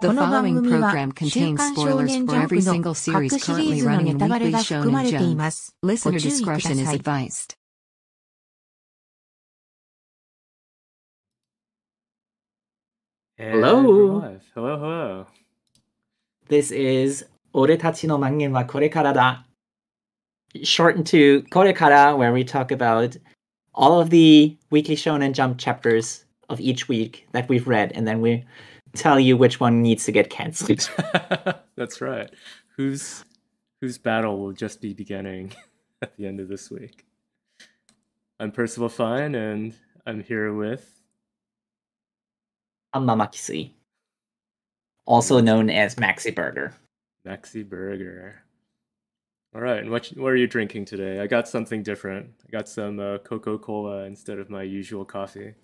The following program contains spoilers for every single series currently running in Weekly Shonen Jump. Listener discretion is advised. Hello. Hello, hello. This is Oretachi no Mangen wa Kore 俺たちの漫画はこれからだ shortened to Kore Kara, where we talk about all of the weekly shonen jump chapters of each week that we've read and then we tell you which one needs to get cancelled. That's right. Whose whose battle will just be beginning at the end of this week. I'm Percival Fine, and I'm here with Amma Makisui. Also known as Maxi Burger. Maxi Burger. All right, and what what are you drinking today? I got something different. I got some uh, Coca Cola instead of my usual coffee.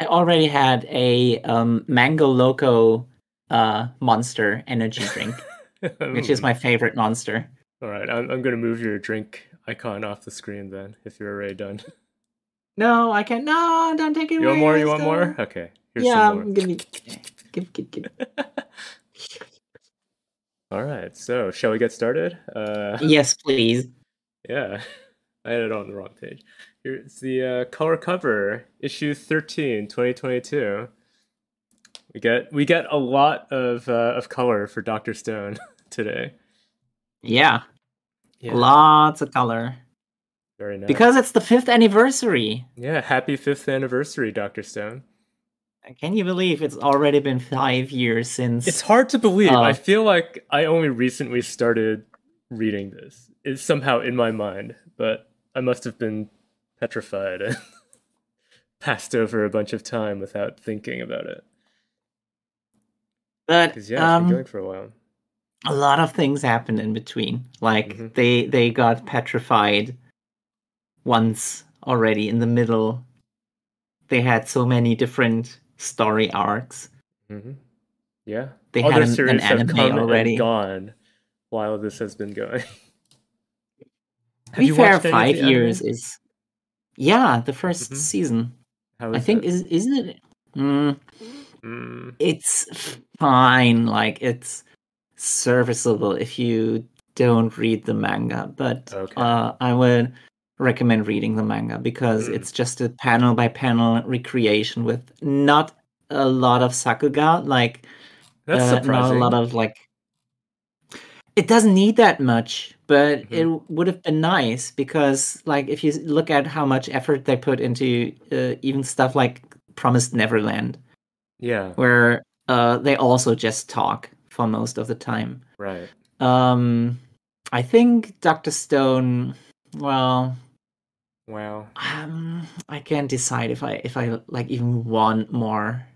I already had a um, Mango Loco uh, monster energy drink, which is my favorite monster. All right, I'm I'm gonna move your drink icon off the screen then, if you're already done. No, I can't. No, don't take it You want more? You want more? Okay. Here's yeah, more. give me. Give, give, give. All right. So, shall we get started? Uh, Yes, please. yeah, I had it on the wrong page. Here's the uh, color cover, issue 13, 2022. We get we get a lot of uh, of color for Doctor Stone today. Yeah, Yeah, lots of color very nice. because it's the fifth anniversary. yeah, happy fifth anniversary, Doctor Stone. Can you believe it's already been five years since? It's hard to believe. Uh, I feel like I only recently started reading this. It's somehow in my mind, but I must have been petrified and passed over a bunch of time without thinking about it. but Because yeah, it's been going um, for a while. a lot of things happened in between. Like Mhm. they they got petrified once already in the middle. They had so many different story arcs. hmm Yeah, They other had an, an series have anime come already. and gone while this has been going. To be fair, watched any of five the anime? years is yeah the 1st Mhm. season. I think it? is isn't it? Mm, Mm, it's fine. Like it's serviceable if you don't read the manga, but Okay. uh, I would recommend reading the manga because Mm. it's just a panel by panel recreation with not a lot of sakuga. Like that's uh, not a lot of like. It doesn't need that much, but Mhm. it would have been nice because, like, if you look at how much effort they put into uh, even stuff like Promised Neverland, yeah, where uh, they also just talk for most of the time. right. Um, I think Doctor Stone. Well, Wow. um, I can't decide if I if I like even want more.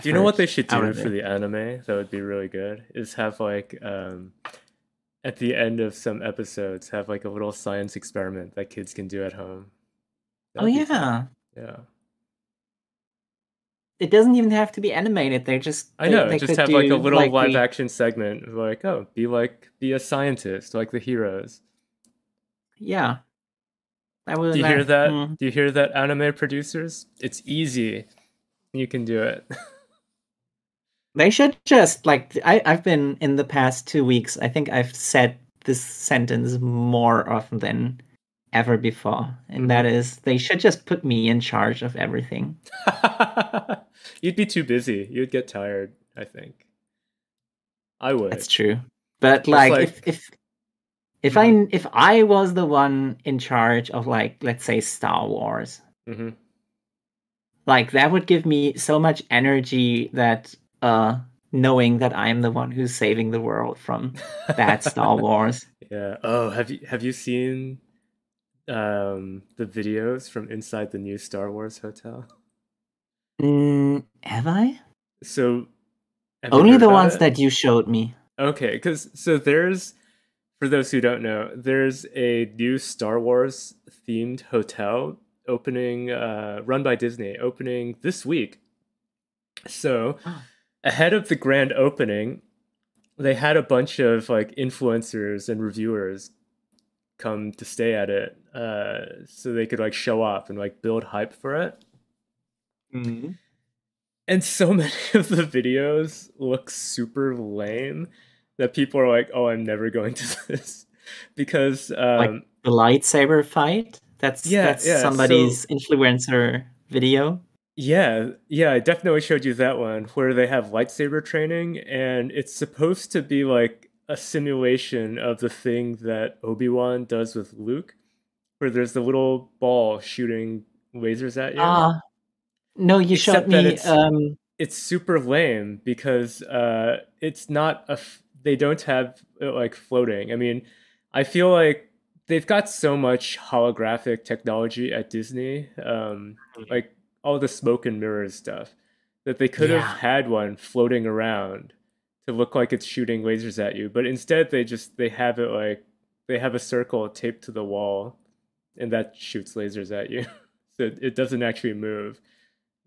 Do you know what they should do for it. the anime? That would be really good. Is have like um at the end of some episodes have like a little science experiment that kids can do at home. Oh That'd be fun. yeah, Yeah. it doesn't even have to be animated. They're just I know. they just could have like a little like, live the- action segment of like, oh, be like be a scientist, like the heroes. Yeah. I would Do you hear that? mm. Do you hear that anime producers? It's easy. You can do it. They should just like I, I've been in the past two weeks. I think I've said this sentence more often than ever before, and that Mm-hmm. is they should just put me in charge of everything. You'd be too busy. You'd get tired, I think. I would. That's true. But like, like- if if if I if I was the one in charge of like let's say Star Wars, hmm like that would give me so much energy that uh knowing that I'm the one who's saving the world from bad Star Wars. Yeah. Oh, have you have you seen um the videos from inside the new Star Wars hotel? Mm, have I? So have Only the ones it? that you showed me. Okay, because so there's for those who don't know, there's a new Star Wars themed hotel opening, uh, run by Disney, opening this week. So. ahead of the grand opening, they had a bunch of like influencers and reviewers come to stay at it, uh, so they could like show off and like build hype for it. and so many of the videos look super lame that people are like, "Oh, I'm never going to this," because um, like the lightsaber fight. That's Yeah, that's yeah, somebody's influencer video. Yeah, yeah, I definitely showed you that one where they have lightsaber training, and it's supposed to be like a simulation of the thing that Obi-Wan does with Luke, where there's the little ball shooting lasers at you. Ah, no, you Except showed me. it's- Um, It's super lame because uh, it's not a. F- they don't have uh, like floating. I mean, I feel like they've got so much holographic technology at Disney. Um, like all the smoke and mirrors stuff that they could Yeah. have had one floating around to look like it's shooting lasers at you but instead they just they have it like they have a circle taped to the wall and that shoots lasers at you. So it, doesn't actually move.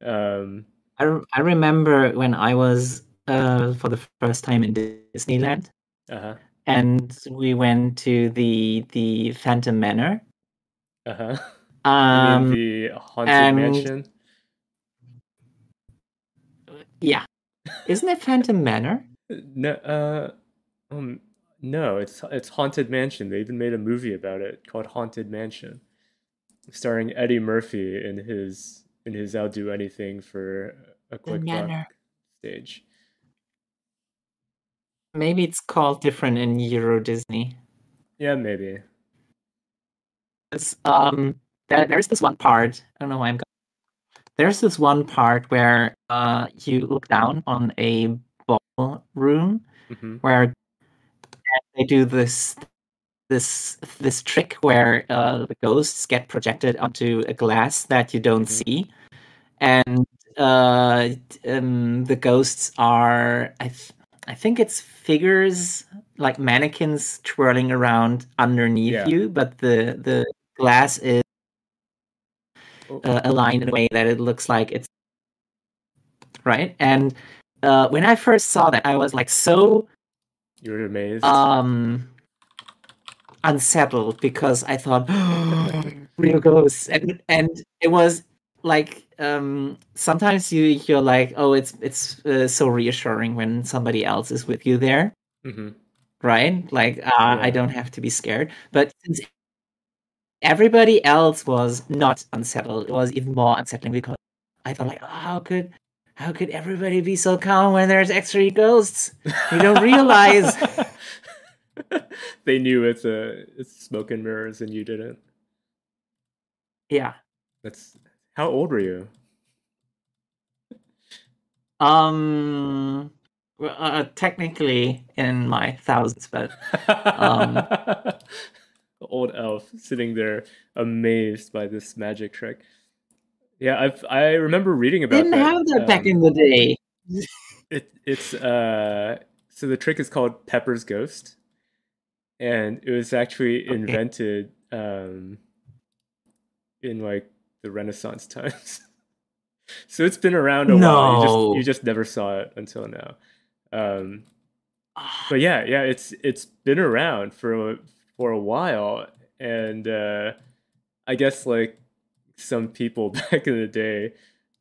Um I, re- I remember when I was uh, for the first time in Disneyland, uh-huh. and we went to the the Phantom Manor. uh-huh. Um, the haunted mansion yeah, isn't it Phantom Manor? no uh um no it's it's haunted mansion they even made a movie about it called haunted mansion starring eddie murphy in his in his i'll do anything for a quick buck stage Maybe it's called different in Euro Disney. yeah maybe It's, um, there, there's this one part. I don't know why I'm. There's this one part where uh you look down on a ballroom hmm where they do this this this trick where uh, the ghosts get projected onto a glass that you don't Mhm. see, and uh, um, the ghosts are I th- I think it's figures like mannequins twirling around underneath Yeah. you, but the the glass is Uh, aligned in a way that it looks like it's right. And uh, when I first saw that, I was like so you're amazed? um unsettled because I thought real ghosts. And and it was like um sometimes you you're like oh it's it's uh, so reassuring when somebody else is with you there. Hmm right? Like uh, Yeah. I don't have to be scared. But since everybody else was not unsettled. It was even more unsettling because I thought like oh, how could how could everybody be so calm when there's actually ghosts? You don't realize. they knew it's a it's smoke and mirrors and you didn't. Yeah. That's how old were you? Um, well, uh, technically in my thousands, but Um, the old elf sitting there amazed by this magic trick. Yeah, I've I remember reading about didn't that. have that back um, in the day. It it's uh so the trick is called Pepper's Ghost, and it was actually Okay. invented um in like the Renaissance times. so it's been around a while. You No. just you just never saw it until now. Um, but yeah, yeah, it's it's been around for a, for a while, and uh, I guess like some people back in the day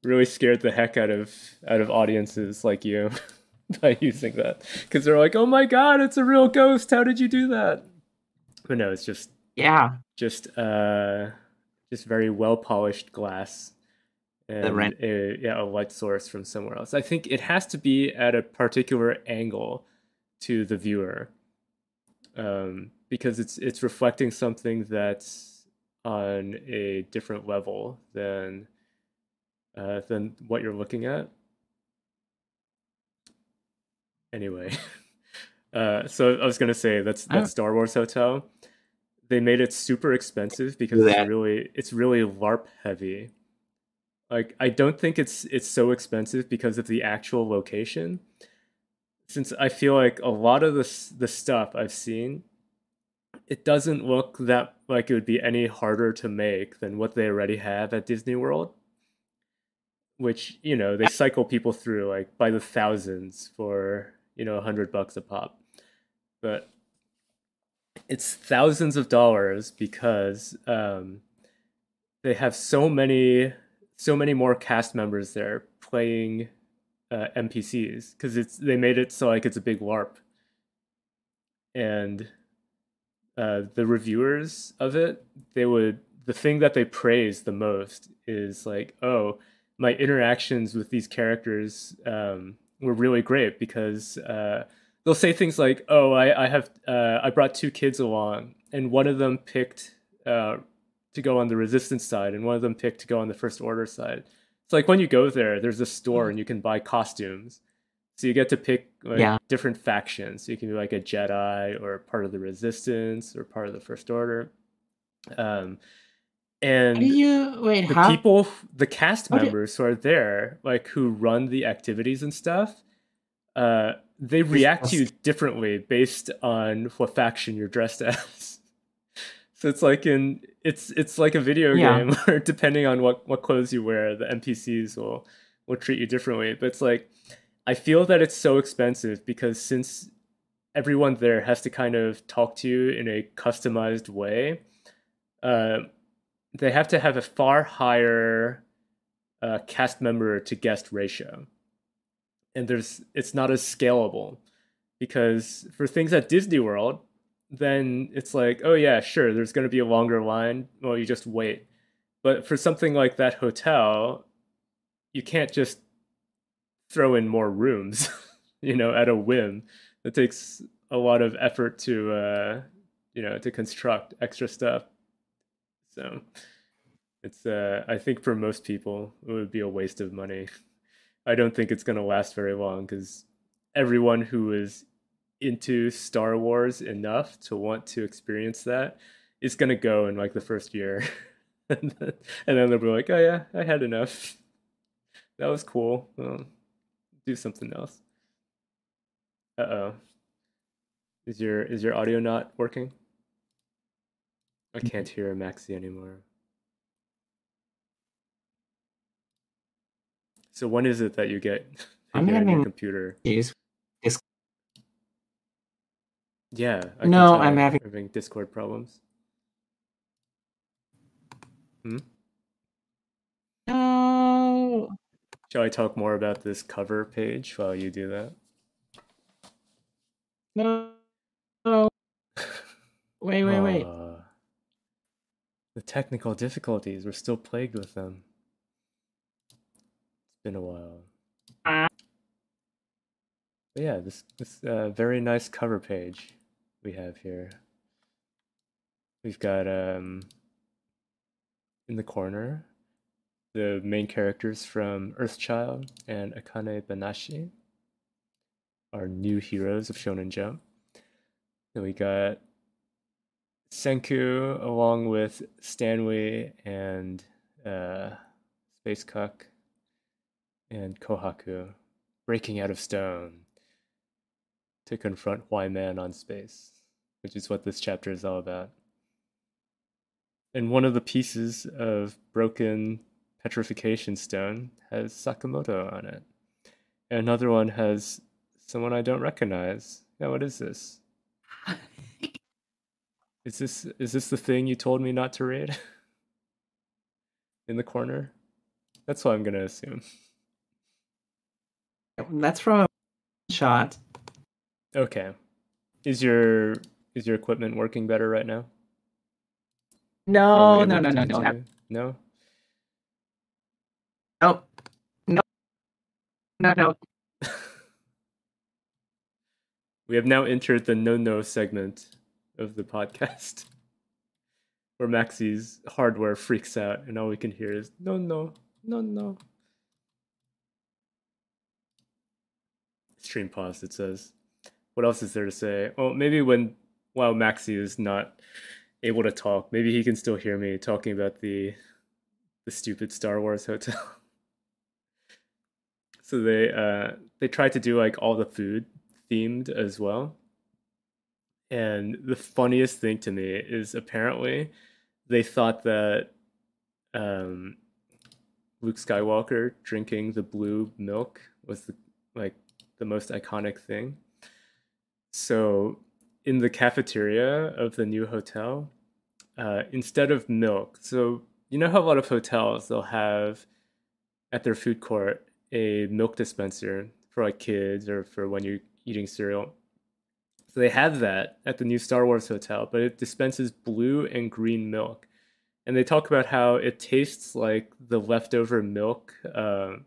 really scared the heck out of out of audiences like you by using that because they're like, "Oh my god, it's a real ghost! How did you do that?" But no, it's just yeah, just uh just very well polished glass and a, yeah a light source from somewhere else i think it has to be at a particular angle to the viewer um because it's it's reflecting something that's on a different level than uh than what you're looking at. Anyway uh so i was gonna say that's that star wars hotel. They made it super expensive because it's really it's really larp heavy. Like i don't think it's it's so expensive because of the actual location. Since i feel like a lot of the the stuff i've seen it doesn't look that like it would be any harder to make than what they already have at disney world which you know they cycle people through like by the thousands for you know a hundred bucks a pop. But it's thousands of dollars because um, they have so many so many more cast members there playing uh, NPCs because it's they made it so like it's a big LARP, and uh, the reviewers of it they would the thing that they praise the most is like oh my interactions with these characters um, were really great because uh, they'll say things like oh I I have uh, I brought two kids along and one of them picked uh, to go on the resistance side and one of them picked to go on the first order side it's like when you go there, there's a store Mm. and you can buy costumes. So you get to pick like Yeah. different factions. So you can be like a Jedi or part of the Resistance or part of the First Order. Um, and you wait? the How? people, the cast members who are there, like who run the activities and stuff, uh, they react to you differently based on what faction you're dressed as. so it's like in it's it's like a video Yeah. game where depending on what what clothes you wear, the NPCs will will treat you differently. But it's like I feel that it's so expensive because since everyone there has to kind of talk to you in a customized way, uh, they have to have a far higher uh, cast member to guest ratio, and there's it's not as scalable because for things at Disney World, then it's like oh yeah sure there's going to be a longer line. Well you just wait, but for something like that hotel, you can't just throw in more rooms, you know, at a whim. It takes a lot of effort to uh, you know to construct extra stuff. So it's uh, I think for most people it would be a waste of money. I don't think it's going to last very long because everyone who is into Star Wars enough to want to experience that is going to go in like the first year. and, then, and then they'll be like, oh yeah, I had enough. That was cool. Well, do something else. Uh oh. Is your is your audio not working? I can't hear Maxi anymore. So when is it that you get I'm you get your having- computer? Use- Yeah. I No, I'm having- having Discord problems. Hmm. No. Shall I talk more about this cover page while you do that? No. No. Wait, wait, wait. Uh, the technical difficulties, we're still plagued with them. It's been a while. Ah. But yeah, this this uh, very nice cover page we have here. We've got um in the corner the main characters from Earthchild and Akane Banashi are new heroes of Shonen Jump. Then we got Senku along with Stanley and uh, Space Cuck and Kohaku breaking out of stone to confront Why-Man on space, which is what this chapter is all about. And one of the pieces of broken petrification stone has Sakamoto on it. And another one has someone I don't recognize. Yeah, what is this? Is this is this the thing you told me not to read? In the corner? That's what I'm gonna assume. That's from a shot. Okay. Is your is your equipment working better right now? No, no, no, no, no, no, continue? No? no, no. We have now entered the no no segment of the podcast. Where Maxi's hardware freaks out and all we can hear is no no no no. Stream paused, it says. What else is there to say? Well, maybe when while Maxi is not able to talk, maybe he can still hear me talking about the the stupid Star Wars hotel. so they uh they tried to do like all the food themed as well. And the funniest thing to me is apparently they thought that um, Luke Skywalker drinking the blue milk was the, like the most iconic thing. So in the cafeteria of the new hotel, uh, instead of milk, so you know how a lot of hotels they'll have at their food court a milk dispenser for like kids or for when you're eating cereal. So they have that at the new Star Wars hotel, but it dispenses blue and green milk. And they talk about how it tastes like the leftover milk um,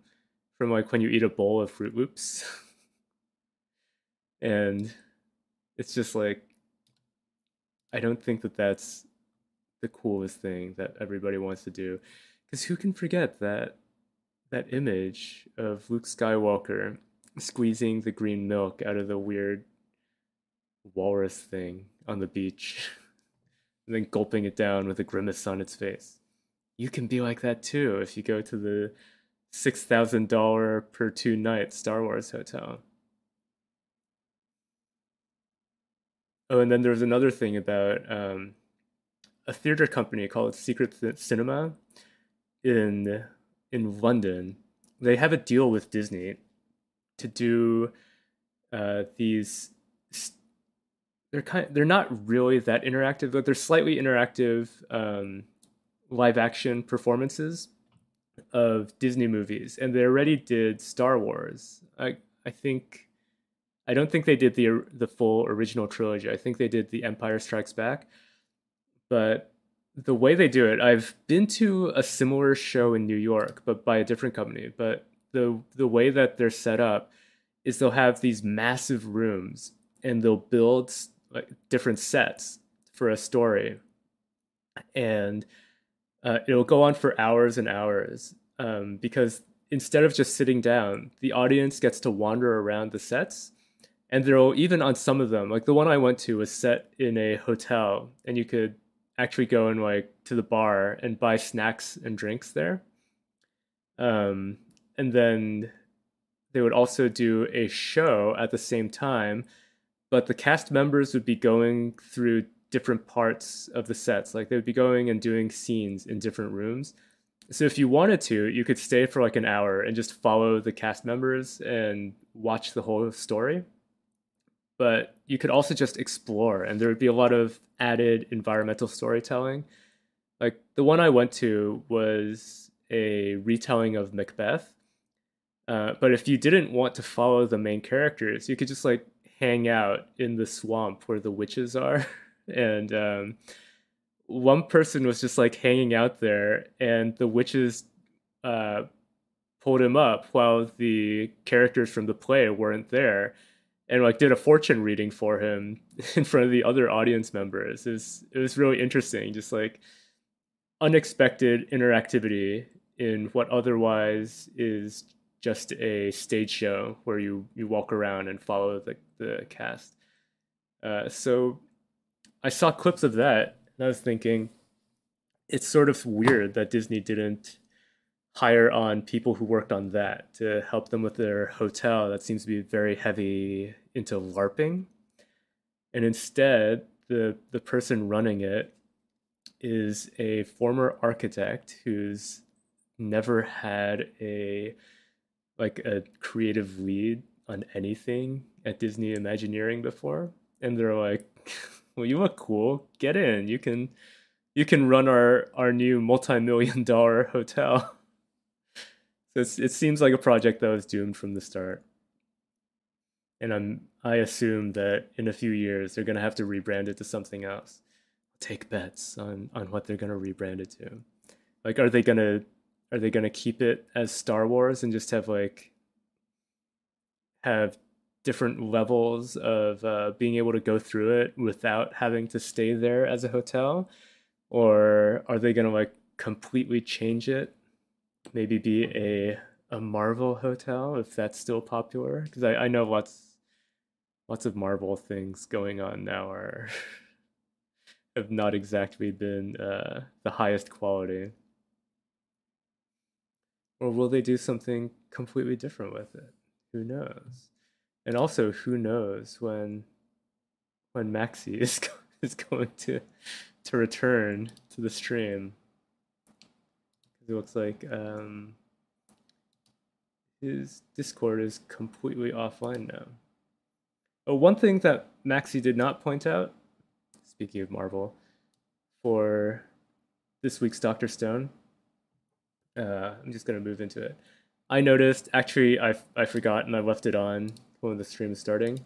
from like when you eat a bowl of Fruit Loops. and it's just like, I don't think that that's the coolest thing that everybody wants to do. Because who can forget that that image of Luke Skywalker squeezing the green milk out of the weird walrus thing on the beach and then gulping it down with a grimace on its face. You can be like that too if you go to the $6,000 per two night Star Wars hotel. Oh, and then there's another thing about um, a theater company called Secret Cinema in in London. They have a deal with Disney to do uh, these. They're kind. They're not really that interactive, but they're slightly interactive um, live action performances of Disney movies, and they already did Star Wars. I I think. I don't think they did the the full original trilogy. I think they did The Empire Strikes Back, but the way they do it, I've been to a similar show in New York, but by a different company. But the the way that they're set up is they'll have these massive rooms and they'll build like different sets for a story, and uh, it'll go on for hours and hours um, because instead of just sitting down, the audience gets to wander around the sets. And there'll even on some of them, like the one I went to was set in a hotel, and you could actually go and like to the bar and buy snacks and drinks there. Um, and then they would also do a show at the same time, but the cast members would be going through different parts of the sets. Like they would be going and doing scenes in different rooms. So if you wanted to, you could stay for like an hour and just follow the cast members and watch the whole story but you could also just explore and there would be a lot of added environmental storytelling. Like the one i went to was a retelling of macbeth uh, but if you didn't want to follow the main characters you could just like hang out in the swamp where the witches are. And um, one person was just like hanging out there and the witches uh, pulled him up while the characters from the play weren't there and like did a fortune reading for him in front of the other audience members. It was, it was really interesting, just like unexpected interactivity in what otherwise is just a stage show where you you walk around and follow the the cast. Uh, so I saw clips of that and I was thinking it's sort of weird that Disney didn't hire on people who worked on that to help them with their hotel that seems to be very heavy into LARPing. And instead, the the person running it is a former architect who's never had a like a creative lead on anything at Disney Imagineering before. And they're like, Well, you look cool. Get in. You can you can run our our new multi-million dollar hotel. So it seems like a project that was doomed from the start. And I'm I assume that in a few years they're gonna have to rebrand it to something else. Take bets on on what they're gonna rebrand it to. Like, are they gonna are they gonna keep it as Star Wars and just have like have different levels of uh, being able to go through it without having to stay there as a hotel, or are they gonna like completely change it maybe be a a Marvel hotel if that's still popular because I, I know lots lots of Marvel things going on now are have not exactly been uh, the highest quality. Or will they do something completely different with it? Who knows? And also, who knows when when Maxi is is going to to return to the stream? It looks like um, his Discord is completely offline now. Oh, one thing that Maxi did not point out, speaking of Marvel, for this week's Doctor Stone, uh, I'm just going to move into it. I noticed actually I I forgot and I left it on when the stream is starting.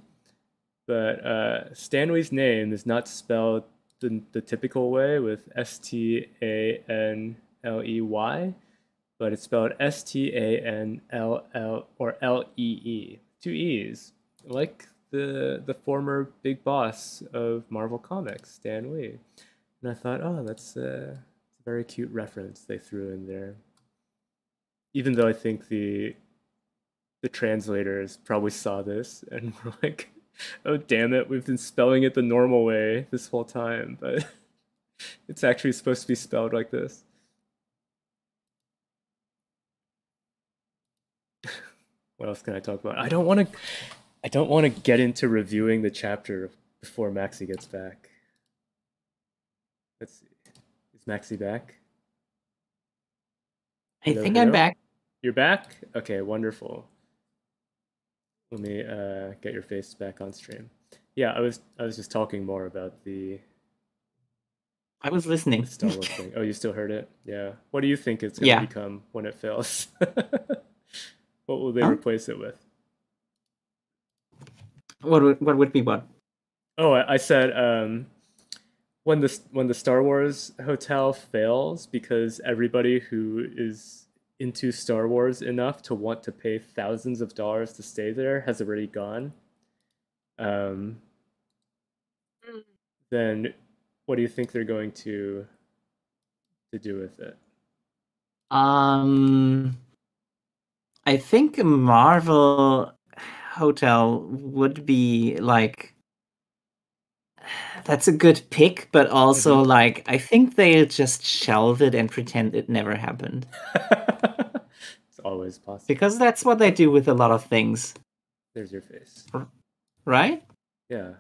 But uh, Stanley's name is not spelled the, the typical way with S T A N L E Y, but it's spelled S T A N L L or L E E, two E's, like the the former big boss of Marvel Comics, Stan Lee. And I thought, oh, that's a very cute reference they threw in there. Even though I think the the translators probably saw this and were like, oh damn it, we've been spelling it the normal way this whole time, but it's actually supposed to be spelled like this. What else can I talk about? I don't want to I don't want to get into reviewing the chapter before Maxi gets back. Let's see. Is Maxi back? I Hello, think I'm back. You're back? Okay, wonderful. Let me uh, get your face back on stream. Yeah, I was I was just talking more about the I was listening. Star Wars thing. Oh, you still heard it? Yeah. What do you think it's gonna Yeah. become when it fails? what will they Huh? replace it with? What would what would be what? Oh, I, I said um, when the when the Star Wars hotel fails because everybody who is into Star Wars enough to want to pay thousands of dollars to stay there has already gone. Um, then what do you think they're going to to do with it? Um, I think Marvel hotel would be like. That's a good pick, but also Mhm. like I think they'll just shelve it and pretend it never happened it's always possible. because that's what they do with a lot of things, There's your face. right? Yeah.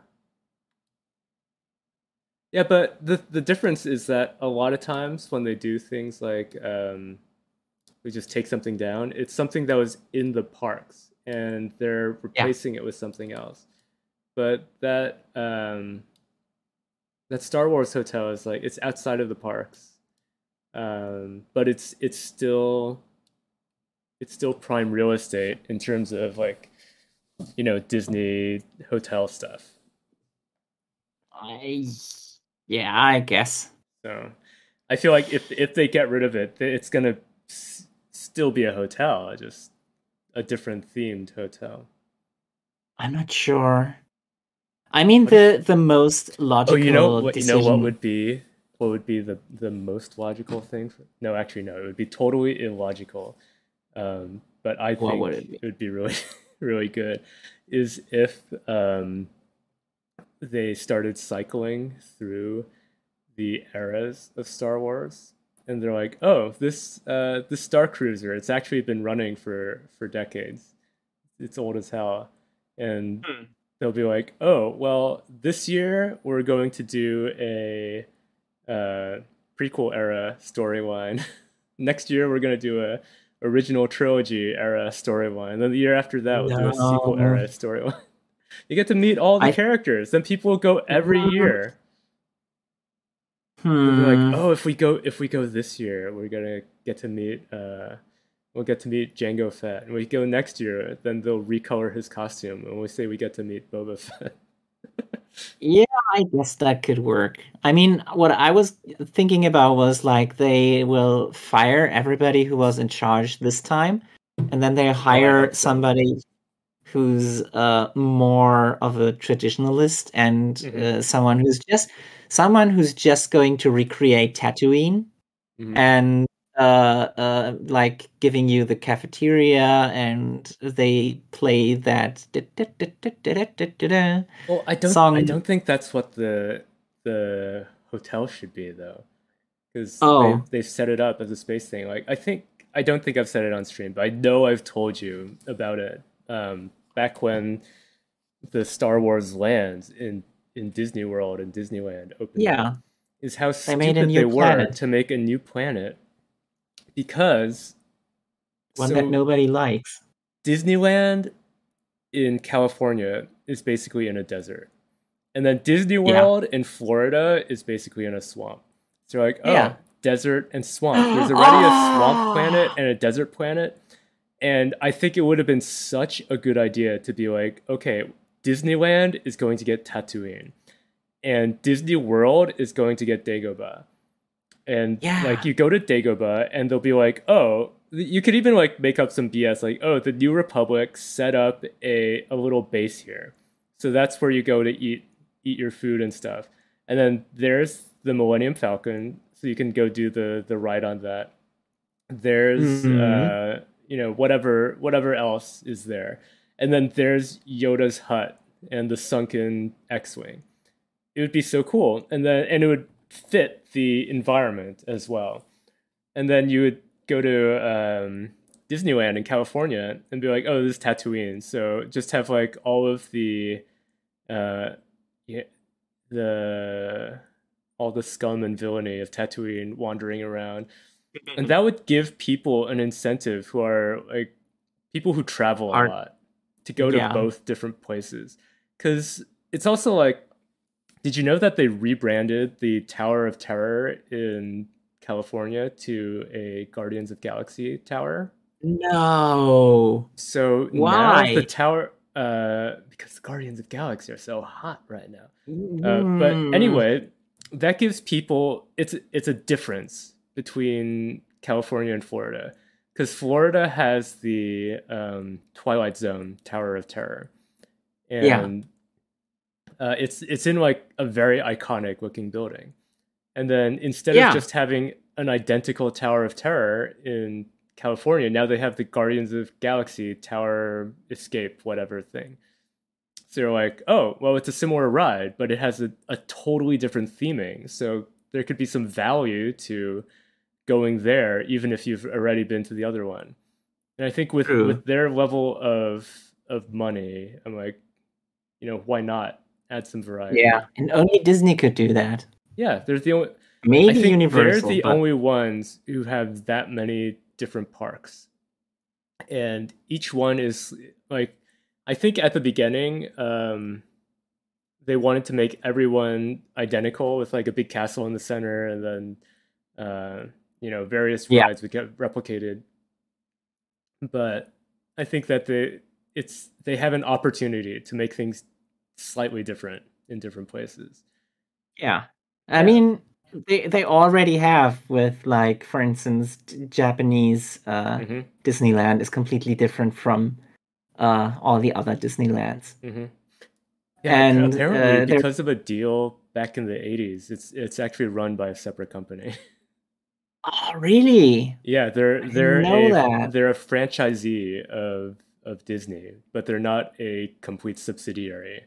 Yeah, but the the difference is that a lot of times when they do things like um, we just take something down, it's something that was in the parks and they're replacing it with something else. But that um, that Star Wars hotel is like it's outside of the parks, um, but it's it's still it's still prime real estate in terms of like you know Disney hotel stuff. I, yeah, I guess. So I feel like if if they get rid of it, it's gonna still be a hotel, just a different themed hotel. I'm not sure. I mean, the the most logical. Oh, you know what? You know what would be what would be the the most logical thing? For, no, actually, no. It would be totally illogical. Um, but I think would it be? would be really really good. Is if um, they started cycling through the eras of Star Wars, and they're like, "Oh, this uh, this Star Cruiser, it's actually been running for for decades. It's old as hell." And Hmm. they'll be like, "Oh, well, this year we're going to do a uh, prequel era storyline. Next year we're going to do a original trilogy era storyline. Then the year after that we'll do a sequel era storyline. You get to meet all the I- characters. Then people will go every No. year. Hmm. be like, "Oh, if we go if we go this year, we're gonna get to meet uh, we'll get to meet Jango Fett. And we go next year, then they'll recolor his costume, and we say we get to meet Boba Fett." Yeah, I guess that could work. I mean, what I was thinking about was like they will fire everybody who was in charge this time, and then they hire somebody who's uh, more of a traditionalist and Mhm. uh, someone who's just someone who's just going to recreate Tatooine Mhm. and uh, uh, like giving you the cafeteria, and they play that. Well, I don't. I don't think that's what the the hotel should be though, because Oh. they they've set it up as a space thing. Like I think I don't think I've said it on stream, but I know I've told you about it. Um, back when the Star Wars lands in in Disney World and Disneyland opened, Yeah. is how They stupid made a new they were planet. to make a new planet because one so- that nobody likes. Disneyland in California is basically in a desert. And then Disney World in Florida is basically in a swamp. So like, oh, Yeah. desert and swamp. There's already a swamp Ah. planet and a desert planet. And I think it would have been such a good idea to be like, okay, Disneyland is going to get Tatooine, and Disney World is going to get Dagobah. And Yeah. like you go to Dagobah, and they'll be like, oh, you could even like make up some BS like, oh, the New Republic set up a a little base here, so that's where you go to eat eat your food and stuff. And then there's the Millennium Falcon, so you can go do the the ride on that. There's Mhm. uh, you know whatever whatever else is there, and then there's Yoda's hut and the sunken X-wing. It would be so cool, and then and it would fit the environment as well. And then you would go to um, Disneyland in California and be like, "Oh, this is Tatooine." So just have like all of the, uh, yeah, the all the scum and villainy of Tatooine wandering around, and that would give people an incentive who are like people who travel a lot to go to Yeah. both different places because it's also like did you know that they rebranded the tower of terror in california to a guardians of galaxy tower No. so now Why? the tower uh because the guardians of galaxy are so hot right now uh, but Mm. anyway, that gives people it's it's a difference between California and Florida because Florida has the um, Twilight Zone Tower of Terror, Yeah. and uh, it's it's in like a very iconic looking building, and then instead Yeah. of just having an identical Tower of Terror in California, now they have the Guardians of Galaxy Tower Escape whatever thing. So you're like, oh, well, it's a similar ride, but it has a, a totally different theming. So there could be some value to going there, even if you've already been to the other one. And I think with True. with their level of of money, I'm like, you know, why not add some variety? Yeah, and only Disney could do that. yeah. There's the only Maybe I think Universal. they're the but- only ones who have that many different parks, and each one is like, I think at the beginning, um, they wanted to make everyone identical with like a big castle in the center, and then, uh, you know, various Yeah. rides would get replicated. But I think that they it's they have an opportunity to make things slightly different in different places. Yeah. I Yeah. mean, they they already have with like, for instance, Japanese uh, hmm Disneyland is completely different from uh, all the other Disneylands. hmm Yeah, And, apparently uh, because of a deal back in the '80s, it's it's actually run by a separate company. Oh, really? yeah, they're they're a that. they're a franchisee of of Disney, but they're not a complete subsidiary.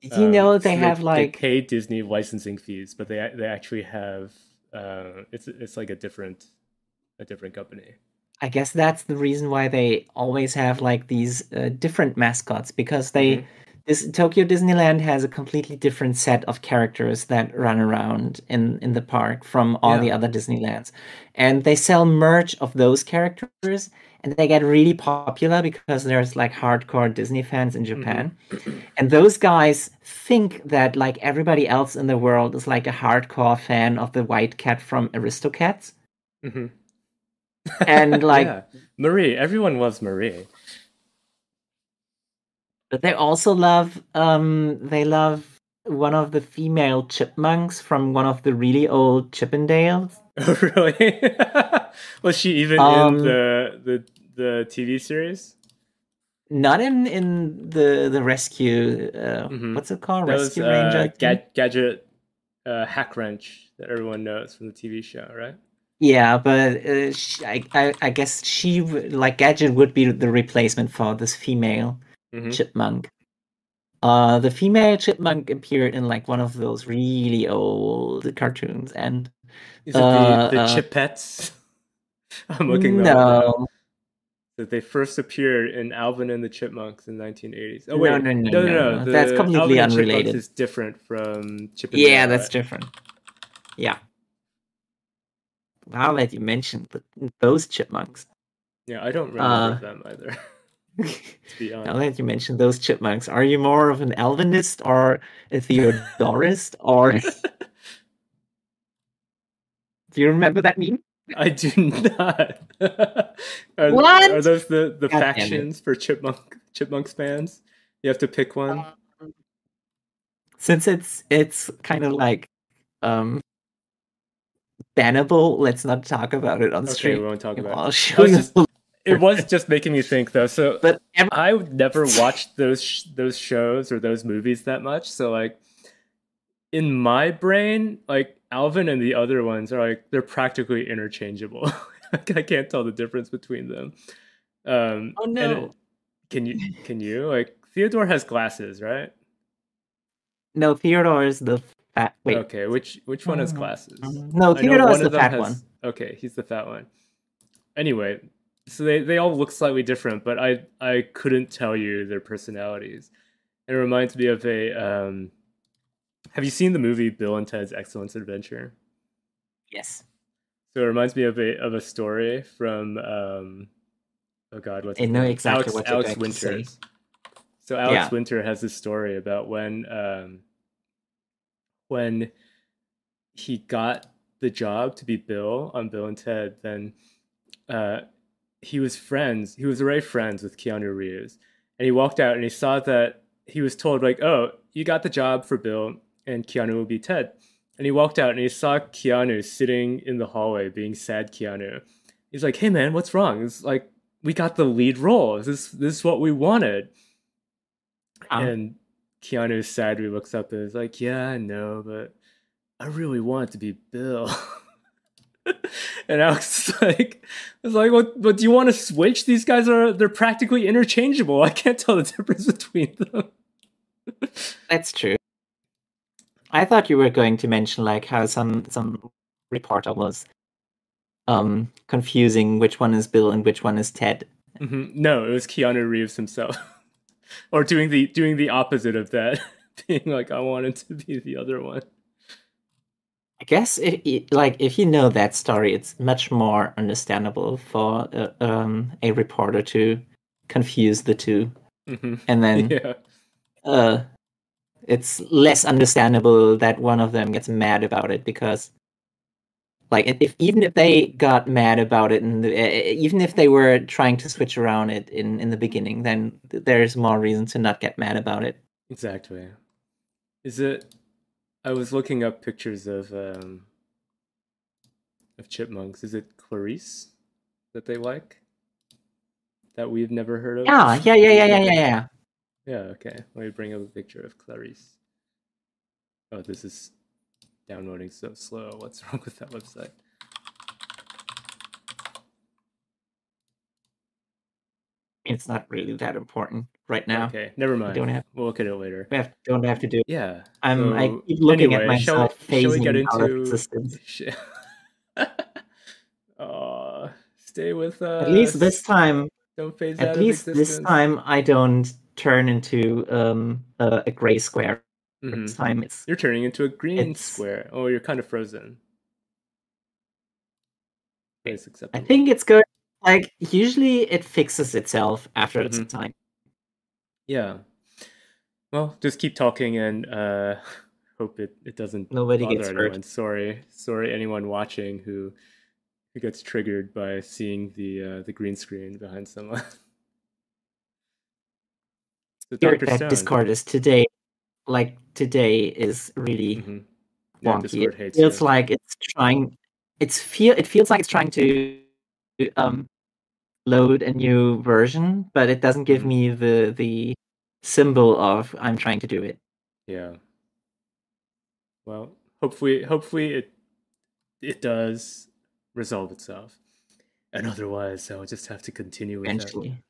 Did you Um, know so they have like they pay Disney licensing fees, but they they actually have uh, it's it's like a different a different company. I guess that's the reason why they always have like these uh, different mascots because they Mhm. This Tokyo Disneyland has a completely different set of characters that run around in in the park from all the Yeah. other Disneylands. And they sell merch of those characters and they get really popular because there's like hardcore Disney fans in Mm-hmm. Japan. And those guys think that like everybody else in the world is like a hardcore fan of the white cat from Aristocats. hmm And like yeah. Marie, everyone loves Marie. But they also love um they love one of the female chipmunks from one of the really old Chippendales. Oh, really? Was she even Um, in the the the TV series? Not in in the the rescue uh, Mhm. what's it called? That was rescue ranger. Uh. Ga- gadget uh, Hackwrench that everyone knows from the TV show, right? Yeah, but uh, sh I, I I guess she like Gadget would be the replacement for this female Mhm. chipmunk. Uh, the female chipmunk appeared in like one of those really old cartoons, and Is it Uh, the, the uh, Chipettes? I'm looking them up now. no, That they first appeared in Alvin and the Chipmunks in 1980s. Oh No, wait, no, no, no, no. That's completely Alvin unrelated. is different from Chip Yeah, Dale, that's right? different. Yeah. Now that you mentioned those chipmunks, Yeah, I don't remember Uh, them either. to be now honest. that you mentioned those chipmunks, are you more of an Alvinist or a Theodorist, or do you remember that meme? I do not. are, What? are those the, the God factions for Chipmunk Chipmunks fans? You have to pick one. Since it's it's kind of like um bannable, let's not talk about it on okay, we won't talk about. I'll it. show you. just- It was just making me think though. So But ev- I never watched those sh- those shows or those movies that much. So like in my brain, like Alvin and the other ones are like they're practically interchangeable. I can't tell the difference between them. Um, Oh, no. it- can you can you like Theodore has glasses, right? no, Theodore is the fat. Wait, Okay, which which one has Mm, glasses? no, Theodore is the fat has- one. Okay, he's the fat one. Anyway, so they, they all look slightly different, but I I couldn't tell you their personalities. It reminds me of a um have you seen the movie Bill and Ted's Excellent Adventure? Yes. So it reminds me of a of a story from um oh god, what's I know name? exactly Alex, what Alex going. Winters. So Alex Yeah. Winter has this story about when um when he got the job to be Bill on Bill and Ted, then uh he was friends he was already friends with Keanu Reeves. And he walked out and he saw that he was told like, Oh, you got the job for Bill and Keanu will be Ted. And he walked out and he saw Keanu sitting in the hallway being sad Keanu. He's like, Hey man, what's wrong? It's like we got the lead role. This this is what we wanted. Um, and Keanu sadly looks up and is like, Yeah, I know, but I really want it to be Bill. and Alex is like was like, what but do you want to switch? These guys are they're practically interchangeable. I can't tell the difference between them. That's true. I thought you were going to mention like how some some reporter was um confusing which one is Bill and which one is Ted. Mhm. No, it was Keanu Reeves himself. or doing the doing the opposite of that. Being like, I wanted to be the other one. I guess if like if you know that story, it's much more understandable for uh, um a reporter to confuse the two, hmm and then Yeah. uh, it's less understandable that one of them gets mad about it because, like, if even if they got mad about it, and even if they were trying to switch around it in in the beginning, then there's more reason to not get mad about it. Exactly. Is it? I was looking up pictures of um, of chipmunks. Is it Clarice that they like? That we've never heard of? Yeah, yeah, yeah, yeah, yeah, yeah, yeah. Yeah. Okay. Let me bring up a picture of Clarice. Oh, this is downloading so slow. What's wrong with that website? It's not really that important right now. Okay, never mind. don't have- We'll look at it later. We have, don't have to do. It. Yeah. I'm. I keep looking anyway, at shall- myself shall we phasing get into-. Shit. Stay with us. At least this time, Don't phase out at least this time, I don't turn into um a, a gray square. Mhm. This time, it's You're turning into a green square. Oh, you're kind of frozen. I think it's good. Like usually, it fixes itself after Mhm. some time. Yeah. Well, just keep talking and uh, hope it, it doesn't Nobody gets hurt. Sorry, sorry, anyone watching who who gets triggered by seeing the uh, the green screen behind someone. so Here, Dr. that Stone. Discord is today. Like today is really Mhm. Yeah, wonky. It feels you. like it's trying. It's feel. It feels like it's trying to um load a new version, but it doesn't give Mhm. me the the symbol of I'm trying to do it. Yeah. Well, hopefully, hopefully it it does resolve itself, and otherwise, I'll just have to continue Eventually.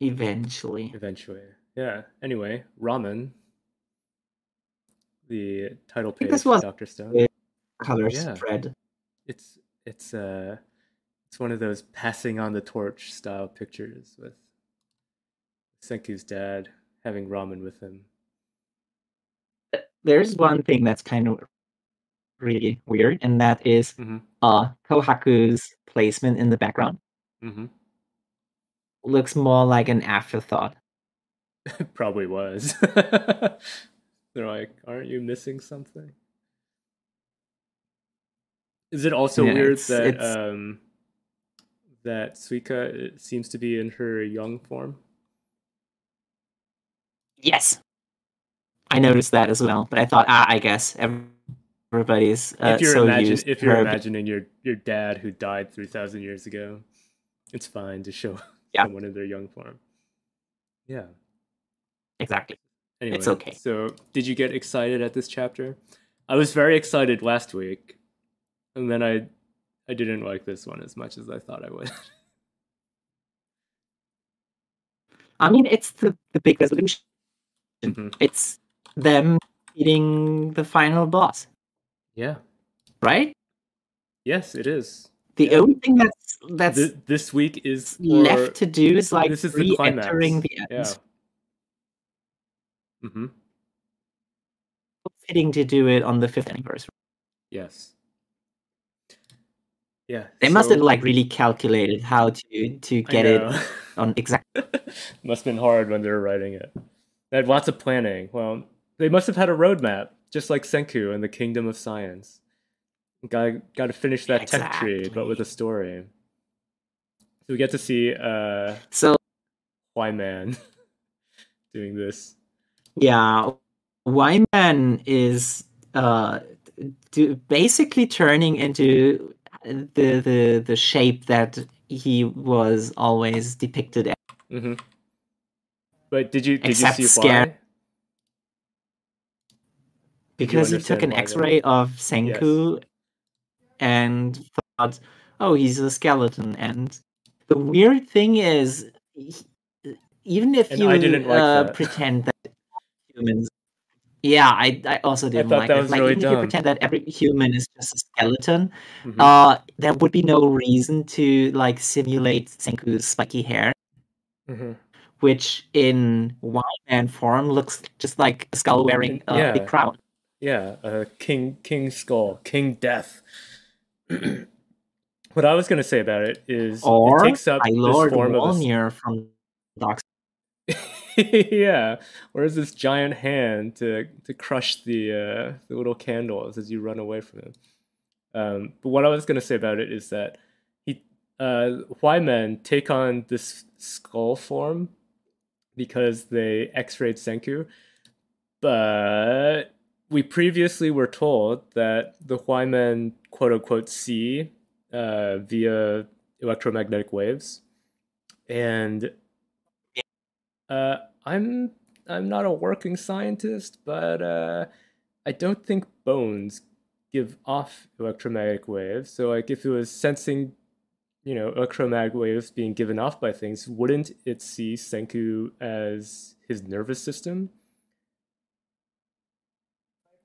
Eventually. eventually. Yeah. Anyway, ramen. The title page this for was Doctor Stone. Color Yeah. spread. It's it's uh it's one of those passing on the torch style pictures with Senku's dad having ramen with him. There's one thing that's kind of really weird, and that is Mhm. uh Kohaku's placement in the background hmm looks more like an afterthought. Probably was. They're like, aren't you missing something? Is it also Yeah, weird that um that Suika seems to be in her young form? Yes. I noticed that as well, but I thought, ah, I guess everybody's uh, if you're so imagine, used if you're her. imagining your your dad who died three thousand years ago, it's fine to show Yeah. someone in their young form. Yeah. Exactly. Anyway, It's okay. So, did you get excited at this chapter? I was very excited last week, and then I I didn't like this one as much as I thought I would. I mean, it's the, the big resolution. Mhm. It's them beating the final boss, Yeah. right? Yes, it is. The Yeah. only thing that's that's Th- this week is left to do is like this is the re-entering the Yeah. end. Mm-hmm. Fitting to do it on the fifth anniversary. Yes. Yeah. They must so- have like really calculated how to to get it on exact. must have been hard when they were writing it. They had lots of planning. Well, they must have had a roadmap, just like Senku and the Kingdom of Science. Got got to finish that tech tree, but with a story. So we get to see uh, So Why-Man doing this. yeah, Why-Man is uh do, basically turning into the the the shape that he was always depicted as. hmm But did you did Except you see scared. why? because he took an? X-ray of Senku and thought, "Oh, he's a skeleton." And the weird thing is, he- even if And you like uh, that. pretend that humans, yeah, I, I also didn't thought like that it. was Like really even if you pretend that every human is just a skeleton, Mhm. uh, there would be no reason to like simulate Senku's spiky hair, Mhm. which in Why-Man form looks just like a skull wearing a Yeah. big crown. Yeah, uh, King King Skull, King Death. what I was gonna say about it is Or it takes up my this form of a from Dark yeah, where's this giant hand to to crush the uh, the little candles as you run away from him? Um, but what I was gonna say about it is that he uh, take on this skull form because they X-rayed Senku, but we previously were told that the Why-Men quote unquote see uh, via electromagnetic waves, and uh, I'm I'm not a working scientist, but uh, I don't think bones give off electromagnetic waves. So, like, if it was sensing, you know, electromagnetic waves being given off by things, wouldn't it see Senku as his nervous system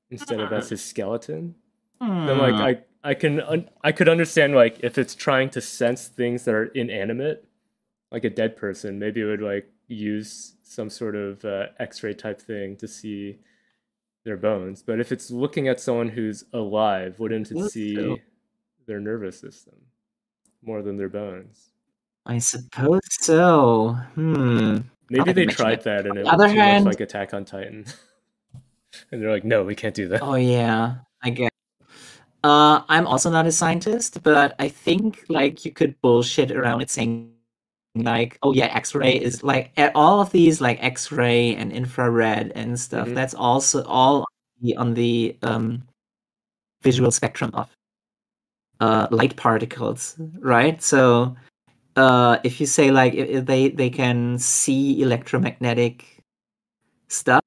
instead of as his skeleton? Then, like, Hmm. I I can un- I could understand like if it's trying to sense things that are inanimate, like a dead person, maybe it would like use some sort of uh, X-ray type thing to see their bones. But if it's looking at someone who's alive, wouldn't it see so- their nervous system more than their bones? I suppose so. Hmm. Maybe they tried it. that and it the other much hand- like Attack on Titan, and they're like, no, we can't do that. Oh yeah, I get. Uh, I'm also not a scientist, but I think like you could bullshit around it saying like, oh yeah, X-ray is like all of these like X-ray and infrared and stuff. Mhm. That's also all on the, on the um visual spectrum of uh light particles, right? So uh if you say like i- i- they they can see electromagnetic stuff,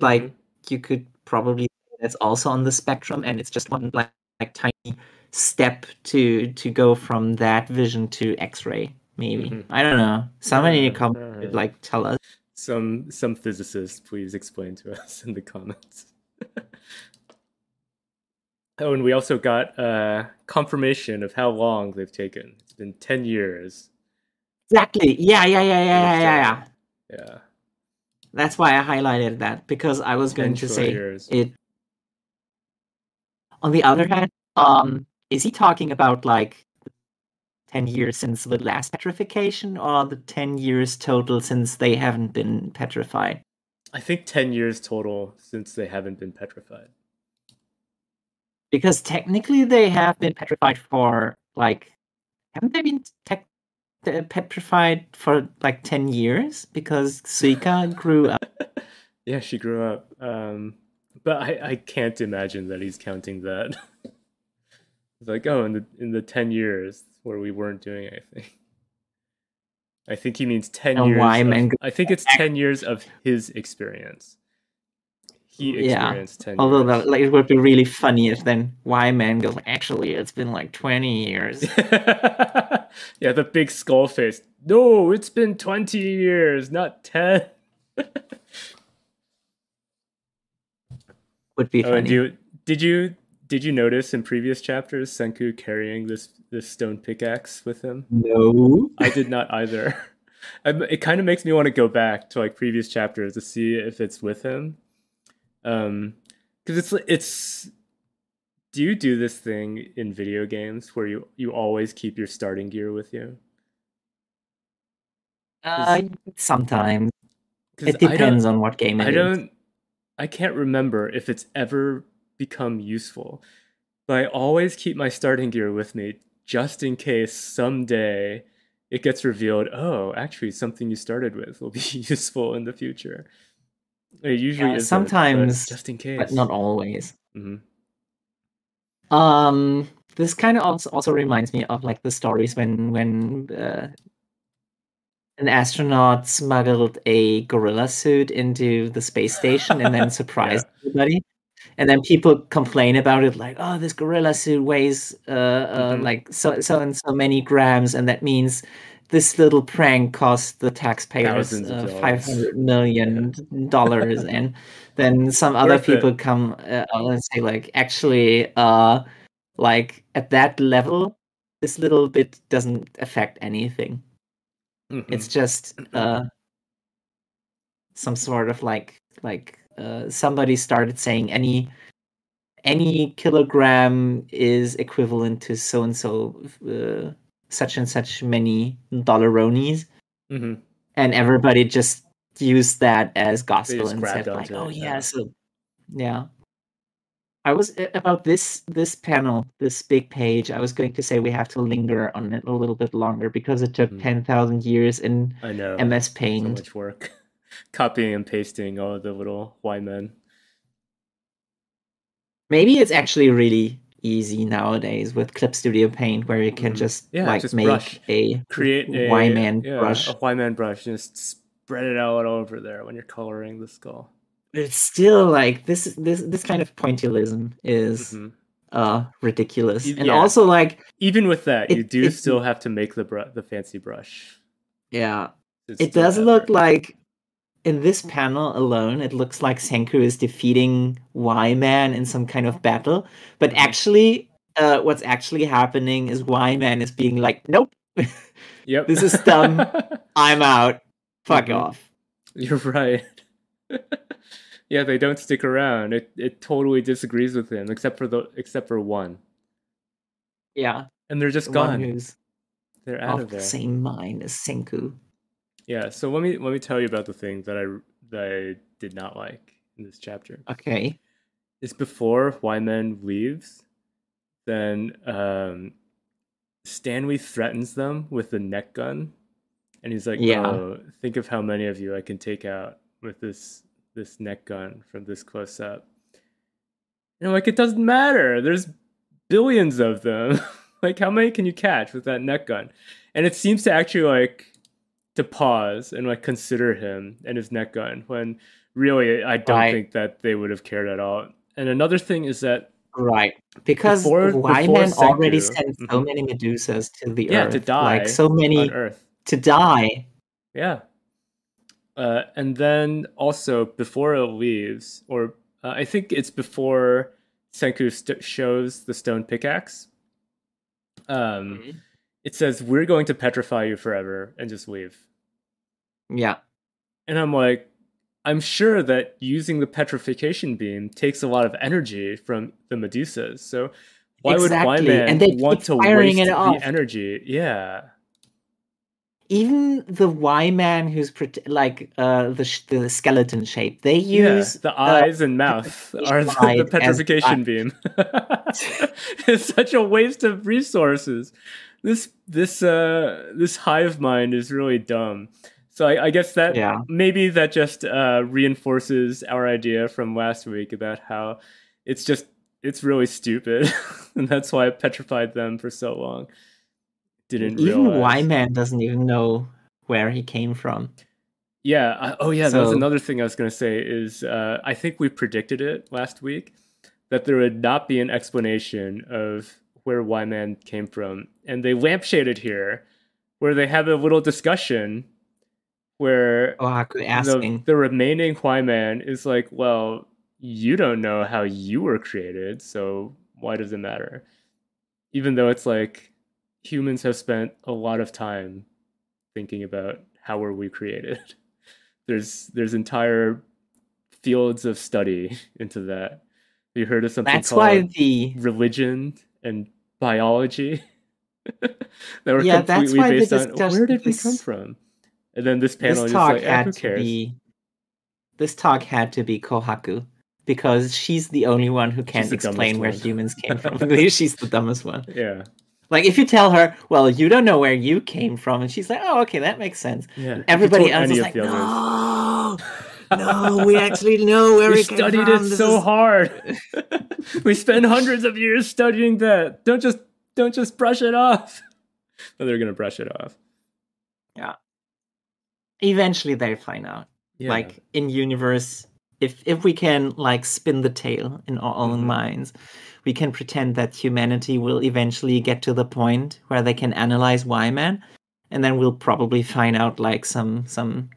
like Mhm. you could probably that's also on the spectrum and it's just one like, like tiny step to to go from that vision to x-ray maybe Mhm. i don't know somebody Yeah, come alright. like tell us Some some physicists, please explain to us in the comments. oh, and we also got uh, confirmation of how long they've taken. It's been ten years. exactly yeah yeah yeah yeah yeah yeah, yeah. Yeah, that's why i highlighted that because i was going to say years. it on the other hand um is he talking about like 10 years since the last petrification or the 10 years total since they haven't been petrified I think ten years total since they haven't been petrified. because technically they have been petrified for like haven't they been tech uh, petrified for like 10 years because Suika grew up yeah, she grew up. Um, but I, I can't imagine that he's counting that. it's like, oh, in the in the ten years where we weren't doing anything. I think he means ten And years. why of- men I think it's ten years of his experience. He Yeah. experienced ten although years. that, like, it would be really funny if then Why-Man goes actually it's been like 20 years yeah, the big skull face. No, it's been 20 years, not 10. would be Oh, funny do you, did you did you notice in previous chapters Senku carrying this this stone pickaxe with him? no I did not either. I'm, it kind of makes me want to go back to like previous chapters to see if it's with him. Um, because it's it's. Do you do this thing in video games where you you always keep your starting gear with you? uh, sometimes 'Cause it depends on what game it I is. don't I can't remember if it's ever become useful. But I always keep my starting gear with me just in case someday it gets revealed, oh, actually something you started with will be useful in the future. It usually Yeah, is sometimes, just in case. but not always hmm Um, this kind of also, also reminds me of like the stories when when uh, an astronaut smuggled a gorilla suit into the space station and then surprised everybody. And then people complain about it, like, "Oh, this gorilla suit weighs uh, uh, Mhm. like so so and so many grams, and that means this little prank cost the taxpayers uh, dollars. five hundred million dollars." and then some other Worth it. people come uh, and say, like, actually, uh, like at that level, this little bit doesn't affect anything. Mhm. It's just uh, some sort of like like uh, somebody started saying any any kilogram is equivalent to so and so such and such many dollaronies, Mhm. and everybody just used that as gospel and said like, "Oh it, yeah, yeah. so yeah." I was about this this panel, this big page. I was going to say we have to linger on it a little bit longer because it took Mhm. ten thousand years in I know. MS So Paint. much work. Copying and pasting all the little Why-Men. Maybe it's actually really easy nowadays with Clip Studio Paint, where you can Mhm. just Yeah, like just make brush. a create a Why-Man yeah, brush. a Why-Man brush, and just spread it out over there when you're coloring the skull. But it's still like this this this kind of pointillism is Mhm. uh ridiculous. And yeah. also like Even with that, you do it- still have to make the br- the fancy brush. yeah, It's it does look like in this panel alone, it looks like Senku is defeating Why-Man in some kind of battle. But Mhm. actually, uh, what's actually happening is Why-Man is being like, "Nope, Yep. this is dumb. I'm out. Fuck Mhm. off." You're right. yeah, they don't stick around. It it totally disagrees with him, except for the except for one, Yeah, and they're just the gone. They're out of of the same mind as Senku. Yeah. So let me let me tell you about the thing that I that I did not like in this chapter. Okay. It's before Why-Man leaves, then um, Stanley threatens them with the neck gun, and he's like, Yeah. "Oh, think of how many of you I can take out with this this neck gun from this close up." And I'm like, "It doesn't matter. There's billions of them. like, how many can you catch with that neck gun?" And it seems to actually like to pause and like consider him and his neck gun when really I don't Right. think that they would have cared at all. And another thing is that Right. Because Before- Why-Man before already sent so Mhm. many Medusas to the Yeah, earth. to die Like so many Earth, to die. yeah. Uh, and then also before it leaves, or uh, I think it's before Senku st- shows the stone pickaxe. Um, it says we're going to petrify you forever and just leave. Yeah. And I'm like, I'm sure that using the petrification beam takes a lot of energy from the Medusas. So why Exactly, would Why-Man and they want to waste it the off. energy? Yeah. even the Why-Man who's like uh the sh- the skeleton shape, they use yeah, the eyes and mouth are the, the petrification beam. it's such a waste of resources. This this uh this hive mind is really dumb. So I, I guess that Yeah. maybe that just uh, reinforces our idea from last week about how it's just it's really stupid, and that's why it petrified them for so long. Didn't even realize. Why-Man doesn't even know where he came from. Yeah. I, oh, yeah. that was another thing I was going to say. Is uh, I think we predicted it last week that there would not be an explanation of where Why-Man came from, and they lampshaded here, where they have a little discussion where Kohaku the, asking. the remaining Why-Man is like, well, you don't know how you were created, so why does it matter? Even though it's like humans have spent a lot of time thinking about how were we created. There's there's entire fields of study into that. You heard of something That's called why the religion and biology? that were Yeah, that's completely based on where did we come from? And then this panel this is talk like, eh, had to be this talk had to be Kohaku because she's the only one who can't explain where one. humans came from. she's the dumbest one. Yeah. Like if you tell her, "Well, you don't know where you came from," and she's like, "Oh, okay, that makes sense." Yeah. Everybody else is like, "No, no, we actually know where we came from. we studied it This so is- hard. we spent hundreds of years studying that. Don't just don't just brush it off. But they're gonna brush it off. Eventually, they'll find out. Yeah. like in universe if if we can like spin the tale in our own Mhm. minds we can pretend that humanity will eventually get to the point where they can analyze Why-Man and then we'll probably find out like some some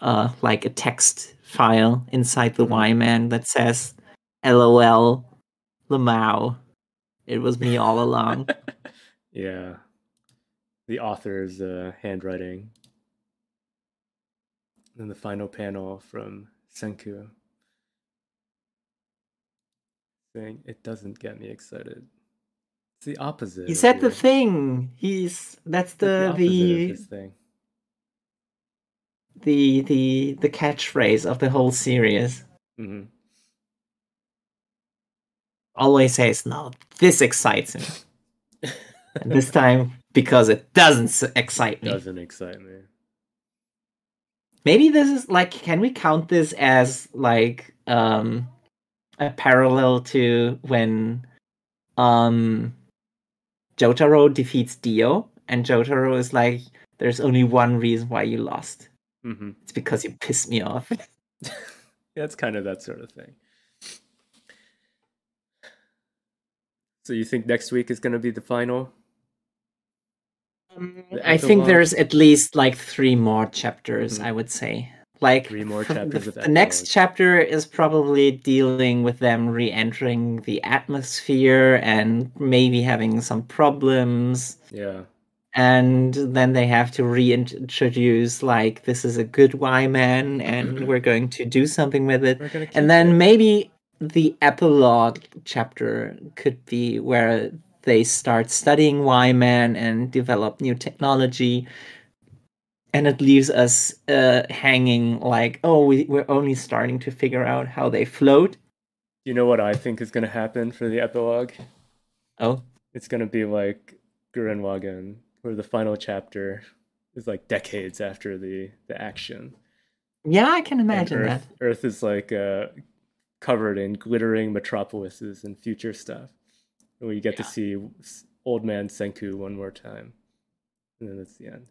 uh like a text file inside the Mhm. Why-Man that says lol lamau it was me all along yeah. The author's uh, handwriting. And the final panel from Senku saying it doesn't get me excited. It's the opposite. he said the thing he's that's the the the thing. the the the catchphrase of the whole series hmm always says no this excites me and this time because it doesn't excite me doesn't excite me. Maybe this is like can we count this as like um a parallel to when um jotaro defeats dio and jotaro is like there's only one reason why you lost hmm it's because you pissed me off it's kind of that sort of thing. So you think next week is going to be the final? The I think there's at least like three more chapters, Mhm. I would say. Like Three more chapters The, the next chapter is probably dealing with them re-entering the atmosphere and maybe having some problems. Yeah. And then they have to reintroduce like this is a good Why-Man and we're going to do something with it. We're gonna keep And then it. maybe the epilogue chapter could be where they start studying Why-Man and develop new technology. And it leaves us uh, hanging like, oh, we, we're only starting to figure out how they float. you know what I think is going to happen for the epilogue? Oh, It's going to be like Gurren Lagann, where the final chapter is like decades after the the action. yeah, I can imagine that. Earth, Earth is like uh, covered in glittering metropolises and future stuff. And we get to see old man Senku one more time. And then that's the end.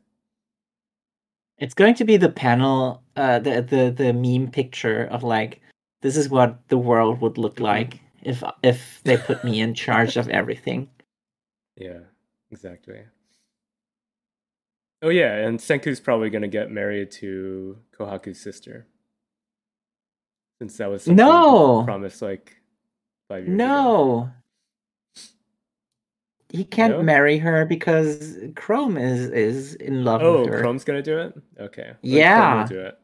It's going to be the panel, uh, the the the meme picture of like this is what the world would look like if if they put me in charge of everything. Yeah, exactly. Oh yeah, and Senku's probably gonna get married to Kohaku's sister. Since that was No! promised like five years ago. No. He can't No? marry her because Chrome is is in love Oh, with her. Oh, Chrome's gonna do it? Okay. Yeah. do it.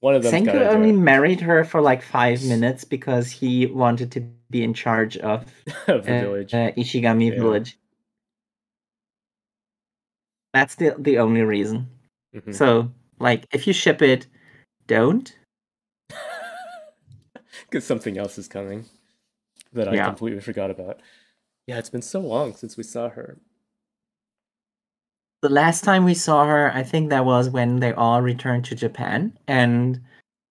One of them. Senku only married her for like five minutes because he wanted to be in charge of of the uh, village. uh, Ishigami Yeah. Village. That's the the only reason. Mhm. So, like, if you ship it, don't. Because something else is coming that I Yeah. completely forgot about. Yeah, it's been so long since we saw her. The last time we saw her, I think that was when they all returned to Japan, and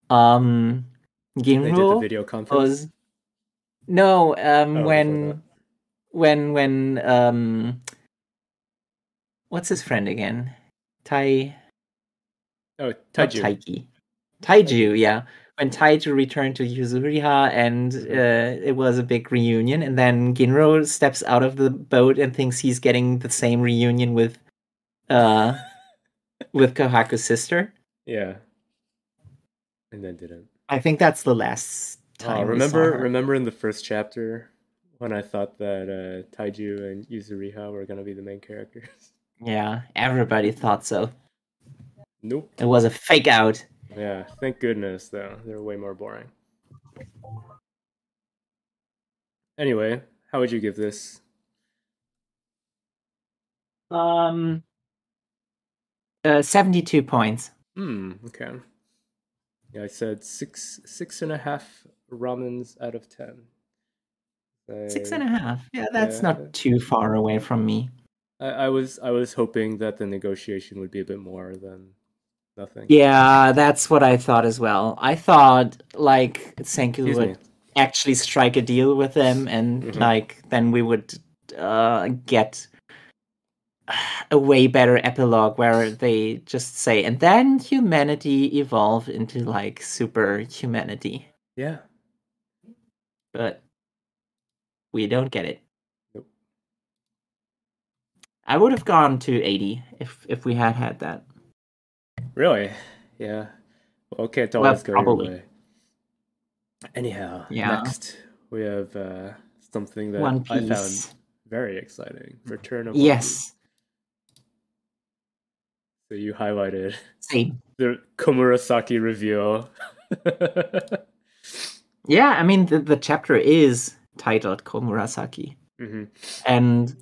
um, They did the video conference. was no um Oh, when when when um what's his friend again? Tai Oh, Taiju. Taiki. Taiju, yeah. When Taiju returned to Yuzuriha and uh, it was a big reunion, and then Ginro steps out of the boat and thinks he's getting the same reunion with uh with Kohaku's sister. Yeah. And then didn't. I think that's the last time. Oh, remember remember in the first chapter when I thought that uh, Taiju and Yuzuriha were gonna be the main characters? Yeah, everybody thought so. Nope. It was a fake out. Yeah, thank goodness though. They're way more boring. Anyway, how would you give this? Um, uh, seventy-two points. Hmm, okay. Yeah, I said six six and a half ramens out of ten. Six and a half. Yeah, that's yeah. not too far away from me. I, I was I was hoping that the negotiation would be a bit more than nothing. Yeah, that's what I thought as well. I thought like Senku Excuse would me. actually strike a deal with them, and Mhm. like then we would uh, get a way better epilogue where they just say, and then humanity evolved into like super humanity, Yeah. but we don't get it. Nope. I would have gone to eighty if if we had had that. Really? Yeah. Well, can't Well, always go your probably. way. Anyhow, Yeah. next we have uh, something that One I found very exciting. Return of One Piece. Yes, So you highlighted same. the Komurasaki reveal. Yeah, I mean the, the chapter is titled Komurasaki. hmm and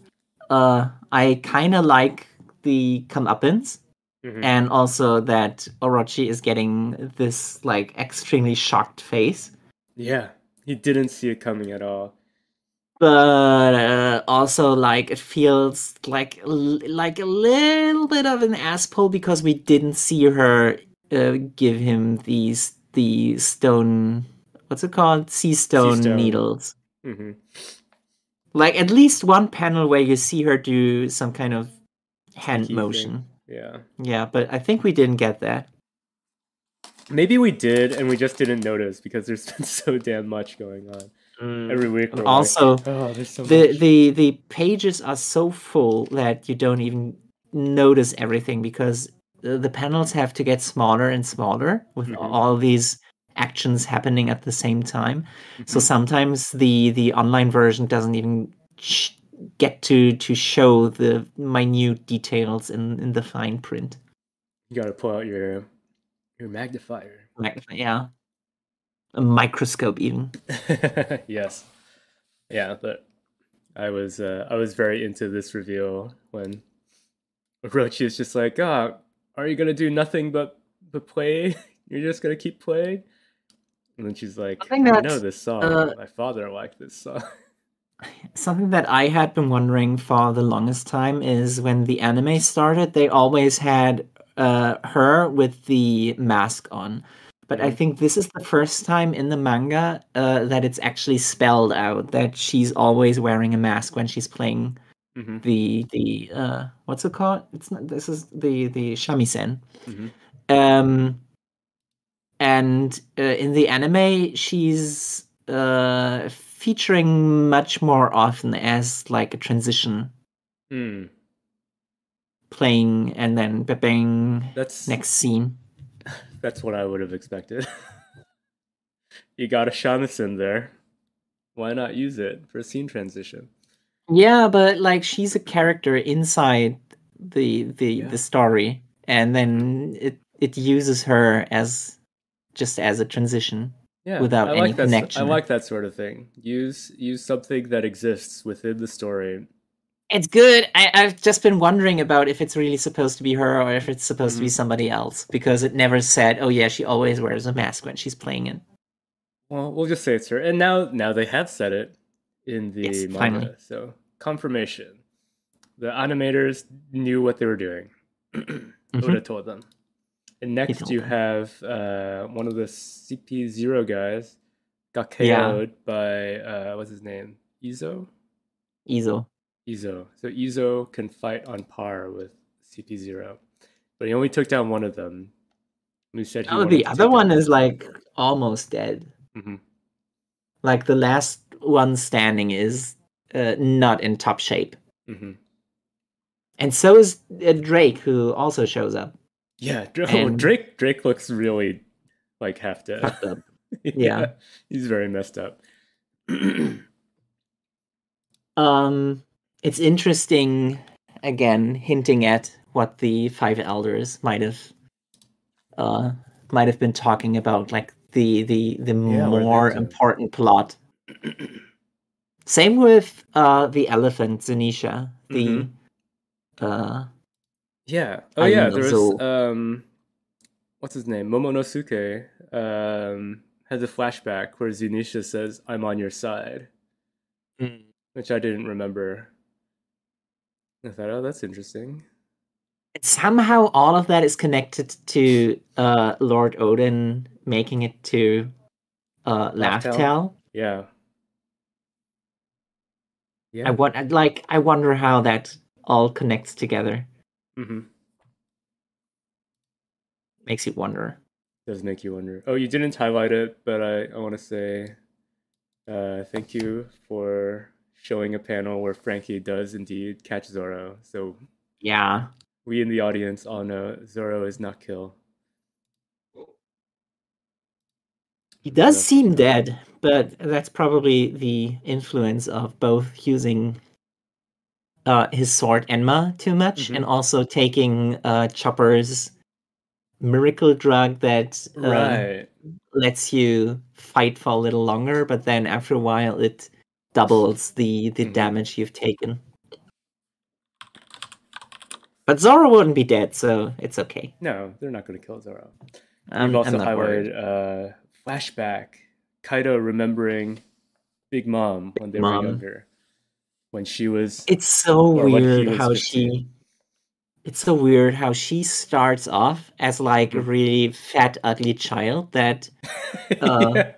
uh, I kind of like the comeuppance, hmm and also that Orochi is getting this like extremely shocked face, Yeah, he didn't see it coming at all. but uh, also like it feels like like a little bit of an ass pull because we didn't see her uh, give him these the stone. What's it called? Sea stone stone. needles. hmm Like at least one panel where you see her do some kind of hand Key thing. Motion. Yeah. Yeah, but I think we didn't get that. Maybe we did, and we just didn't notice because there's been so damn much going on every week. we're like, Also, oh, there's so the much. the the pages are so full that you don't even notice everything because the, the panels have to get smaller and smaller with Mhm. all these actions happening at the same time. So Mhm. sometimes the the online version doesn't even sh- get to to show the minute details in in the fine print. you gotta pull out your your magnifier. Magnify- Yeah, a microscope even. yes. Yeah, but I was uh, I was very into this reveal when Orochi is just like, "Ah, are you gonna do nothing but but play? You're just gonna keep playing?" And then she's like, I "I know this song. uh, My father liked this song." Something that I had been wondering for the longest time is when the anime started, they always had uh, her with the mask on. But I Mhm. think this is the first time in the manga uh, that it's actually spelled out that she's always wearing a mask when she's playing hmm the the uh, what's it called? It's not. This is the the shamisen. hmm Um, and uh, in the anime, she's uh, featuring much more often as like a transition, Mm, playing and then bang that's next scene. that's what I would have expected. you got a shamisen there. Why not use it for a scene transition? Yeah, but like she's a character inside the the Yeah. the story, and then it it uses her as just as a transition. Yeah, without I any like that. s- I connection. like that sort of thing. Use use something that exists within the story It's good. I, I've just been wondering about if it's really supposed to be her or if it's supposed to be Mhm. somebody else because it never said, "Oh yeah, she always wears a mask when she's playing it." Well, we'll just say it's her. And now now they have said it in the Yes, manga. finally. So confirmation. The animators knew what they were doing. Mhm. Oda told them. And next you have uh, one of the CP0 guys got Yeah. KO'd by uh, what's his name? Izo? Izo. Izo. So Izo can fight on par with CP0. But he only took down one of them. He said he Oh, the other one down- is like almost dead. Mhm. Like the last one standing is uh, not in top shape, Mhm. and so is uh, Drake, who also shows up. Yeah, oh, And- Drake Drake looks really like half dead. Up. Yeah. he's very messed up. Um, it's interesting, again, hinting at what the five elders might have, uh, might have been talking about, like the the the Yeah, what are they more important plot. Same with uh the elephant Zunisha. The Mhm. uh yeah. Oh I yeah, know, there was so- um what's his name? Momonosuke um has a flashback where Zunisha says, I'm on your side, which I didn't remember. I thought, oh that's interesting. somehow all of that is connected to uh Lord Oden making it to uh Laugh-Tale? Laugh-Tale. Yeah. Yeah. I want like I wonder how that all connects together. Hmm Makes you wonder. does make you wonder. Oh, you didn't highlight it, but I, I want to say uh, thank you for showing a panel where Frankie does indeed catch Zoro. So Yeah. we in the audience all know Zoro is not kill. He does seem dead, but that's probably the influence of both using uh, his sword Enma too much Mhm. and also taking uh, Chopper's miracle drug that uh, right. lets you fight for a little longer, but then after a while it doubles the the Mhm. damage you've taken. But Zoro wouldn't be dead, so it's okay. No, they're not going to kill Zoro. We've also highlighted uh, flashback. Kaido remembering Big Mom when they Mom. were younger, when she was It's so Or when he weird how 15. she. It's so weird how she starts off as like a Mhm. really fat, ugly child that, uh, Yeah.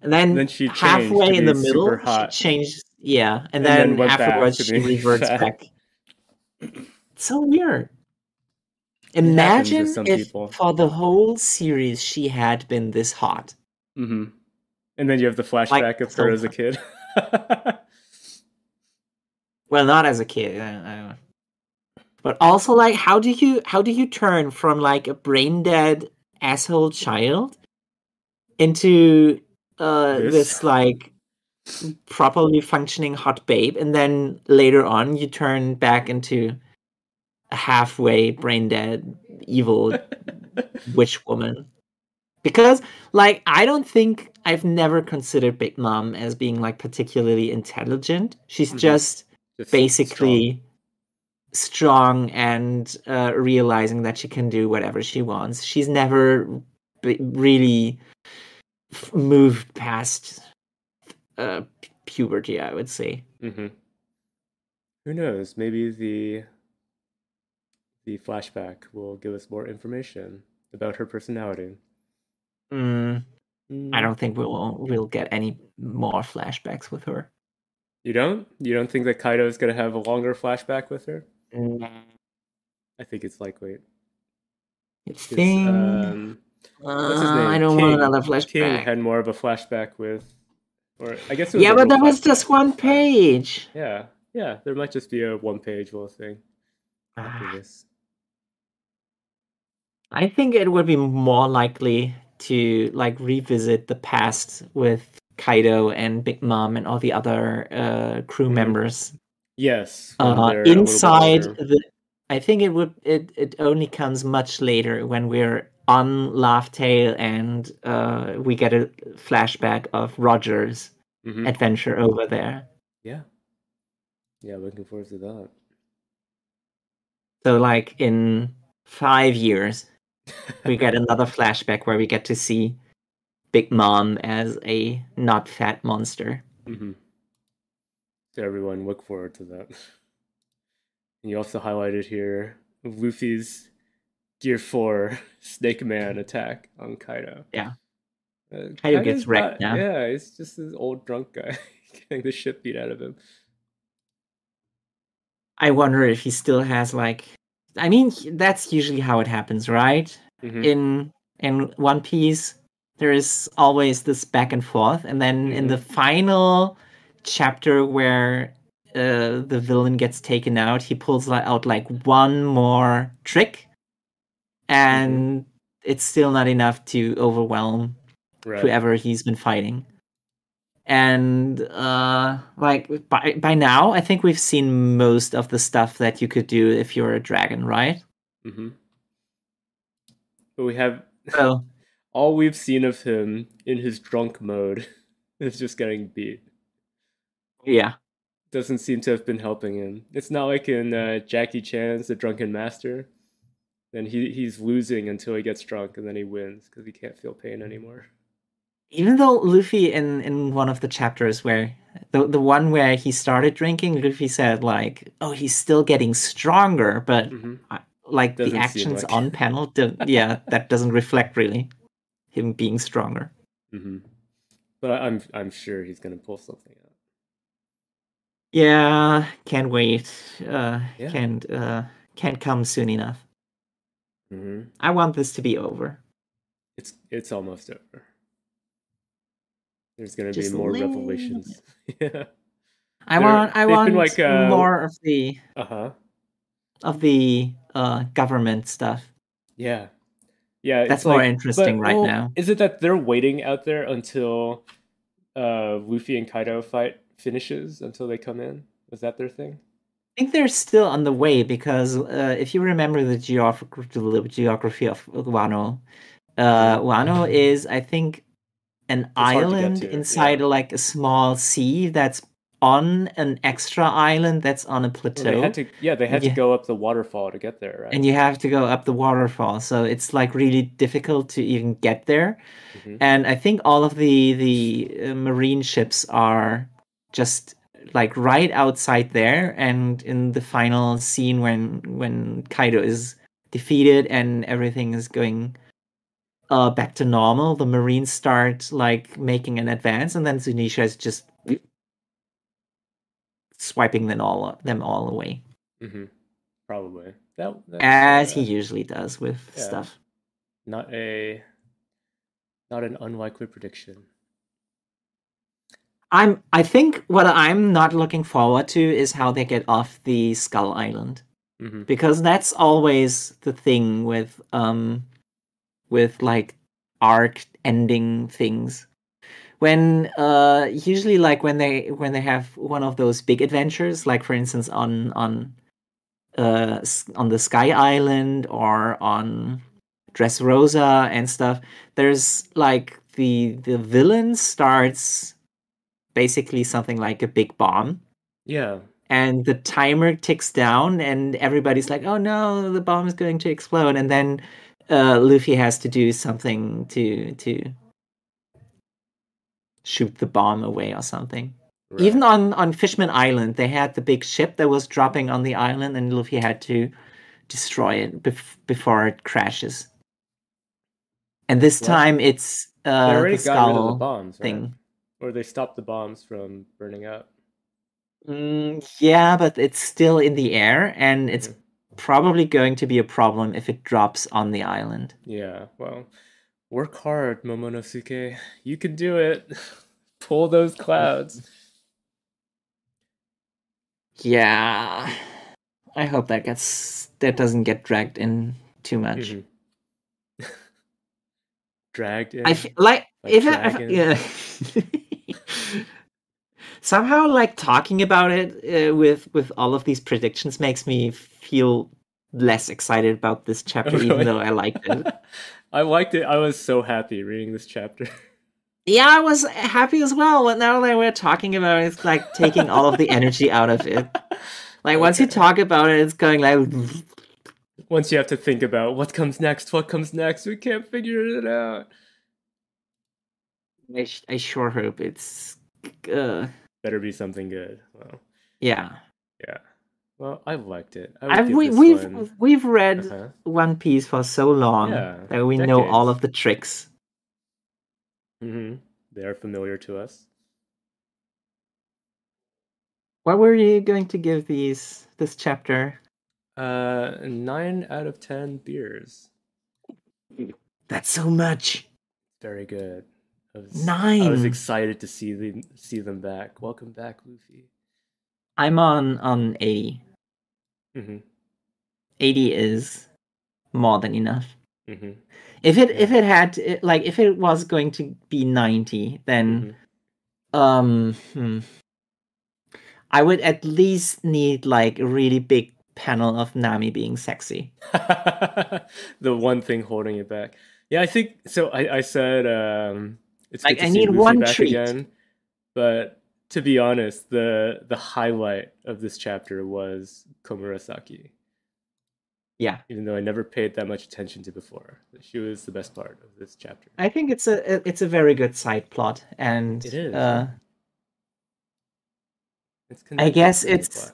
and then, Then she halfway in the middle she changed. Yeah, and, And then then, afterwards she reverts fat. back. It's so weird. Imagine if people. for the whole series she had been this hot. hmm And then you have the flashback of her so as a kid. Well, not as a kid. I, I don't. But also, like, how do you how do you turn from like a brain dead asshole child into uh This? this, like properly functioning hot babe, and then later on you turn back into a halfway brain dead evil witch woman? Because, like, I don't think I've never considered Big Mom as being like particularly intelligent. She's Mhm. just Just basically strong, and uh, realizing that she can do whatever she wants. She's never b- really f- moved past uh, pu- puberty, I would say. hmm Who knows? Maybe the the flashback will give us more information about her personality. Mm, I Mm. don't think we'll we'll get any more flashbacks with her. You don't? You don't think that Kaido is gonna have a longer flashback with her? Mm, I think it's likely. I 'Cause, think um, what's his uh, name? I don't King. want another flashback. King had more of a flashback with, or I guess it was Yeah, but little that was just one page. Yeah, yeah. There might just be a one-page little thing after Ah, this. I think it would be more likely to like revisit the past with Kaido and Big Mom and all the other uh, crew Mhm. members. Yes. Uh, they're a little bit inside the, I think it would. It it only comes much later when we're on Laugh Tale and uh, we get a flashback of Roger's Mhm. adventure over there. Yeah. Yeah, looking forward to that. So, like in five years, we get another flashback where we get to see Big Mom as a not fat monster. Mm-hmm. So everyone, look forward to that. And you also highlighted here Luffy's Gear Four Snake Man attack on Kaido. Yeah. Uh, Kaido Kaido's gets wrecked now. Yeah, he's just this old drunk guy getting the shit beat out of him. I wonder if he still has like. I mean, that's usually how it happens, right? Mhm. In in One Piece, there is always this back and forth, and then in the final chapter where uh, the villain gets taken out, he pulls out like one more trick, and it's still not enough to overwhelm Right. whoever he's been fighting. And uh like by by now I think we've seen most of the stuff that you could do if you're a dragon, right? hmm But we have So all we've seen of him in his drunk mode is just getting beat. yeah. Doesn't seem to have been helping him. It's not like in uh, Jackie Chan's The Drunken Master. Then he he's losing until he gets drunk, and then he wins because he can't feel pain anymore. Even though Luffy in in one of the chapters where the the one where he started drinking, Luffy said like, "Oh, he's still getting stronger," but hmm like Doesn't the actions like- on panel, yeah, that doesn't reflect really him being stronger. hmm But I- I'm I'm sure he's gonna pull something out. Yeah, can't wait. Uh, Yeah. Can't uh, can't come soon enough. hmm I want this to be over. It's it's almost over. There's gonna Just be more revelations. yeah. I They're- want I want like, uh, more of the Uh huh. of the uh government stuff. Yeah. Yeah. That's it's more like- interesting but, right well, now. Is it that they're waiting out there until uh, Luffy and Kaido fight finishes until they come in? Was that their thing? I think they're still on the way because uh, if you remember the geography, the geography of Wano, uh, Wano is I think an to island to, inside yeah. like a small sea that's on an extra island that's on a Well, plateau. they had to. Yeah, they had Yeah. to go up the waterfall to get there, right? and you have to go up the waterfall so it's like really difficult to even get there Mhm. and i think all of the the uh, marine ships are just like right outside there and in the final scene when when kaido is defeated and everything is going uh back to normal the marines start like making an advance and then zunisha is just swiping them all them all away Mhm. Probably. That, as uh, he usually does with yeah. stuff Not a. Not an unlikely prediction. I'm I think what I'm not looking forward to is how they get off the Skull Island hmm because that's always the thing with um with like arc ending things. When uh usually like when they when they have one of those big adventures like for instance on on uh on the Sky Island or on Dressrosa and stuff there's like the the villain starts basically something like a big bomb Yeah. and the timer ticks down and everybody's like oh no the bomb is going to explode and then uh, luffy has to do something to to shoot the bomb away or something Right. even on on fishman island they had the big ship that was dropping on the island and luffy had to destroy it bef- before it crashes and this Well, time it's they uh already the got rid of the bombs, right? thing Or they stopped the bombs from burning up. Mm, yeah, but it's still in the air, and it's Mhm. probably going to be a problem if it drops on the island. Yeah, well, work hard, Momonosuke. You can do it. Pull those clouds. Yeah, I hope that gets that doesn't get dragged in too much. Mhm. Dragged in. I feel like Like if, I- dragon. yeah. Somehow, like talking about it uh, with with all of these predictions makes me feel less excited about this chapter, Oh, really? even though I liked it. I liked it. I was so happy reading this chapter. Yeah, I was happy as well. But now that we're talking about it, it's like taking all of the energy out of it. Like once you talk about it, it's going like Once you have to think about what comes next, what comes next, we can't figure it out. I, sh- I sure hope it's uh, Better be something good. Well, yeah. yeah. Well, I liked it. I would I've, we, we've one- we've read Uh-huh. One Piece for so long Yeah, that we know all of the tricks. Mhm. They are familiar to us. What were you going to give these this chapter? Uh, nine out of ten beers. That's so much. Very good. I was, I was excited to see them see them back. Welcome back, Luffy. I'm on on 80. Hmm 80 is more than enough. hmm If it if it had it- like if it was going to be 90, then Mhm. um hmm, I would at least need like a really big panel of Nami being sexy. the one thing holding it back. Yeah, I think so. I, I said um, it's Like, good to I see need one back treat. again, but to be honest, the the highlight of this chapter was Komurasaki. Yeah. Even though I never paid that much attention to before, she was the best part of this chapter. I think it's a it's a very good side plot and It is, uh It's I guess it's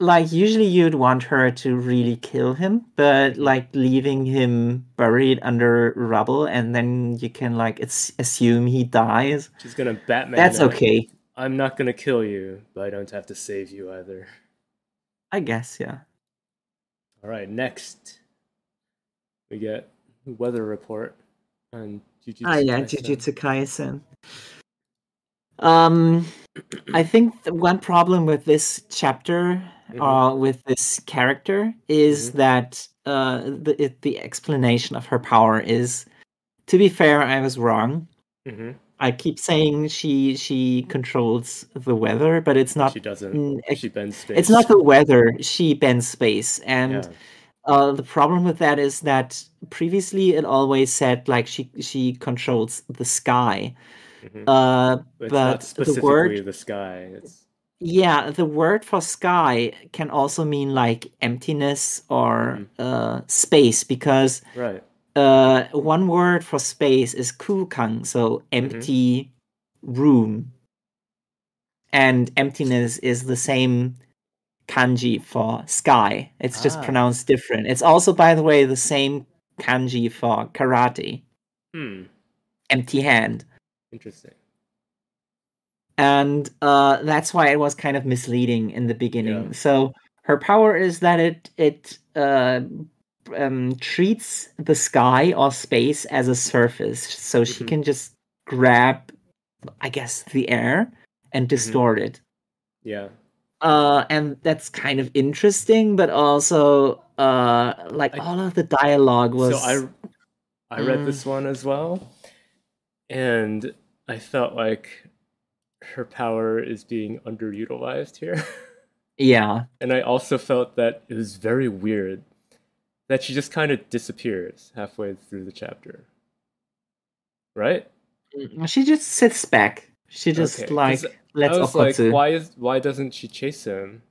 like usually you'd want her to really kill him, but Mm-hmm. like leaving him buried under rubble and then you can like it's assume he dies. she's gonna Batman. That's okay. I'm not gonna kill you, but I don't have to save you either. I guess, yeah. All right, next we get weather report on Jujutsu. Ah, yeah, Jujutsu Kaisen. Um, I think the one problem with this chapter, Mhm. uh, with this character, is Mhm. that uh, the it, the explanation of her power is. To be fair, I was wrong. Mhm. I keep saying she she controls the weather, but it's not. She doesn't. She bends space. It's not the weather. She bends space, and Yeah. uh, the problem with that is that previously it always said like she she controls the sky. Mhm. Uh, but the specifically word- the sky. It's yeah, the word for sky can also mean like emptiness or Mhm. uh, space because right. Uh, one word for space is kukan, so empty room. And emptiness is the same kanji for sky. It's just Ah. pronounced different. It's also, by the way, the same kanji for karate, Hmm. empty hand. Interesting. and uh, that's why it was kind of misleading in the beginning. Yeah. So her power is that it it uh, um, treats the sky or space as a surface, so she Mhm. can just grab, I guess, the air and Mm-hmm. distort it. Yeah. Uh, and that's kind of interesting, but also uh, like I- all of the dialogue was. So I I read Mm. this one as well, and I felt like her power is being underutilized here. yeah, and I also felt that it was very weird that she just kind of disappears halfway through the chapter. Right? she just sits back. She just Okay, 'cause like lets I was like, why is why doesn't she chase him?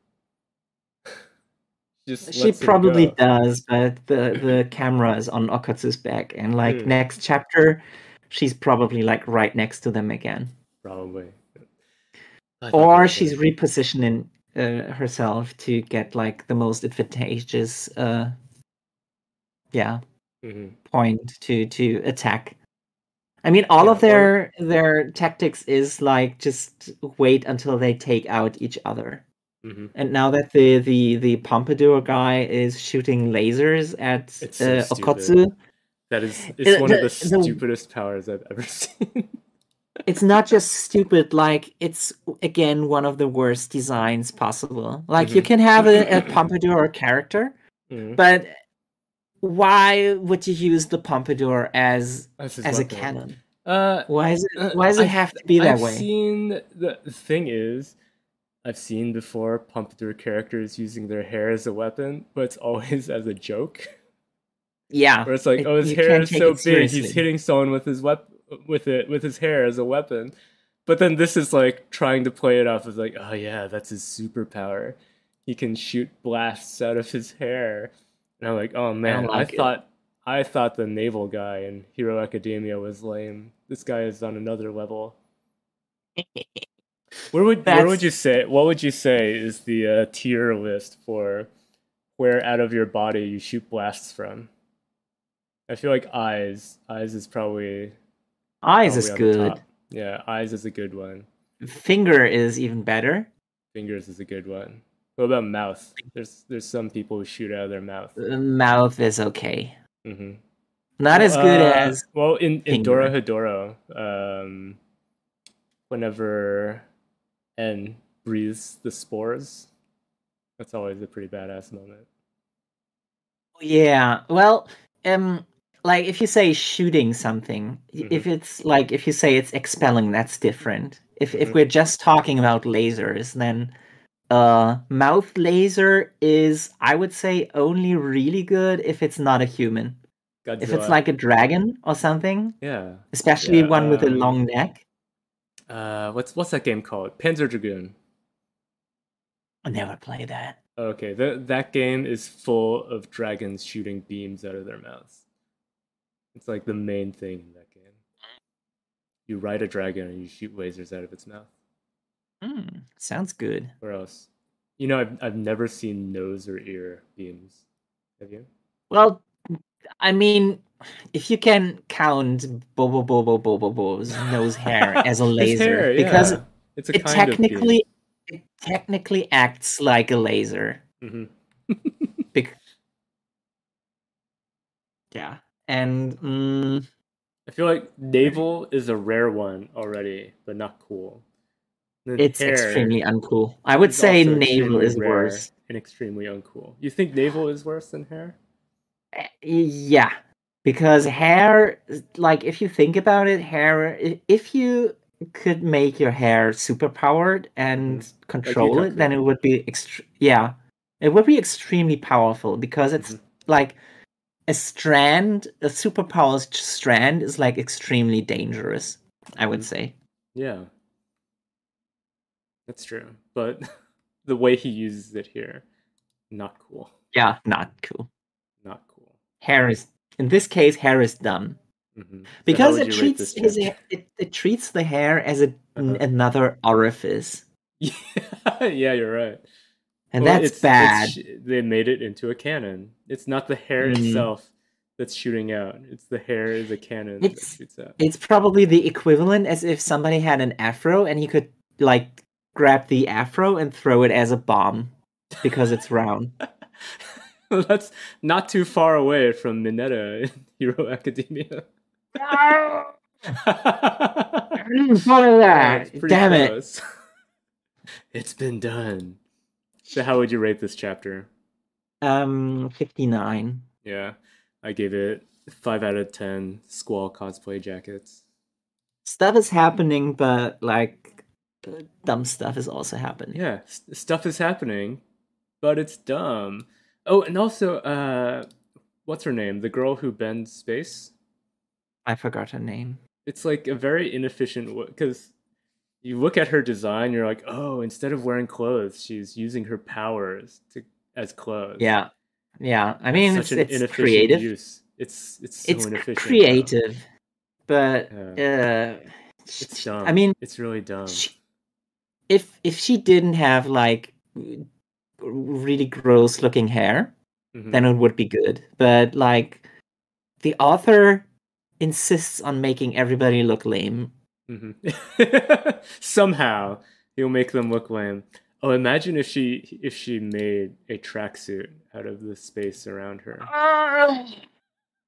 just She probably go. does, but the the camera is on Okkotsu's back, and like Hmm. next chapter, she's probably like right next to them again, Probably. I thought that or she's repositioning uh, herself to get like the most advantageous, uh, yeah, Mhm. point to to attack. I mean, all Yeah, of or- their their tactics is like just wait until they take out each other. Mhm. And now that the the the pompadour guy is shooting lasers at It's so uh. Okkotsu, That is it's Uh, one of the- the the- stupidest powers I've ever seen. it's not just stupid. Like it's again one of the worst designs possible. Like you Mhm. can have a, a pompadour character, Mhm. but why would you use the pompadour as as a cannon? Uh, Why is Uh, it why does it I've- have to be that I've way? seen the, the thing is, I've seen before Pompadour characters using their hair as a weapon, but it's always as a joke. Yeah, Where it's like, it- oh, his hair is so big, seriously. he's hitting someone with his wep- with it with his hair as a weapon. But then this is like trying to play it off as like, oh yeah, that's his superpower. He can shoot blasts out of his hair. And I'm like, oh man, I, like it. thought I thought the navel guy in Hero Academia was lame. This guy is on another level. Where would where would you say what would you say is the uh, tier list for where out of your body you shoot blasts from? I feel like eyes eyes is probably Eyes is probably the good. Yeah, eyes is a good one. Finger is even better. Fingers is a good one. What about mouth? There's there's some people who shoot out of their mouth. Uh, Mouth is okay. hmm Not as good Uh, as well in in. Dorohedoro, um, whenever N breathes the spores, that's always a pretty badass moment. Yeah. Well, um like if you say shooting something, Mhm. if it's like if you say it's expelling, that's different. If if Mhm. we're just talking about lasers, then uh mouth laser is I would say only really good if it's not a human. Godzilla. If it's like a dragon or something, yeah, especially Yeah, one with a um, long neck. uh, what's what's that game called? Panzer Dragoon. I never play that. Okay, that that game is full of dragons shooting beams out of their mouths. It's like the main thing in that game. You ride a dragon and you shoot lasers out of its mouth. Hmm, sounds good. Where else? You know, I've I've never seen nose or ear beams. Have you? Well, I mean, if you can count Bobobo-bo Bo-bobo's nose hair as a laser, hair, because yeah. it's a it technically it technically acts like a laser. Bec- yeah, and mm, I feel like navel is a rare one already, but not cool. Then it's hair extremely uncool. I would say navel is worse. and extremely uncool. You think navel is worse than hair? Eh, Yeah, because hair, like if you think about it, hair. If you could make your hair super powered and control it, then it would be ext- yeah, it would be extremely powerful because it's Mhm. like a strand, a superpowered strand is like extremely dangerous. I would Mhm. say. Yeah, that's true. But the way he uses it here, not cool. Yeah, not cool. Not cool. Hair is in this case, hair is dumb. hmm because it treats his it, it treats the hair as a, Uh-huh. another orifice yeah, yeah, you're right. and Well, that's it's- bad it's- they made it into a cannon. It's not the hair Mm. itself that's shooting out. It's the hair is a cannon It's- that shoots out. it's probably the equivalent as if somebody had an afro and he could like grab the afro and throw it as a bomb because it's round Well, that's not too far away from Mineta in Hero Academia. what is Yeah, it's pretty damn it close. it's been done. So, how would you rate this chapter? um 59 Yeah, I gave it five out of ten. Squall cosplay jackets. stuff is happening but like dumb stuff is also happening Yeah, s- stuff is happening, but it's dumb. Oh, and also, uh, what's her name? The girl who bends space. i forgot her name It's like a very inefficient because you look at her design, you're like, oh, instead of wearing clothes, she's using her powers to as clothes. yeah yeah i mean such it's, an it's creative use. It's it's so it's inefficient. though. creative but Yeah. uh It's dumb. i mean it's really dumb. she, if if she didn't have like really gross looking hair Mhm. then it would be good but like the author insists on making everybody look lame Mhm. Somehow he'll make them look lame. Oh, imagine if she if she made a tracksuit out of the space around her.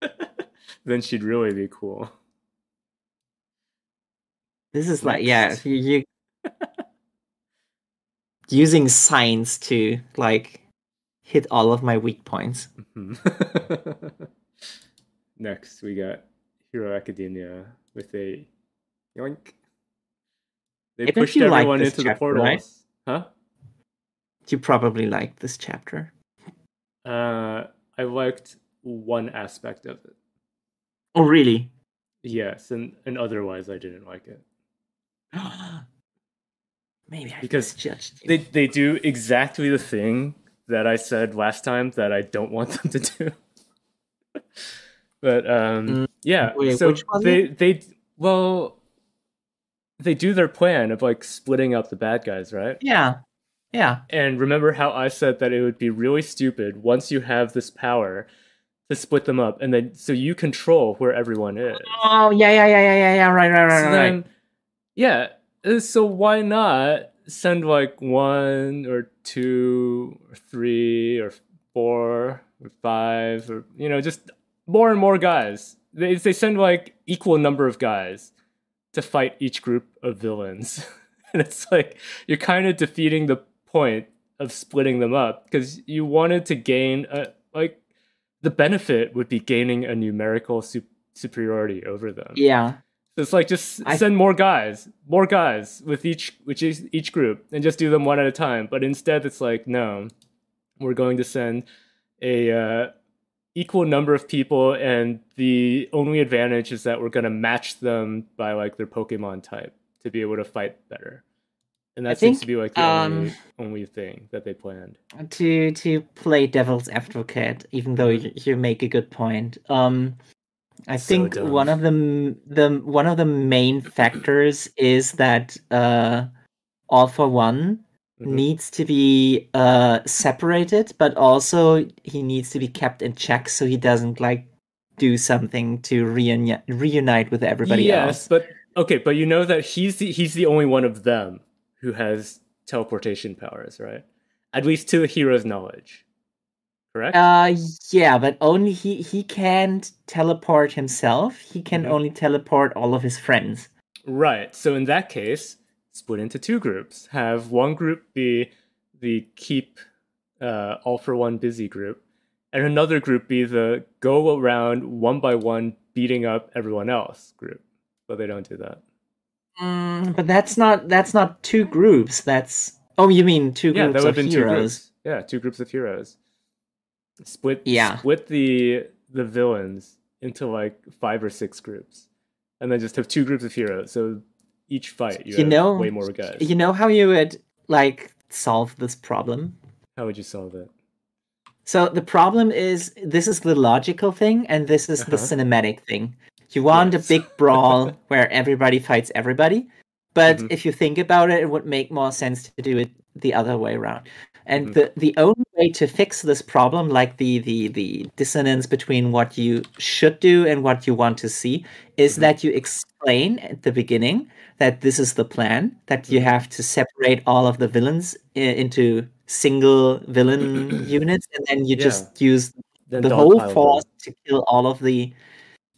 then she'd really be cool. this is like yeah you, you using science to like hit all of my weak points Mhm. Next, we got Hero Academia with a yoink. They I pushed like everyone this into the portals. right? Huh? you probably liked this chapter Uh, I liked one aspect of it. oh really Yes, and and otherwise I didn't like it. Maybe I Because misjudged you. They they do exactly the thing that I said last time that I don't want them to do. but um Mm, yeah, wait, so which was they they well they do their plan of like splitting up the bad guys, right? yeah, yeah, And remember how I said that it would be really stupid once you have this power to split them up and then so you control where everyone is. Oh yeah, yeah, yeah, yeah, yeah, yeah. Right, right, right, So right. right. then, yeah. Uh, So why not send like one or two or three or four or five or you know just more and more guys. They they send like equal number of guys to fight each group of villains, and it's like you're kind of defeating the point of splitting them up because you wanted to gain a like the benefit would be gaining a numerical sup- superiority over them. Yeah, it's like just I- send more guys, more guys with each which is each group, and just do them one at a time. But instead, it's like no, we're going to send a uh, equal number of people, and the only advantage is that we're going to match them by like their Pokemon type to be able to fight better. And that I seems think, to be like the um, only only thing that they planned. to to play devil's advocate, even though you, you make a good point. Um, I think one of the the one of the main factors is that uh, All for One Mhm. needs to be uh separated, but also he needs to be kept in check so he doesn't like do something to reuni- reunite with everybody yes, else. but okay, but you know that he's the, he's the only one of them who has teleportation powers, right? At least to the hero's knowledge. Correct? Uh, yeah, but only he he can't teleport himself. He can Mhm. only teleport all of his friends. right. So in that case, split into two groups. Have one group be the keep uh, all for one busy group, and another group be the go around one by one beating up everyone else group. But they don't do that. Mm, but that's not that's not two groups. That's oh, you mean two yeah, that groups would of been two heroes? groups. Yeah, two groups of heroes. Split Yeah. split the the villains into like five or six groups. And then just have two groups of heroes. So each fight you, You have know- way more guys. You know how you would like solve this problem? How would you solve it? So the problem is this is the logical thing and this is the Uh-huh. cinematic thing. You want Yes. a big brawl where everybody fights everybody, but Mhm. if you think about it, it would make more sense to do it the other way around. And Mhm. the the only way to fix this problem, like the the the dissonance between what you should do and what you want to see, is Mhm. that you explain at the beginning that this is the plan, that you Mhm. have to separate all of the villains i- into single villain units, and then you Yeah. just use Then the whole dogpile them. force to kill all of the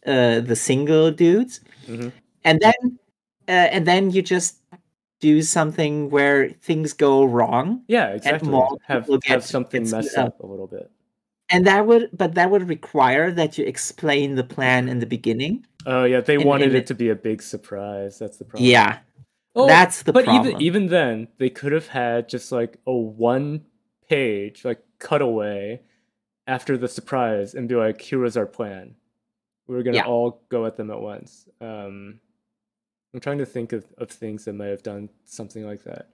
uh, the single dudes, Mhm. and then uh, and then you just do something where things go wrong, Yeah, exactly. more Have people have something get mess up a little bit. and that would but that would require that you explain the plan in the beginning. Oh yeah, they And- wanted and it it- to be a big surprise. That's the problem. Yeah, Oh, that's the but problem. even even then, they could have had just like a one page like cutaway after the surprise and be like, "Here is our plan. We're gonna Yeah. all go at them at once." Um, I'm trying to think of, of things that might have done something like that.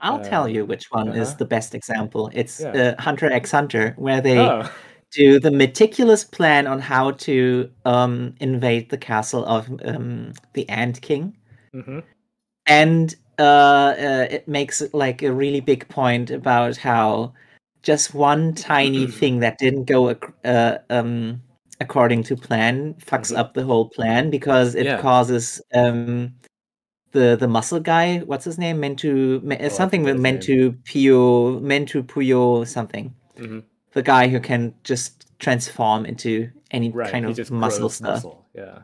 I'll tell you which one is uh-huh. the best example. It's Yeah. uh, Hunter x Hunter, where they Oh, do the meticulous plan on how to um, invade the castle of um, the Ant King. hmm and uh, uh, it makes like a really big point about how just one tiny thing that didn't go ac- uh, um, according to plan fucks Mhm. up the whole plan because it Yeah. causes um, the the muscle guy what's his name Mentu Me- Oh, something with forget his name. Mentu Pio Mentu Puyo something hmm the guy who can just transform into any Right. kind he of muscle stuff muscle. Yeah,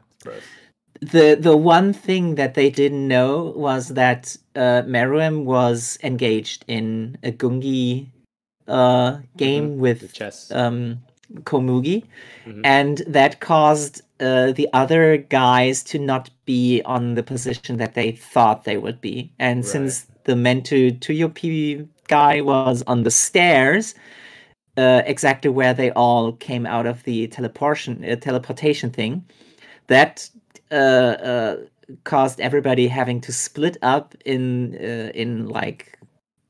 the the one thing that they didn't know was that uh, Meruem was engaged in a Gungi uh, game The with chess. um, Komugi, Mhm. and that caused uh, the other guys to not be on the position that they thought they would be. And since the Menthuthuyoupi guy was on the stairs, uh, exactly where they all came out of the teleportation uh, teleportation thing, that uh, uh, caused everybody having to split up in uh, in like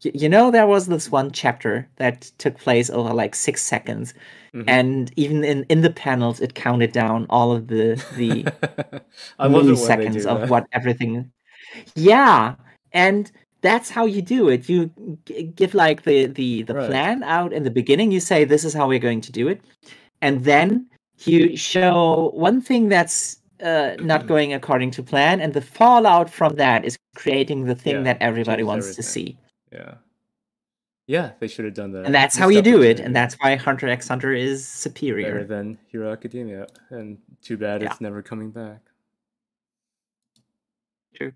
you know there was this one chapter that took place over like six seconds Mhm. and even in in the panels it counted down all of the the I love it when they milliseconds of that. what everything yeah and that's how you do it you g- give like the the the Right. plan out in the beginning you say this is how we're going to do it and then you show one thing that's uh, not going according to plan and the fallout from that is creating the thing Yeah, that everybody wants to see Yeah. Yeah, they should have done that. and that's how you do it and that's why hunter x hunter is better superior than Hero Academia. And too bad Yeah. it's never coming back. True.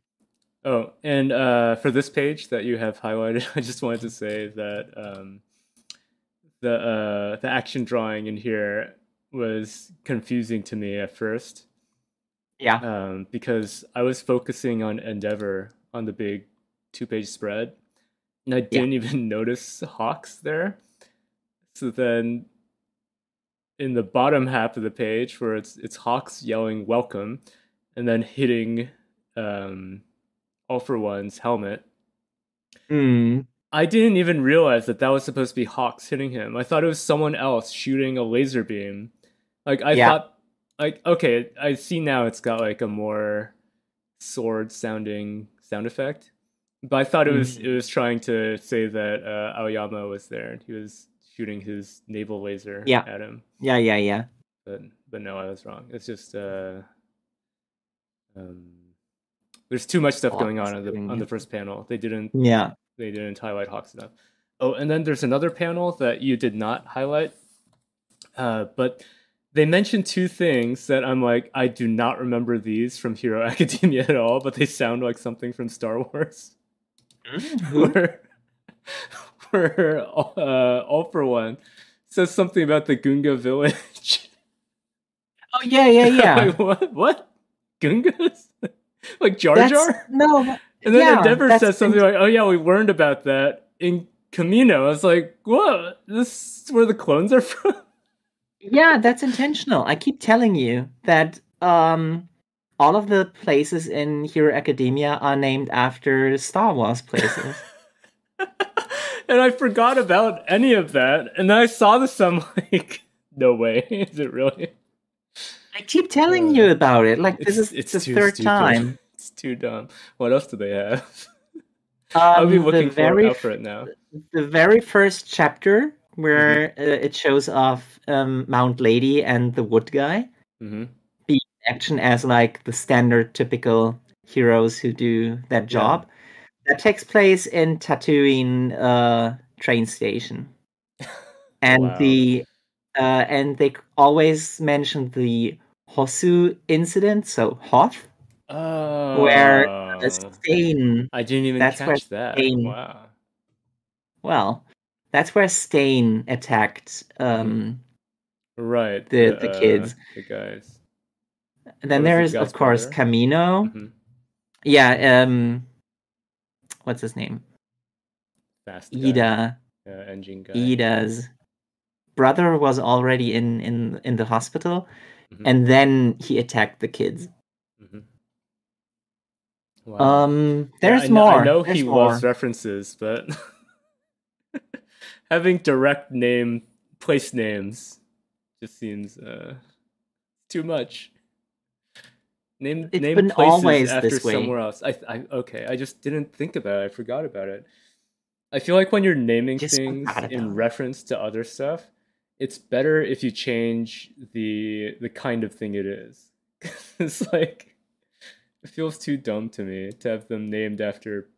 Oh, and uh, for this page that you have highlighted, I just wanted to say that um, the uh, the action drawing in here was confusing to me at first yeah um, because I was focusing on Endeavor on the big two page spread, and I didn't even notice Hawks there. So then, in the bottom half of the page, where it's it's Hawks yelling "Welcome," and then hitting um, All for One's helmet. Mm, I didn't even realize that that was supposed to be Hawks hitting him. I thought it was someone else shooting a laser beam. Like I Yeah. thought, like okay, I see now it's got like a more sword sounding sound effect. But I thought it was Mhm. it was trying to say that uh, Aoyama was there and he was shooting his navel laser Yeah. at him. yeah yeah yeah But but no, I was wrong. It's just uh, um, there's too much stuff going on on the on the first panel. They didn't yeah they didn't highlight Hawks enough. Oh, and then there's another panel that you did not highlight. Uh, but they mentioned two things that I'm like, I do not remember these from Hero Academia at all, but they sound like something from Star Wars. Who? where, where uh, All for One says something about the Gunga village. oh yeah yeah yeah Wait, what? What? Gungas? like Jar That's- Jar? no but- And then Yeah, Endeavor says something like, "Oh yeah, we learned about that in Kamino." I was like, "What? This is where the clones are from?" Yeah, that's intentional. I keep telling you that um all of the places in Hero Academia are named after Star Wars places. and I forgot about any of that. And then I saw this. I'm like, "No way! Is it really?" I keep telling Uh, you about it. Like this is it's the third stupid. time. It's too dumb. What else do they have? I'll be Um, looking for very for it now. the very first chapter where Mm-hmm. uh, it shows off um, Mount Lady and the Wood Guy hmm action as like the standard typical heroes who do that job. That takes place in Tatooine uh, train station. and Wow. the uh, and they always mention the Hosu incident, so Hoth, Oh, where the stain. I didn't even that's catch that. Stain- Wow. Well, that's where Stain attacked. Um, Right. The- the uh, kids. the guys. And then there the of course? Kamino. Mhm. Yeah. Um, what's his name? Fast guy. Iida. Uh, engine guy. Iida's brother was already in in in the hospital, Mhm. and then he attacked the kids. Mhm. Wow. Um, Yeah, there's I kn- more. I know there's he more. loves references, but having direct name place names just seems uh, too much. Name It's name been places after somewhere else. I, I okay. I just didn't think about it. I forgot about it. I feel like when you're naming Just things in reference to other stuff, it's better if you change the the kind of thing it is. it's like it feels too dumb to me to have them named after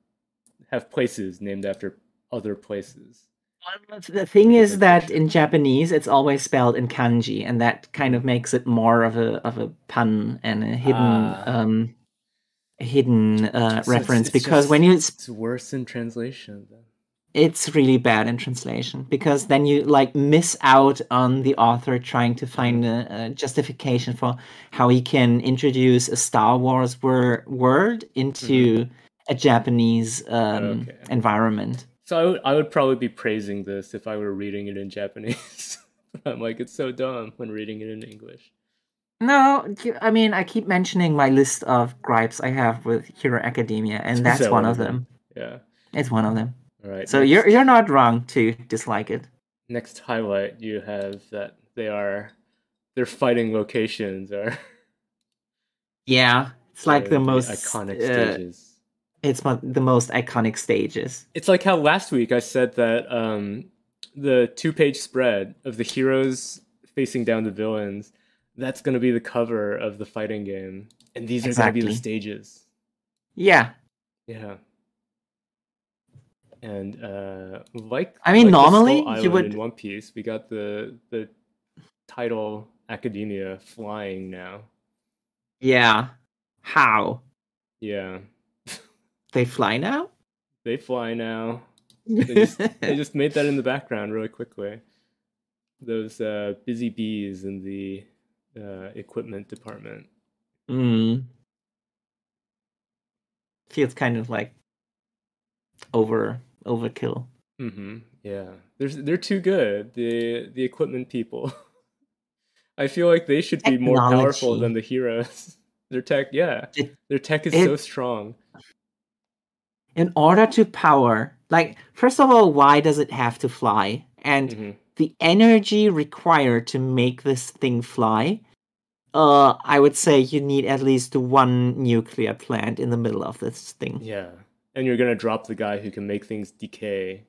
have places named after other places. The thing is that in Japanese it's always spelled in kanji, and that kind of makes it more of a of a pun and a hidden Ah. um hidden uh, So reference. it's because just- when you It's worse in translation. Then. it's really bad in translation because then you like miss out on the author trying to find a, a justification for how he can introduce a Star Wars wor- word into a Japanese um, Mm-hmm. Okay. environment. So I would, I would probably be praising this if I were reading it in Japanese. I'm like, it's so dumb when reading it in English. No, I mean I keep mentioning my list of gripes I have with Hero Academia, and that's that one of them. Yeah. It's one of them. All right. So next- you're you're not wrong to dislike it. next highlight you have that they are their fighting locations are Yeah, it's like the most iconic uh, stages. It's mo- the most iconic stages. It's like how last week I said that um, the two-page spread of the heroes facing down the villains that's going to be the cover of the fighting game, and these are going to be the stages. Yeah, Yeah. And uh, like I mean, like normally you would- in One Piece, we got the the title Academia flying now. yeah. How Yeah, they fly now? they fly now. just- they just made that in the background really quickly. Those uh, busy bees in the uh, equipment department. Mm. Feels kind of like over overkill. Mm-hmm. Yeah, they're they're too good. The the equipment people. I feel like they should be more powerful than the heroes. Their tech, yeah, It- their tech is so strong. In order to power, like first of all, why does it have to fly? And hmm the energy required to make this thing fly, uh, I would say you need at least one nuclear plant in the middle of this thing. Yeah, and you're gonna drop the guy who can make things decay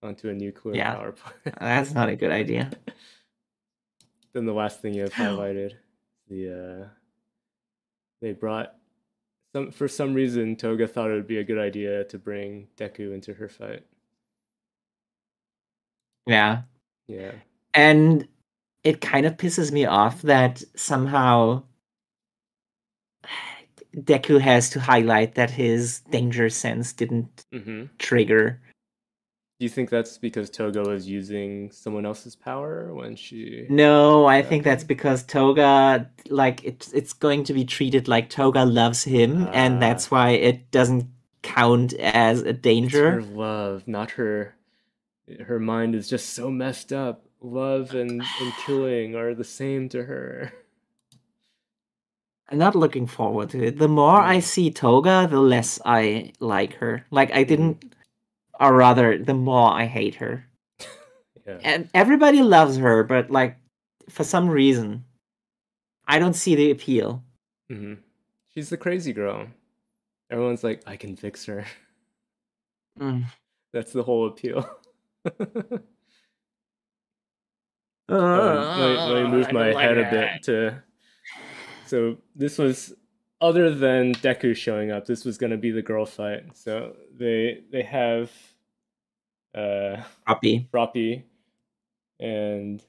onto a nuclear Yeah. power plant. That's not a good idea. then the last thing you have highlighted, the uh, they brought some for some reason Toga thought it would be a good idea to bring Deku into her fight. Yeah. Yeah. And it kind of pisses me off that somehow Deku has to highlight that his danger sense didn't hmm trigger. Do you think that's because Toga was using someone else's power when she? No, I think that's because Toga, like, it's it's going to be treated like Toga loves him, Ah. and that's why it doesn't count as a It's her danger. love, not her. Her mind is just so messed up. Love and, and killing are the same to her. I'm not looking forward to it. The more I Mm. see Toga, the less I like her. Like, I didn't, or rather, the more I hate her. Yeah. and everybody loves her, but like for some reason, I don't see the appeal. hmm She's the crazy girl. Everyone's like, I can fix her. Mm. That's the whole appeal. Uh, Um, let, me- let me move my head a bit to. So this was other than Deku showing up. This was going to be the girl fight. So they they have uh Copy. Froppy and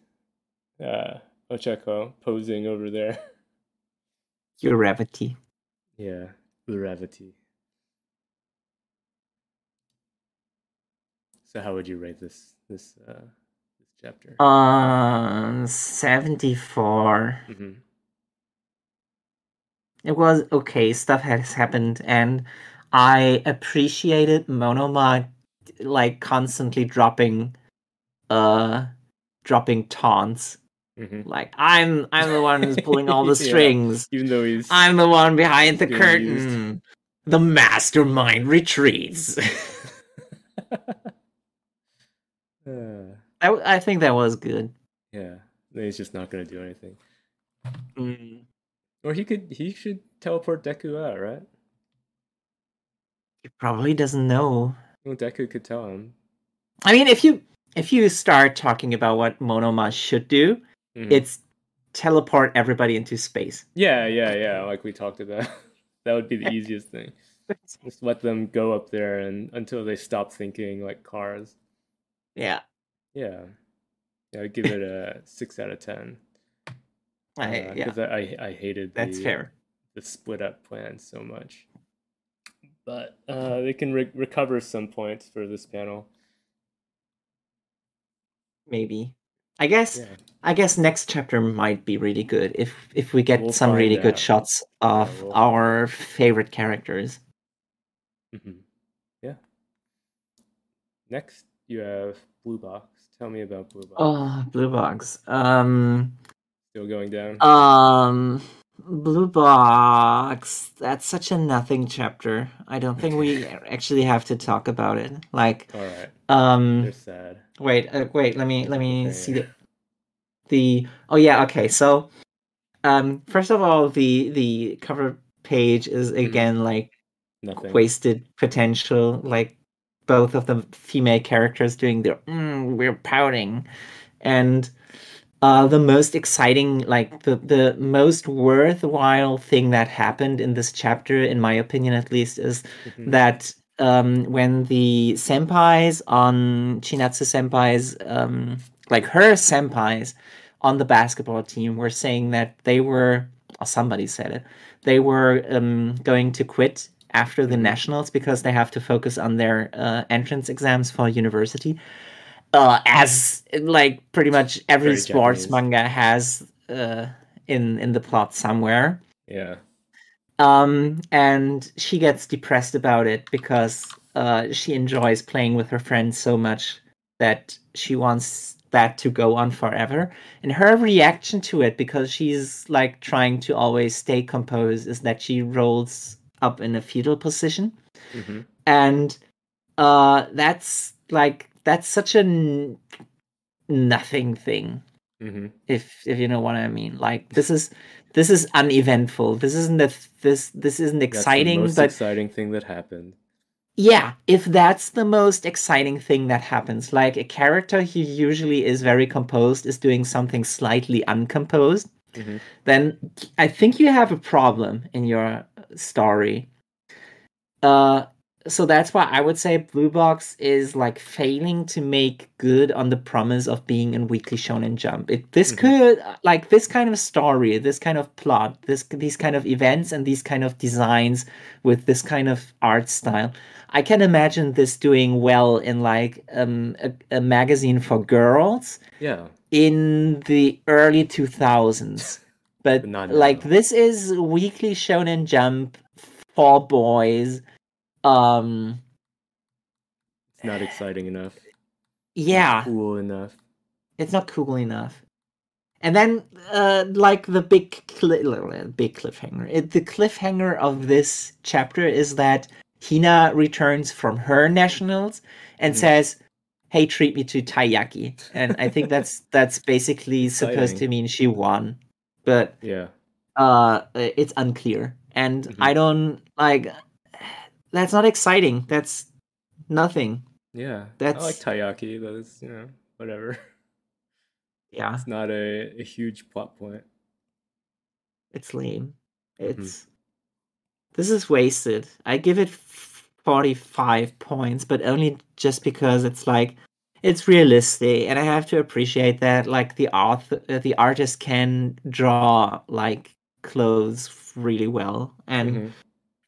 uh Ochaco posing over there. Your gravity. Yeah, Uraraka. So how would you rate this this uh this chapter? Um, seventy-four. hmm It was okay. Stuff has happened, and I appreciated Monoma like constantly dropping, uh, dropping taunts. hmm Like I'm, I'm the one who's pulling all the Yeah. strings. Even though he's I'm the one behind the curtain. used. The mastermind retreats. Uh, I, I think that was good. yeah, he's just not gonna do anything. Mm. Or he could he should teleport Deku out, right? He probably doesn't know. Well, Deku could tell him. I mean, if you if you start talking about what Monoma should do, Mhm. it's teleport everybody into space. yeah, yeah, yeah. Like we talked about, that would be the easiest thing. Just let them go up there and until they stop thinking like cars. Yeah, Yeah, yeah. I'd give it a six out of ten. I, Uh, yeah, I I hated that's the, fair. the split up plan so much. But uh, they can re- recover some points for this panel. Maybe. I guess Yeah. I guess next chapter might be really good if if we get We'll some really find good shots of we'll- our favorite characters. Mm-hmm. Yeah. Next, you have Blue Box. Tell me about Blue Box. Oh, Blue Box. Um, Still going down. Um, Blue Box. That's such a nothing chapter. I don't think we actually have to talk about it. Like, All right. um, They're sad. wait, uh, wait. Let me let me Okay. see the the. Oh yeah. Okay. So, um, first of all, the the cover page is Mhm. again like Nothing. wasted potential. Like both of the female characters doing their mm, we're pouting, and uh, the most exciting, like the the most worthwhile thing that happened in this chapter, in my opinion at least, is Mhm. that um, when the senpais on Chinatsu senpais, um, like her senpais on the basketball team, were saying that they were, or somebody said it, they were um, going to quit after the Mhm. nationals because they have to focus on their uh, entrance exams for university. Uh, as like pretty much every Very sports Japanese. manga has uh, in in the plot somewhere Yeah. um and she gets depressed about it because uh she enjoys playing with her friends so much that she wants that to go on forever and her reaction to it because she's like trying to always stay composed is that she rolls up in a fetal position hmm and uh that's like that's such a n- nothing thing hmm if if you know what I mean. Like this is this is uneventful. This isn't a, this this isn't exciting, That's the most exciting thing that happened. yeah, if that's the most exciting thing that happens, like a character who usually is very composed is doing something slightly uncomposed, Mhm. then I think you have a problem in your story. Uh so that's why I would say Blue Box is like failing to make good on the promise of being in Weekly Shonen Jump. It this Mhm. could like this kind of story, this kind of plot, this these kind of events and these kind of designs with this kind of art style. I can imagine this doing well in like um, a, a magazine for girls Yeah. in the early 2000s. But But not like this is Weekly Shonen Jump for boys. Um It's not exciting enough. not yeah, Cool enough. it's not cool enough. And then, uh, like the big cli- big cliffhanger. It, the cliffhanger of this chapter is that Hina returns from her nationals and Mhm. says, "Hey, treat me to taiyaki." And I think that's that's basically supposed to mean she won, but Yeah. uh, it's unclear. And Mhm. I don't like. That's not exciting. That's nothing. Yeah. I That's- like Taiyaki. That's, you know, whatever. Yeah. It's not a, a huge plot point. It's lame. Mhm. It's this is wasted. I give it 45 points, but only just because it's like it's realistic and I have to appreciate that like the author uh, the artist can draw like clothes really well and Mhm.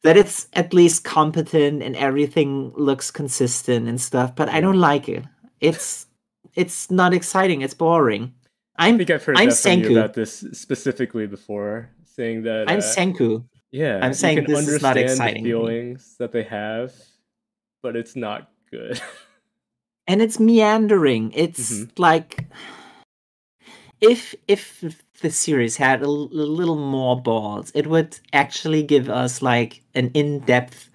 That it's at least competent and everything looks consistent and stuff, but I don't like it. It's it's not exciting, it's boring. I I'm think I've heard I'm that from you Senku. about this specifically before, saying that I'm uh, Senku. yeah, I'm saying this is not exciting the feelings that they have, but it's not good. and it's meandering it's Mhm. like if if the series had a, l- a little more balls it would actually give us like an in-depth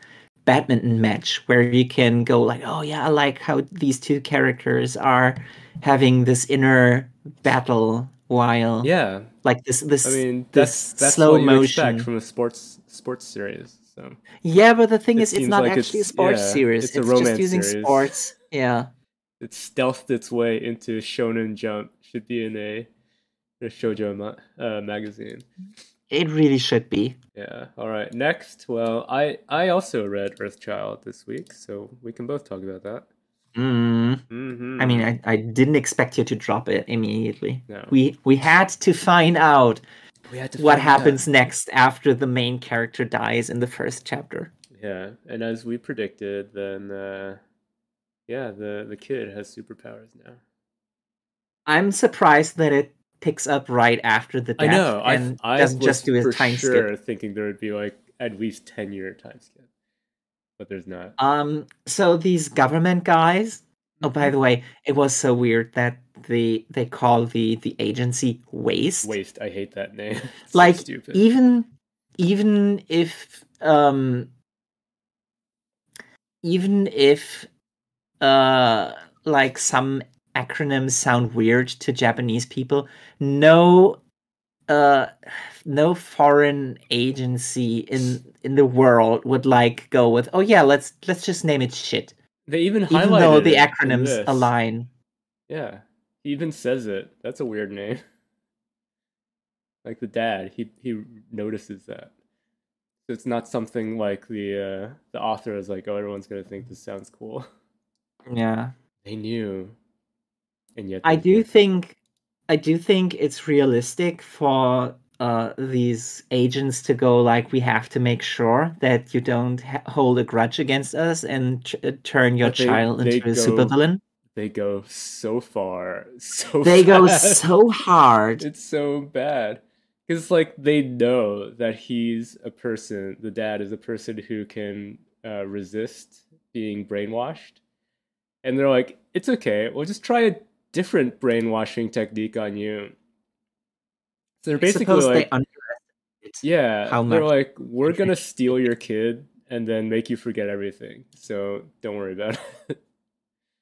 badminton match where you can go like oh yeah i like how these two characters are having this inner battle while yeah, like this this I mean this that's that's slow what you motion expect from a sports sports series. So yeah but the thing It is it's not like actually a it's- sports yeah, series it's it's, a just romance using series. sports yeah it stealthed its way into Shonen Jump. Should be in a, a shoujo ma- uh, magazine. it really should be Yeah. All right. Next, well, I I also read Earthchild this week, so we can both talk about that. mm. hmm I mean, I, I didn't expect you to drop it immediately. No. We we had to find out we had to what find out. happens next after the main character dies in the first chapter. Yeah, and as we predicted, then uh, yeah, the the kid has superpowers now. I'm surprised that it picks up right after the death I know. I and I doesn't just do his time sure skip. thinking there would be like at least ten year time skip, but there's not. Um, so these government guys, Oh, by the way, it was so weird that the they call the the agency waste. Waste. I hate that name. Like so stupid. even even if um even if uh like some acronyms sound weird to Japanese people, no uh no foreign agency in in the world would like go with oh yeah let's let's just name it shit they even even highlighted though the acronyms align Yeah, he even says it. That's a weird name. Like the dad, he he notices that. So it's not something like the uh, the author is like, oh, everyone's gonna think this sounds cool. yeah They knew, and yet I do think I do think it's realistic for uh, these agents to go like we have to make sure that you don't ha- hold a grudge against us and uh, turn your they- child into a supervillain. They go so far, so They go so hard. It's so bad. Because like they know that he's a person, the dad is a person who can uh, resist being brainwashed. And they're like, it's okay, we'll just try a different brainwashing technique on you. So they're basically like, they yeah, how they're like, we're gonna steal your kid and then make you forget everything. So don't worry about it.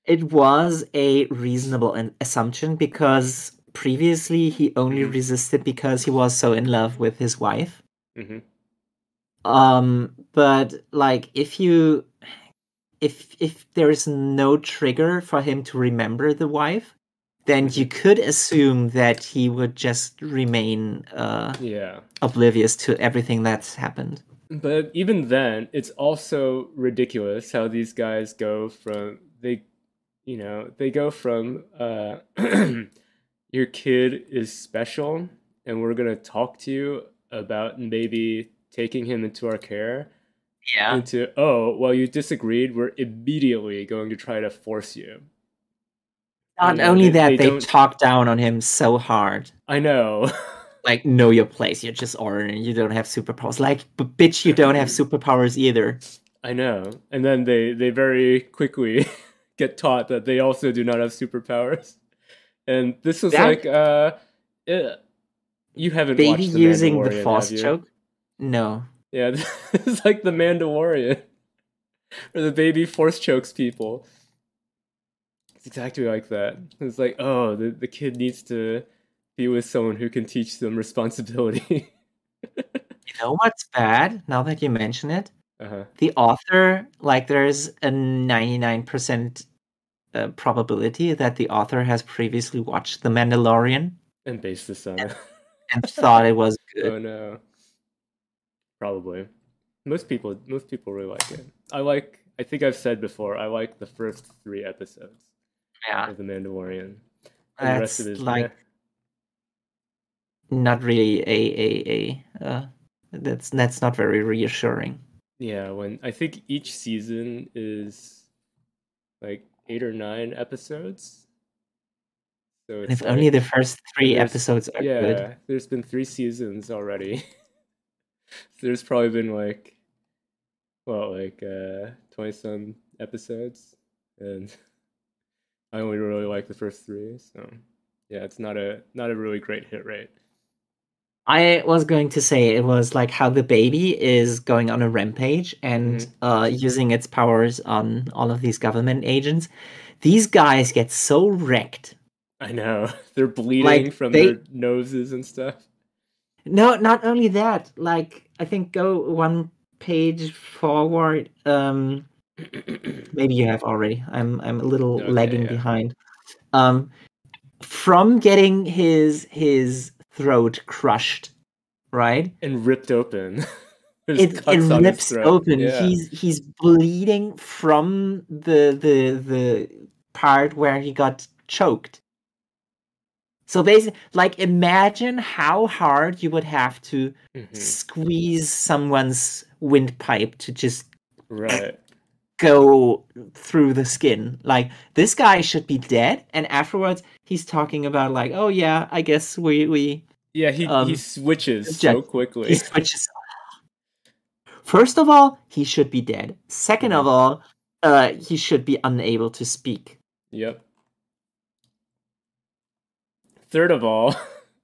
It was a reasonable assumption because previously he only resisted because he was so in love with his wife. hmm um but like if you if if there is no trigger for him to remember the wife then you could assume that he would just remain uh Yeah. oblivious to everything that's happened But even then, it's also ridiculous how these guys go from they, you know, they go from uh, your kid is special, and we're gonna talk to you about maybe taking him into our care, yeah into oh, well, you disagreed, we're immediately going to try to force you. not you know, only they- that they they, don't- talk down on him so hard I know. like know your place you're just ordinary you don't have superpowers like but bitch you don't have superpowers either I know. And then they they very quickly get taught that they also do not have superpowers. And this was That- like uh eh, you haven't baby watched the using the Mandalorian, force choke no Yeah, it's like the Mandalorian. or the baby force chokes people. It's exactly like that. It's like, oh, the, the kid needs to be with someone who can teach them responsibility. you know what's bad now that you mention it uh-huh. the author like there's a 99% uh, probability that the author has previously watched the mandalorian And based this on it. and thought it was good Oh no. Probably. Most people most people really like it. I like I think I've said before, I like the first three episodes yeah of The Mandalorian. And the rest that's of it is like meh. not really a a a uh, that's that's not very reassuring Yeah, when I think each season is like eight or nine episodes. So and it's if only the first three episodes are yeah, good there's been three seasons already. there's probably been like, well, like uh, twenty some episodes, and I only really like the first three. So yeah, it's not a not a really great hit rate. I was going to say it was like how the baby is going on a rampage and Mm-hmm. uh, using its powers on all of these government agents. These guys get so wrecked. I know they're bleeding from they- their noses and stuff. No, not only that. Like I think go one page forward. Um, maybe you have already. I'm I'm a little Okay, lagging yeah. behind. Um, from getting his his throat crushed, right? and ripped open. It, it cuts on his rips open. Yeah. He's he's bleeding from the the the part where he got choked. So basically, like imagine how hard you would have to Mhm. squeeze someone's windpipe to just right. go through the skin. Like this guy should be dead, and afterwards he's talking about like, oh yeah, I guess we we Yeah, he Um, he switches so quickly. he switches. First of all, he should be dead. Second of all, uh, he should be unable to speak. Yep. Third of all,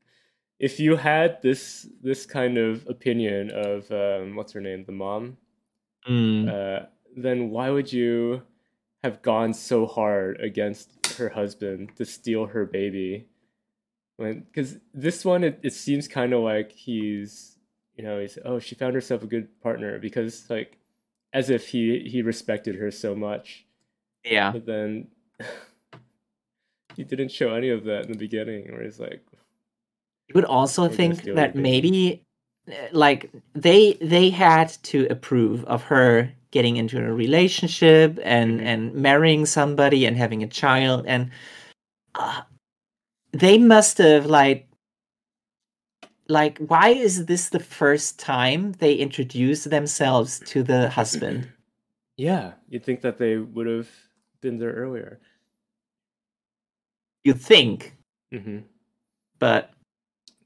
if you had this this kind of opinion of um, what's her name, the mom, Mm. uh, then why would you have gone so hard against her husband to steal her baby? When because this one it, it seems kind of like he's you know he's oh she found herself a good partner because like as if he he respected her so much Yeah. but then he didn't show any of that in the beginning where he's like You would also think that maybe uh, like they they had to approve of her getting into a relationship and Mhm. and marrying somebody and having a child and uh, they must have like like why is this the first time they introduce themselves to the husband? Yeah you'd think that they would have been there earlier you think hmm but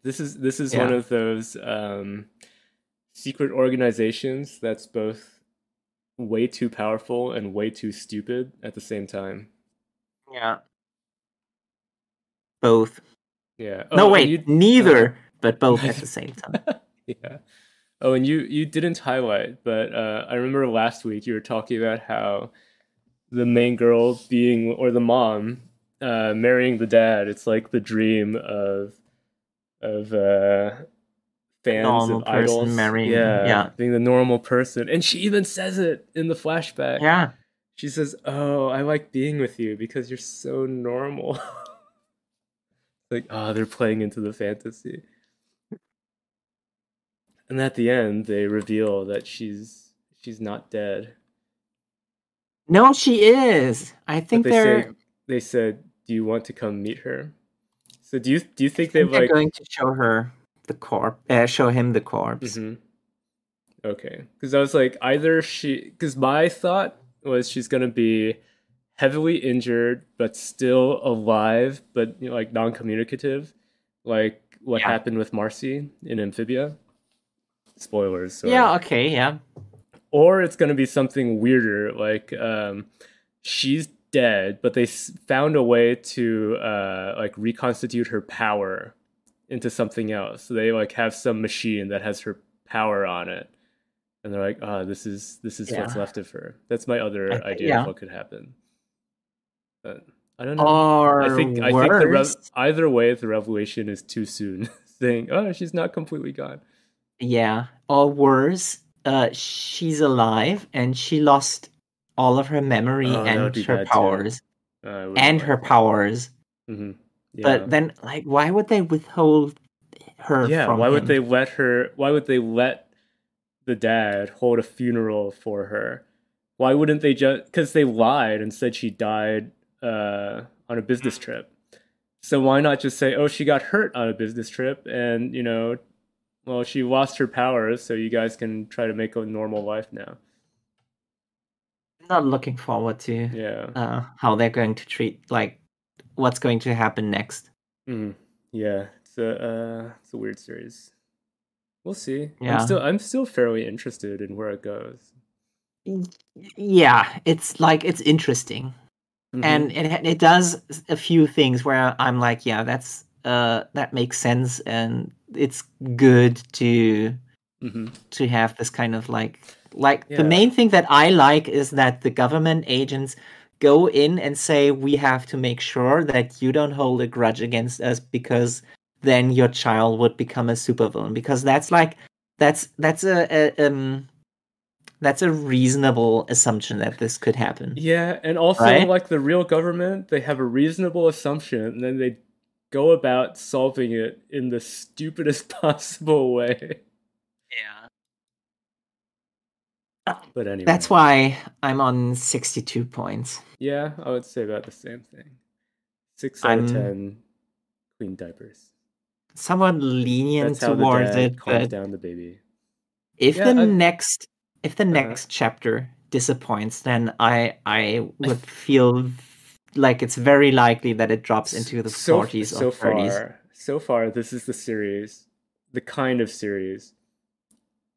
This is this is one of those um, secret organizations that's both way too powerful and way too stupid at the same time. yeah both Yeah. no and wait you- neither but both at the same time yeah. Oh, and you you didn't highlight, but uh, I remember last week you were talking about how the main girl being or the mom uh, marrying the dad. It's like the dream of of uh, fans normal of person idols. marrying- yeah, yeah. being the normal person, and she even says it in the flashback. yeah She says, "Oh, I like being with you because you're so normal." like, oh, they're playing into the fantasy. And at the end, they reveal that she's she's not dead. No, she is. I think they they're, say they said, "Do you want to come meet her?" So do you do you think think they're like going to show her the corpse. Uh, show him the corpse. Mhm. Okay, because I was like, either she, because my thought was she's gonna be heavily injured but still alive, but you know, like non-communicative, like what Yeah. happened with Marcy in Amphibia. Spoilers. So Yeah. Okay. Yeah. or it's going to be something weirder like um, she's dead but they s- found a way to uh, like reconstitute her power into something else. So they like have some machine that has her power on it. And they're like oh this is this is what's left of her. That's my other I idea yeah. of what could happen. But i don't know. Or i think i think the rev- worse. either way the revelation is too soon. Saying oh she's not completely gone. Yeah. Or worse, uh, she's alive and she lost all of her memory Oh, and her powers Uh, and her powers. Mhm. Yeah. But then, like, why would they withhold her? yeah why would they let her why would they let the dad hold a funeral for her why wouldn't they just because they lied and said she died uh, on a business trip so why not just say oh she got hurt on a business trip and you know well she lost her powers so you guys can try to make a normal life now not looking forward to yeah uh, how they're going to treat like what's going to happen next. Mhm. yeah it's a uh, it's a weird series we'll see Yeah. i'm still i'm still fairly interested in where it goes Yeah, it's like it's interesting. Mhm. and it it does a few things where I'm like, yeah, that's uh that makes sense, and it's good to Mhm. to have this kind of like like Yeah. the main thing that I like is that the government agents go in and say we have to make sure that you don't hold a grudge against us because then your child would become a supervillain because that's like that's that's a, a um that's a reasonable assumption that this could happen. Yeah, and also Right? like the real government, they have a reasonable assumption, and then they go about solving it in the stupidest possible way. Yeah. But anyway, That's why I'm on 62 points. Yeah, I would say about the same thing. Six out of I'm- ten clean diapers. Somewhat lenient That's how the towards it, calms down the baby. if Yeah, the I- next if the Uh-huh. next chapter disappoints, then I I would feel like it's very likely that it drops into the so, 40s so or 30s. far so far this is the series the kind of series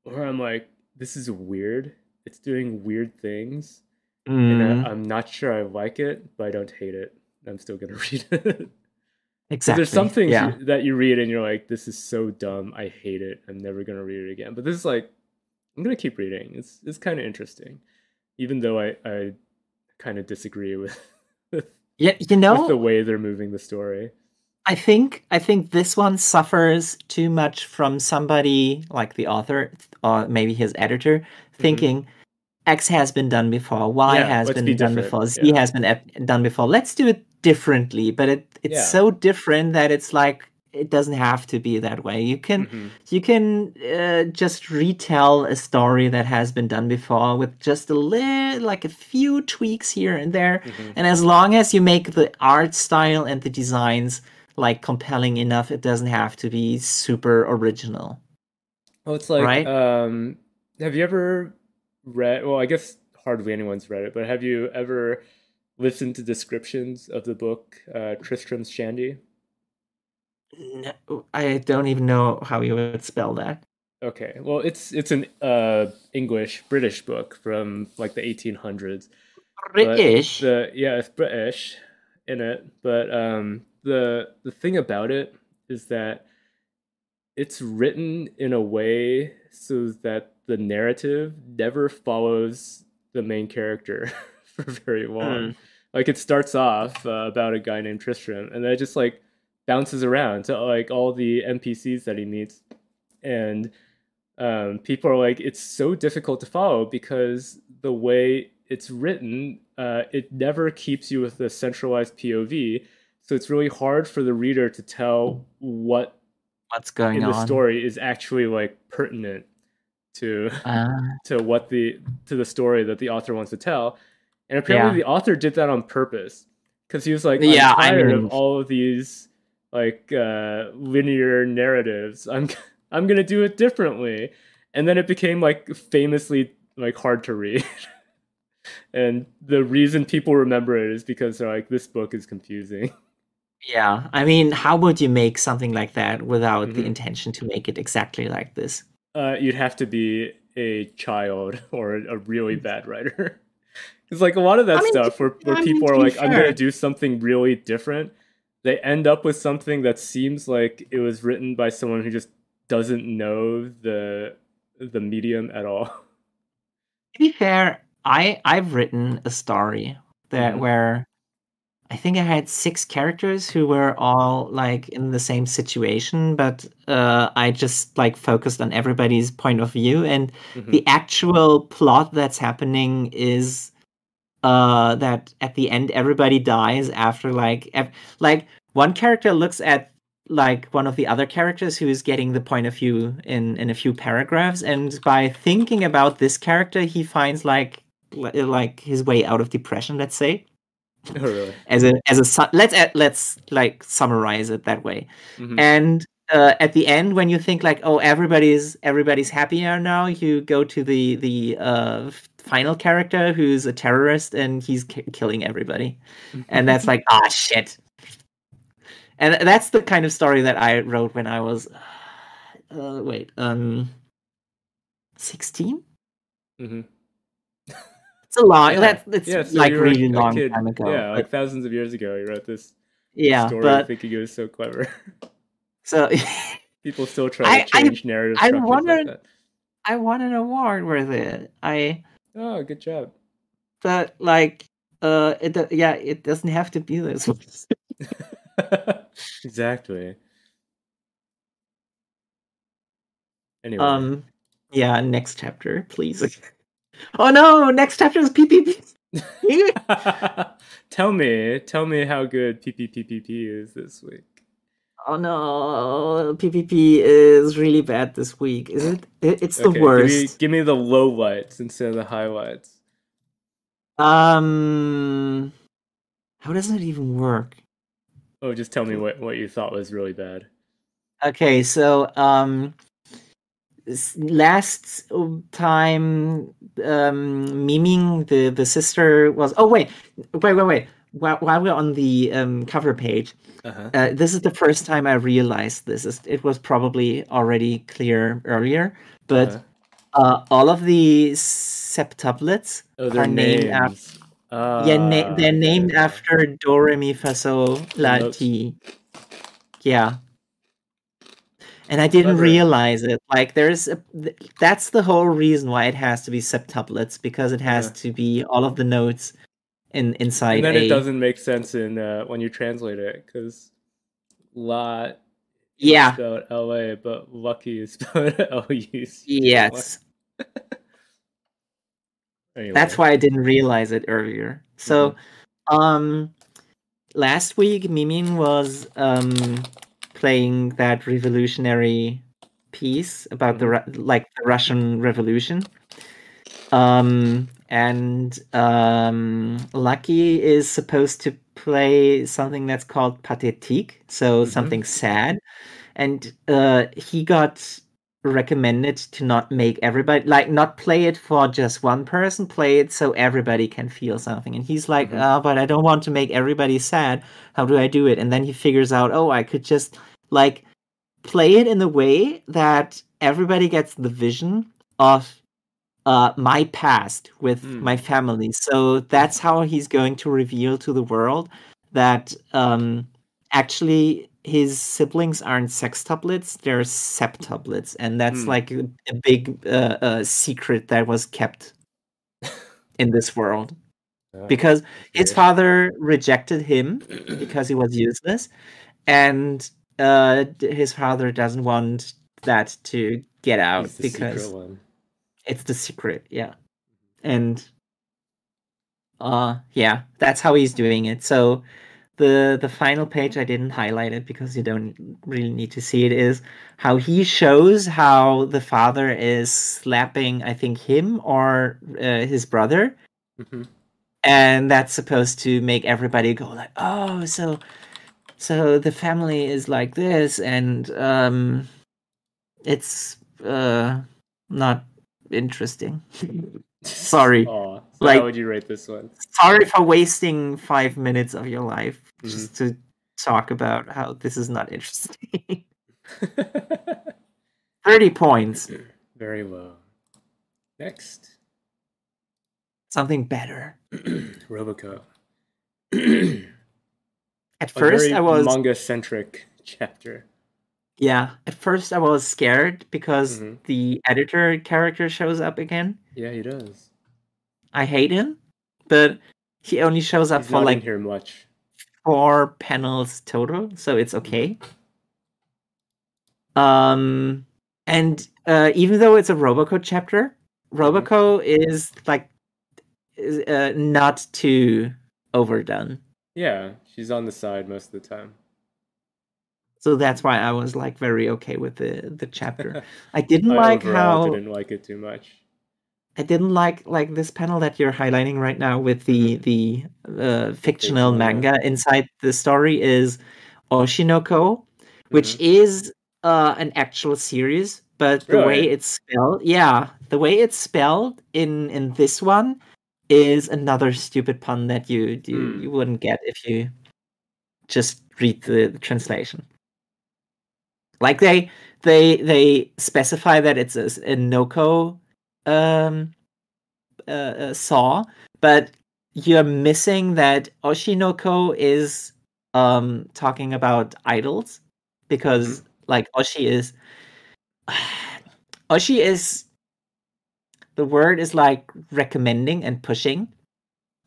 where i'm like this is weird it's doing weird things and Mm, I, I'm not sure I like it, but I don't hate it. I'm still gonna read it. exactly. There's some things Yeah. you- that you read and you're like, this is so dumb. I hate it. I'm never gonna read it again. But this is like, I'm gonna keep reading. It's it's kind of interesting, even though I I kind of disagree with Yeah, you with the way they're moving the story. I think I think this one suffers too much from somebody like the author or maybe his editor thinking X has been done before, Y Mm-hmm. Yeah, has been be done before, Z yeah. has been ep- done before. Let's do it differently. But it, it's Yeah. so different that it's like it doesn't have to be that way. You can Mhm. you can uh, just retell a story that has been done before with just a little like a few tweaks here and there Mhm. and as long as you make the art style and the designs like compelling enough it doesn't have to be super original Well, it's like, Right? um, have you ever read? Well, I guess hardly anyone's read it, but have you ever listened to descriptions of the book uh, Tristram's Shandy? no, i don't even know how you would spell that Okay, well, it's it's an uh, English British book from like the 1800s. british The yeah, it's British in it, but um, the the thing about it is that it's written in a way so that the narrative never follows the main character for very long. Like it starts off uh, about a guy named Tristram, and then it just like bounces around to like all the NPCs that he meets, and um, people are like, it's so difficult to follow because the way it's written, uh, it never keeps you with a centralized POV. So it's really hard for the reader to tell what what's going on in the story is actually like pertinent to Ah, to what the to the story that the author wants to tell. And apparently Yeah. the author did that on purpose because he was like, I'm Yeah, I tired mean- of all of these like uh, linear narratives. I'm I'm gonna do it differently, and then it became like famously like hard to read. and the reason people remember it is because they're like, this book is confusing. yeah i mean how would you make something like that without the Mhm. intention to make it exactly like this Uh, you'd have to be a child or a, really bad writer. Because like a lot of that I mean, stuff where, where I mean, people to are like, I'm gonna do something really different, they end up with something that seems like it was written by someone who just doesn't know the the medium at all. to be fair i i've written a story that Mhm. where i think i had six characters who were all like in the same situation but uh i just like focused on everybody's point of view and Mhm. the actual plot that's happening is uh that at the end everybody dies after like ev- like one character looks at like one of the other characters who is getting the point of view in in a few paragraphs and by thinking about this character he finds like like his way out of depression let's say Oh, really? as a as a su- let's uh, let's like summarize it that way Mhm. and uh, at the end when you think like oh everybody's everybody's happier now you go to the the uh, final character who's a terrorist and he's ki- killing everybody and that's like ah shit and that's the kind of story that i wrote when i was uh, wait um 16 Mhm. A long Yeah. that's it's Yeah, so like were a- really long kid. time ago Yeah, but- like thousands of years ago, he wrote this yeah story but thinking it was so clever. so People still try I- to I- change narrative I structures wondered- like i won an award with it i Oh, good job. but like uh it yeah it doesn't have to be this exactly. Anyway, um yeah next chapter please oh no next chapter is ppp tell me, tell me how good PPPPP is this week. oh no ppp is really bad this week is it It- it's the Okay, worst Give me, give me the lowlights instead of the highlights. um how does it even work Oh, just tell me what, what you thought was really bad. Okay, so um, last time, um, Mimin the the sister was. Oh wait, wait, wait, wait. While, while we're on the um, cover page, Uh-huh. uh, this is the first time I realized this. Is it was probably already clear earlier, but Uh-huh. uh, all of the septuplets Oh, are named names. after Ah, yeah, na- they're named after do re mi fa sol la ti. Yeah. And I didn't Clever. realize it. Like there's a, th- that's the whole reason why it has to be septuplets because it has Yeah. to be all of the notes in inside And then a it doesn't make sense in uh, when you translate it because lot Yeah. spelled L A, but lucky is spelled L U C. Yes. Anyway. That's why I didn't realize it earlier. So, um, last week Mimin was um playing that revolutionary piece about the like the Russian Revolution. Um, and um, Lucky is supposed to play something that's called pathétique, so Mhm. something sad. And uh, he got recommended to not make everybody like not play it for just one person play it so everybody can feel something and he's like Mhm. oh but i don't want to make everybody sad how do i do it and then he figures out oh i could just like play it in the way that everybody gets the vision of uh my past with Mm. my family. So that's how he's going to reveal to the world that um actually his siblings aren't sextuplets they're septuplets and that's Hmm. like a, a big uh, uh, secret that was kept in this world. Ah, because his father rejected him because he was useless. And uh, his father doesn't want that to get out the because it's the secret yeah. And uh yeah that's how he's doing it. So the the final page i didn't highlight it because you don't really need to see it is how he shows how the father is slapping i think him or uh, his brother. Mhm. and that's supposed to make everybody go like oh so so the family is like this and um it's uh not interesting Sorry. So Like- how would you rate this one? sorry for wasting five minutes of your life Mhm. just to talk about how this is not interesting 30 points Very low. Next, something better Roboco. at first i was manga-centric chapter. yeah at first i was scared because Mhm. the editor character shows up again Yeah, he does. i hate him but he only shows up He's for like here much. four panels total, so it's okay. Um, and uh, even though it's a Roboco chapter, Roboco is like is, uh, not too overdone. Yeah, she's on the side most of the time. So that's why I was like very okay with the the chapter. I didn't I like how I didn't like it too much. I didn't like like this panel that you're highlighting right now with the the uh, fictional manga. inside the story is Oshinoko, which Mhm. is uh, an actual series, but the way it's spelled, yeah, the way it's spelled in in this one is another stupid pun that you you, Hmm. you wouldn't get if you just read the, the translation. Like they they they specify that it's a Noko um uh, uh, saw, but you're missing that Oshinoko is um talking about idols because like Oshi is Oshi is the word is like recommending and pushing.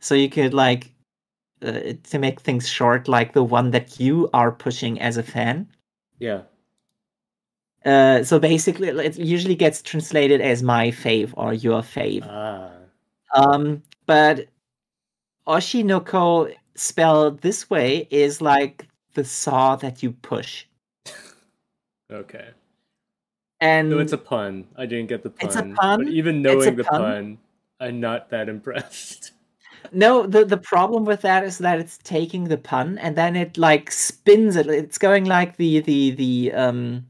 So you could like uh, to make things short like the one that you are pushing as a fan. Yeah. Uh, so basically, it usually gets translated as my fave or your fave. Ah. Um, but Oshinoko spelled this way is like the saw that you push. Okay. And So it's a pun. I didn't get the pun. It's a pun. But even knowing the pun. pun, I'm not that impressed. no, the the problem with that is that it's taking the pun and then it like spins it. It's going like the the the um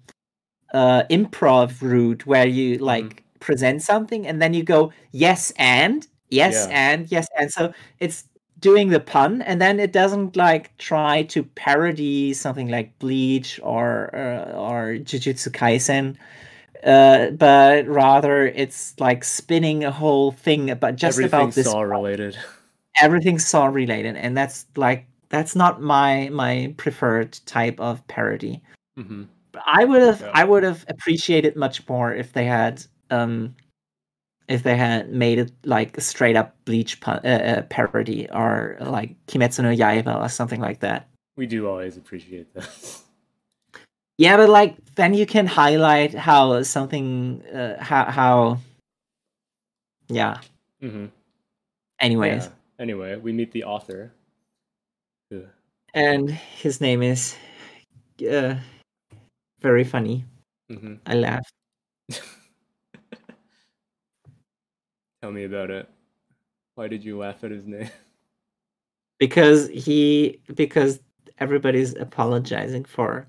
uh improv route where you Mm-hmm. like present something and then you go yes and yes Yeah. and yes and so it's doing the pun and then it doesn't like try to parody something like bleach or uh, or jujutsu kaisen uh, but rather it's like spinning a whole thing about just Everything about this Saw related. everything Saw related, and that's like that's not my my preferred type of parody. hmm I would have Yeah. I would have appreciated much more if they had um if they had made it like a straight up Bleach pu- uh, uh, parody or like Kimetsu no Yaiba or something like that. We do always appreciate that. Yeah, but like then you can highlight how something uh, how how yeah. Mm-hmm. Anyways, Anyway, we meet the author. Ugh. and his name is uh, very funny. Mhm. I laughed. Tell me about it. Why did you laugh at his name? because he because everybody's apologizing for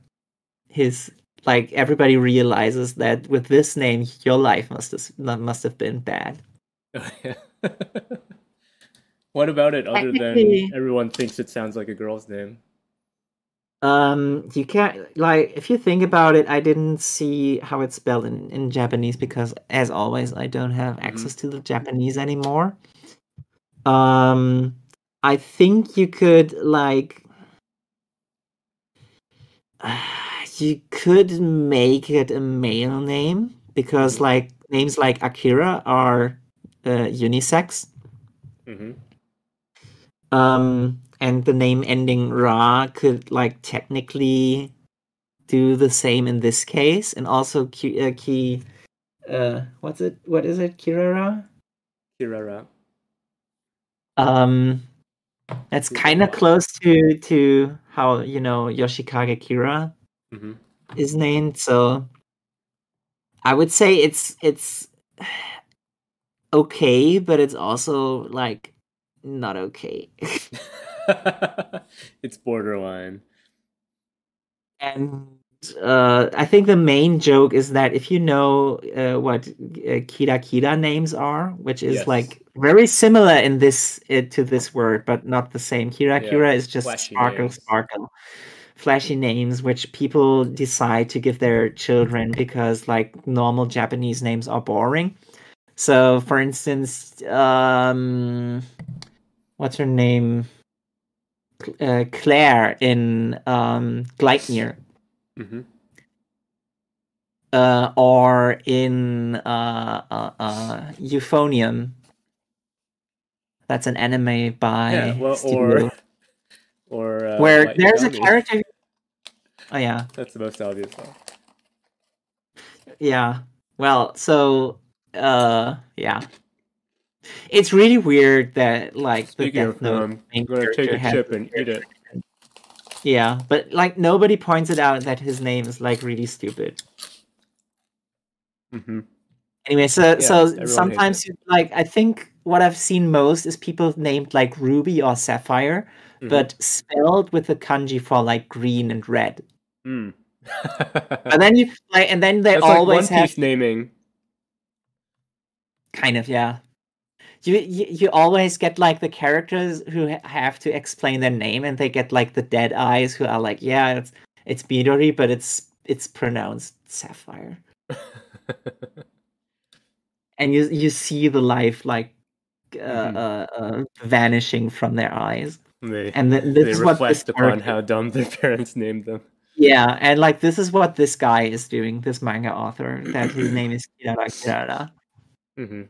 his like everybody realizes that with this name your life must have must have been bad Oh, yeah. what about it other than everyone thinks it sounds like a girl's name? Um you can't like if you think about it i didn't see how it's spelled in, in japanese because as always i don't have Mhm. access to the japanese anymore um i think you could like you could make it a male name because Mhm. like names like akira are uh, unisex hmm um and the name ending ra could like technically do the same in this case. And also ki, uh, ki uh what's it what is it? Kirara? Kirara. um that's kind of close to to how you know yoshikage kira hmm is named. So i would say it's it's okay but it's also like not okay it's borderline. and uh, I think the main joke is that if you know uh, what uh, Kira Kira names are, which is Yes. like very similar in this uh, to this word, but not the same. Kira Yeah, Kira is just flashy sparkle names. sparkle, flashy names which people decide to give their children because like normal Japanese names are boring. So, for instance, um, what's her name? Uh, Claire in um, Gleipnir hmm uh, or in uh, uh, uh, Euphonium. That's an anime by Yeah, well, or or uh, where Light there's a character. Oh yeah, That's the most obvious one. yeah. Well, so uh, yeah, it's really weird that like the Speaking Death of Note um, I'm gonna take a chip and eat it. Yeah, but like nobody points it out that his name is like really stupid. hmm Anyway, so everyone so sometimes you, like I think what I've seen most is people named like Ruby or Sapphire, Mhm. but spelled with the kanji for like green and red. Mm. And then you like, and then they That's like One always have naming. kind of yeah. You, you you always get like the characters who have to explain their name, and they get like the dead eyes who are like, yeah, it's it's Midori, but it's it's pronounced Sapphire, and you you see the life like uh, Mhm. uh, uh, vanishing from their eyes. they And th- this they is what this reflect upon character- how dumb their parents named them. Yeah, and like this is what this guy is doing, this manga author, that his name is Kirara Kirara. hmm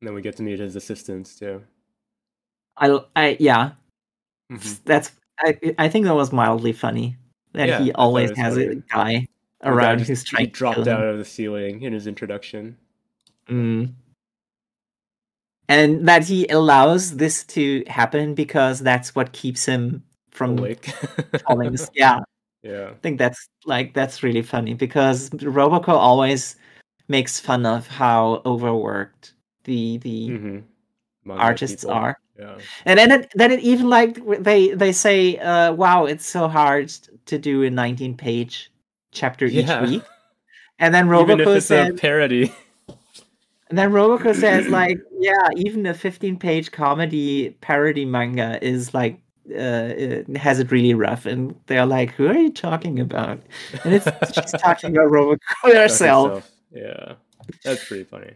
And then we get to meet his assistants too. I, I yeah, Mhm. that's I I think that was mildly funny that Yeah, he always has a funny. guy guy around who's he trying dropped out of the ceiling in his introduction. Mm. And that he allows this to happen because that's what keeps him from Awake. falling. Yeah, yeah. I think that's like that's really funny because Roboco always makes fun of how overworked the the hmm artists are. Yeah. And then it, then it even like they they say, uh, "Wow, it's so hard to do a 19 page chapter Yeah. each week." And then Even if Roboco it's says, a parody. and then Roboco says, like, yeah, even a 15 page comedy parody manga is like uh, has it really rough, and they're like, "Who are you talking about?" And it's she's talking about Roboco Fuck herself. Yeah, that's pretty funny.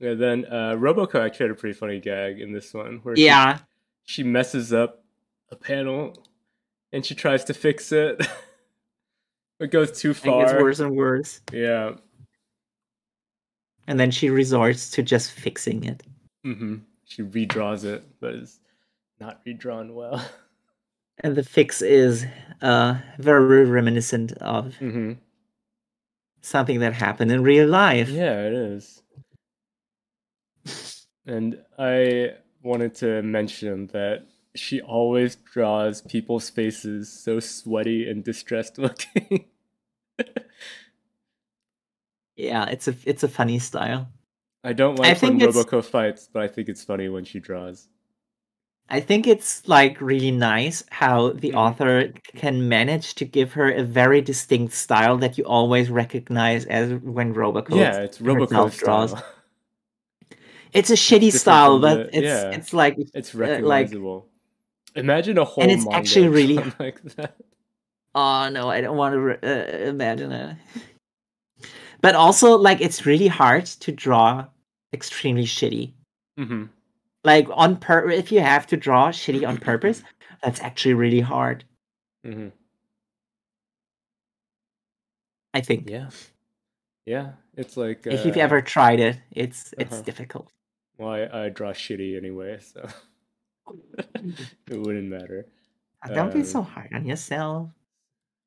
Yeah, then uh, Roboco actually had a pretty funny gag in this one where she- Yeah, she, messes up a panel and she tries to fix it. it goes too it far. gets worse and worse, Yeah. and then she resorts to just fixing it. hmm She redraws it, but it's not redrawn well. And the fix is uh, very reminiscent of hmm something that happened in real life. Yeah, it is. And I wanted to mention that she always draws people's faces so sweaty and distressed looking. Yeah, it's a it's a funny style. I don't I like when think Roboco fights, but I think it's funny when she draws. I think it's like really nice how the Mhm. author can manage to give her a very distinct style that you always recognize as when Roboco. yeah, it's Roboco draws. It's a shitty style, but the- it's yeah. it's like It's Uh, like- Imagine a whole and it's actually really- like that. oh no, I don't want to re- uh, imagine it. But also, like, it's really hard to draw extremely shitty. hmm Like on pur, if you have to draw shitty on purpose, that's actually really hard. hmm I think. Yeah, yeah. It's like If you've uh, ever tried it, it's it's uh-huh. difficult. Well, I, I draw shitty anyway, so it wouldn't matter. Uh, Don't be Um, so hard on yourself.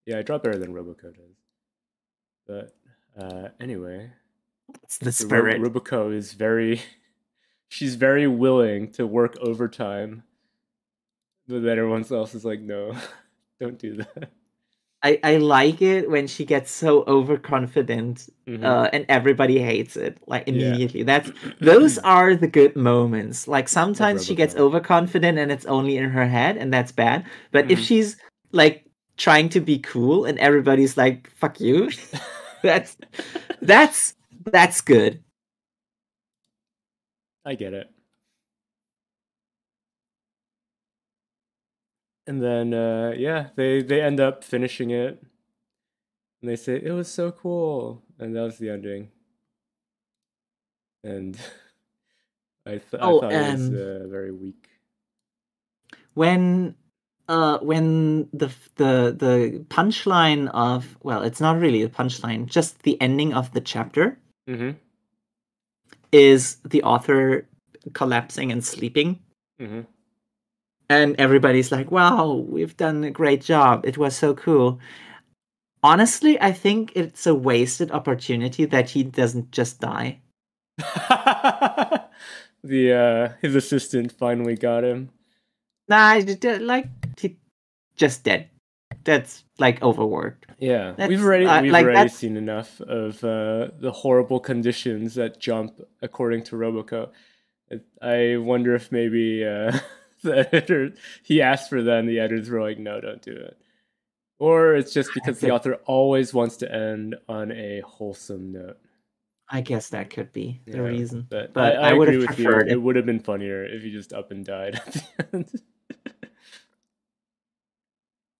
Yeah, I draw better than Roboco does. But uh, anyway, It's the spirit. Roboco is very, she's very willing to work overtime, but then everyone else is like, no, don't do that. I, I like it when she gets so overconfident Mhm. uh, and everybody hates it like Yeah. immediately. That's those are the good moments. Like sometimes she gets overconfident and it's only in her head and that's bad. But if Mhm. she's like trying to be cool and everybody's like "fuck you," that's that's that's good. I get it. And then uh yeah, they they end up finishing it. And they say it was so cool. And that was the ending. And I, th- Oh, I thought it was um, uh, very weak. when uh when the the the punchline of well it's not really a punchline just the ending of the chapter Mhm. is the author collapsing and sleeping Mhm. And everybody's like wow we've done a great job. It was so cool. Honestly i think it's a wasted opportunity that he doesn't just die. The uh his assistant finally got him. nah like he just dead. That's like overworked. Yeah, That's- we've already uh, we've like, already seen enough of uh, the horrible conditions that jump according to Roboco. I- I wonder if maybe uh, the editor he asked for them, the editors were like, "No, don't do it," or it's just because the author always wants to end on a wholesome note. i guess that could be the Yeah, reason But, But I, I, I would agree have with you. preferred It it. would have been funnier if he just up and died at the end.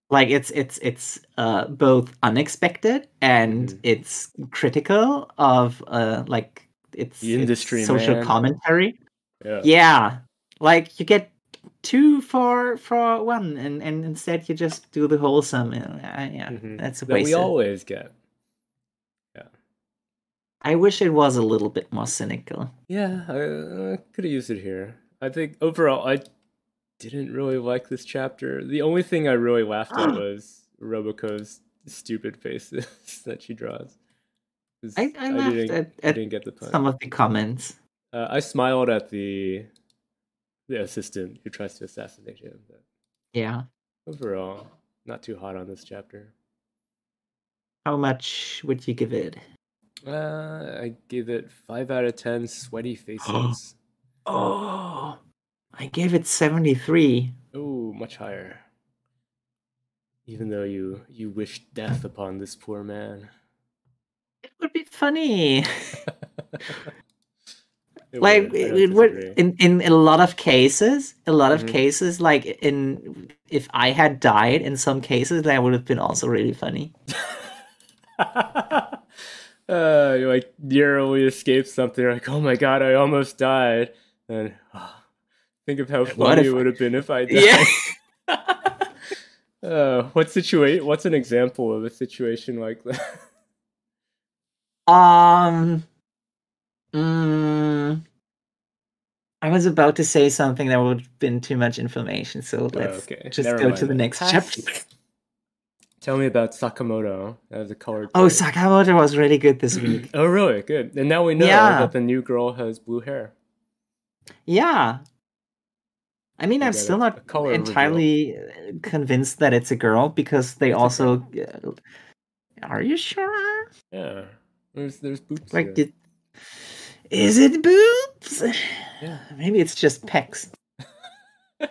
like it's it's it's uh both unexpected and Mhm. it's critical of uh like it's The it's industry, social man. commentary yeah. yeah like you get two for for one and and instead you just do the wholesome uh, yeah Mhm. that's a that we always get. Yeah. I wish it was a little bit more cynical Yeah, I, I could have used it here. I think overall, I didn't really like this chapter. The only thing I really laughed at was Roboco's stupid faces that she draws. i i laughed didn't, at, I at didn't get the pun. some of the comments Uh, I smiled at the the assistant who tries to assassinate him. But yeah overall, not too hot on this chapter. how much would you give it Uh, I give it five out of ten. Sweaty faces. oh i gave it 73 oh, much higher. Even though you you wish death upon this poor man. it would be funny It like would, it, would disagree. in in a lot of cases a lot of Mhm. cases like in if i had died in some cases that would have been also really funny uh, you like narrowly escaped something. You're like, oh my god, I almost died. And oh, think of how funny it would have been if I died. yeah Uh, what situation? What's an example of a situation like that? um mm, i was about to say something that would have been too much information so let's okay, just never go mind to the next Pass. chapter Tell me about Sakamoto as a colored. oh plate. sakamoto was really good this week Oh, really? Good. And now we know Yeah. that the new girl has blue hair. yeah I mean, We I'm still not a color reveal. entirely uh, convinced that it's a girl because they It's also. uh, Are you sure? Yeah. There's there's boobs. Like, here. did is it boobs? Yeah. Maybe it's just pecs.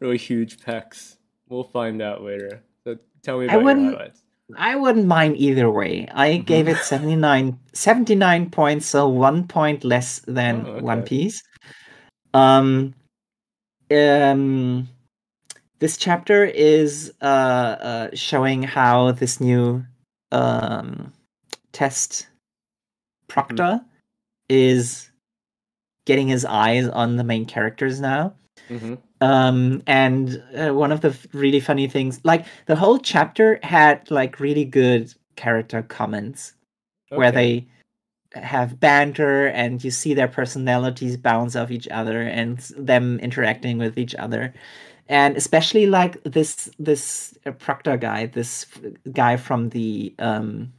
really huge pecs. We'll find out later. So tell me I about your wouldn't- highlights. I wouldn't mind either way. I Mhm. gave it 79, 79 points, so one point less than Oh, One okay. Piece. Um, um, this chapter is uh, uh, showing how this new um, test proctor is getting his eyes on the main characters now. hmm um and uh, one of the f- really funny things like the whole chapter had like really good character comments where they have banter and you see their personalities bounce off each other and them interacting with each other. And especially like this this uh, proctor guy this guy from the um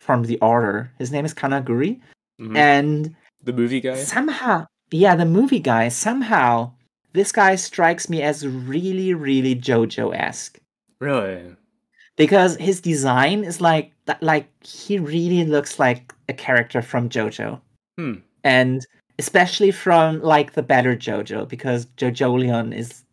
from the order. His name is kanaguri Mhm. and the movie guy. somehow yeah the movie guy somehow this guy strikes me as really really jojo-esque Really? because his design is like that like he really looks like a character from jojo Hmm. and especially from like the better jojo because JoJolion is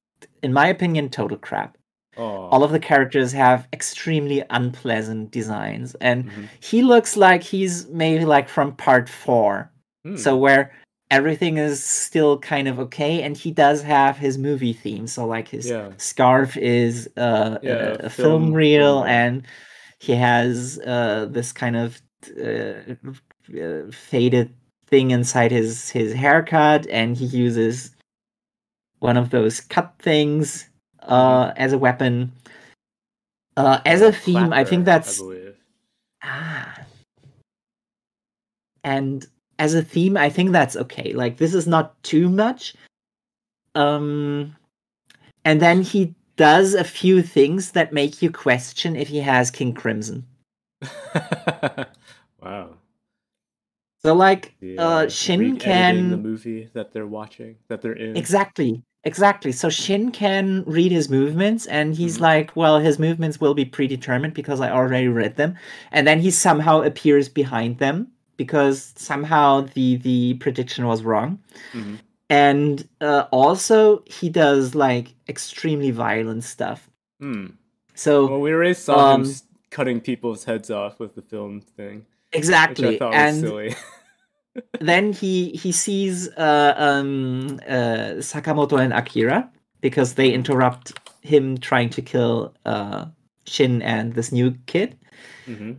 in my opinion total crap Oh. all of the characters have extremely unpleasant designs and Mhm. he looks like he's maybe like from part four Hmm. so where everything is still kind of okay and he does have his movie theme so like his Yeah. scarf is uh, Yeah, a, a film- film reel film and he has uh, this kind of uh, uh, faded thing inside his his haircut and he uses one of those cut things uh, as a weapon uh, as a theme i think that's I. Ah. And as a theme, I think that's okay. Like this is not too much. Um and then he does a few things that make you question if he has King Crimson. wow. So like The, uh Shin re-editing the movie that they're watching, that they're in. Exactly. Exactly. So Shin can read his movements and he's Mhm. like, well, his movements will be predetermined because I already read them. And then he somehow appears behind them because somehow the the prediction was wrong. Mhm. And uh, also he does like extremely violent stuff. Hmm. So Well, we already saw him um, s- cutting people's heads off with the film thing, which I exactly. thought And was silly. then he he sees uh, um, uh, Sakamoto and Akira because they interrupt him trying to kill uh, Shin and this new kid. hmm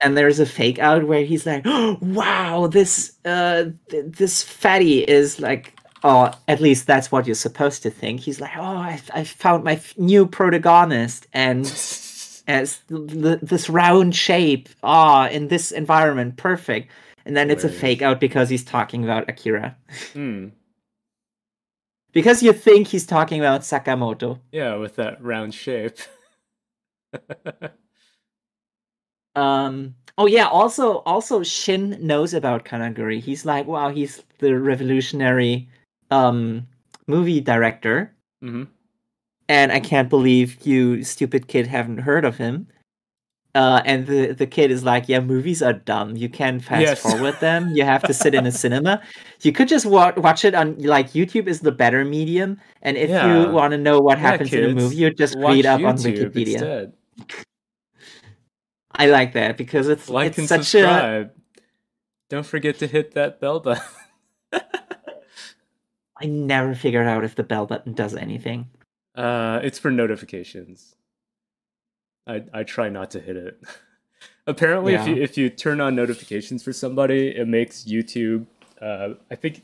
And there's a fake out where he's like, "Wow, this uh, th- this fatty is like." Oh, at least that's what you're supposed to think. He's like, "Oh, I, I found my f- new protagonist, and as th- this round shape, ah, in this environment, perfect." And then it's a fake out because he's talking about Akira. Hmm. Because you think he's talking about Sakamoto. Yeah, with that round shape. Um oh yeah, also also Shin knows about Kanaguri. He's like, wow, he's the revolutionary um movie director. hmm And I can't believe you stupid kid haven't heard of him. Uh, and the, the kid is like, yeah, movies are dumb. You can't fast Yes. forward them. You have to sit in a cinema. You could just wa- watch it on like YouTube is the better medium. And if Yeah. you want to know what Yeah, happens in a movie, you just read up on Wikipedia. instead. I like that because it's Like it's and such a subscribe. Don't forget to hit that bell button. I never figured out if the bell button does anything. Uh, it's for notifications. I I try not to hit it. Apparently, if you if you turn on notifications for somebody, it makes YouTube. Uh, I think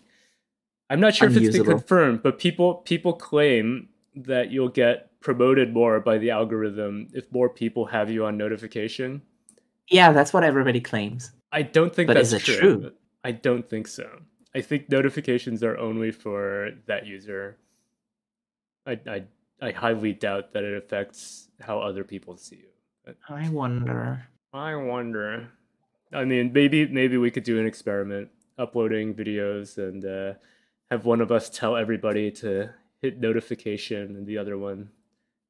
I'm not sure if it's been confirmed, but people people claim that you'll get promoted more by the algorithm if more people have you on notification. Yeah, that's what everybody claims. I don't think But that's is it true. true? I don't think so. I think notifications are only for that user. I I I highly doubt that it affects how other people see you. But I wonder. I wonder. I mean, maybe maybe we could do an experiment, uploading videos and uh, have one of us tell everybody to hit notification and the other one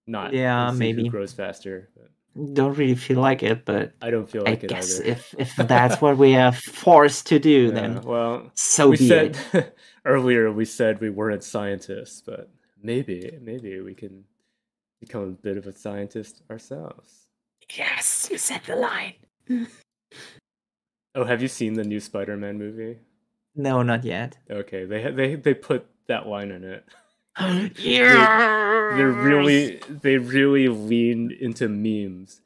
not. Yeah, and see who maybe. grows faster. But Don't really feel like it, but I don't feel I like it guess either. if if that's what we are forced to do, Yeah, then well, so we be said it. earlier we said we weren't scientists, but maybe maybe we can become a bit of a scientist ourselves. Yes, you said the line. Oh, have you seen the new Spider-Man movie? No, not yet. Okay, they they they put that line in it. Oh yeah. They really they really leaned into memes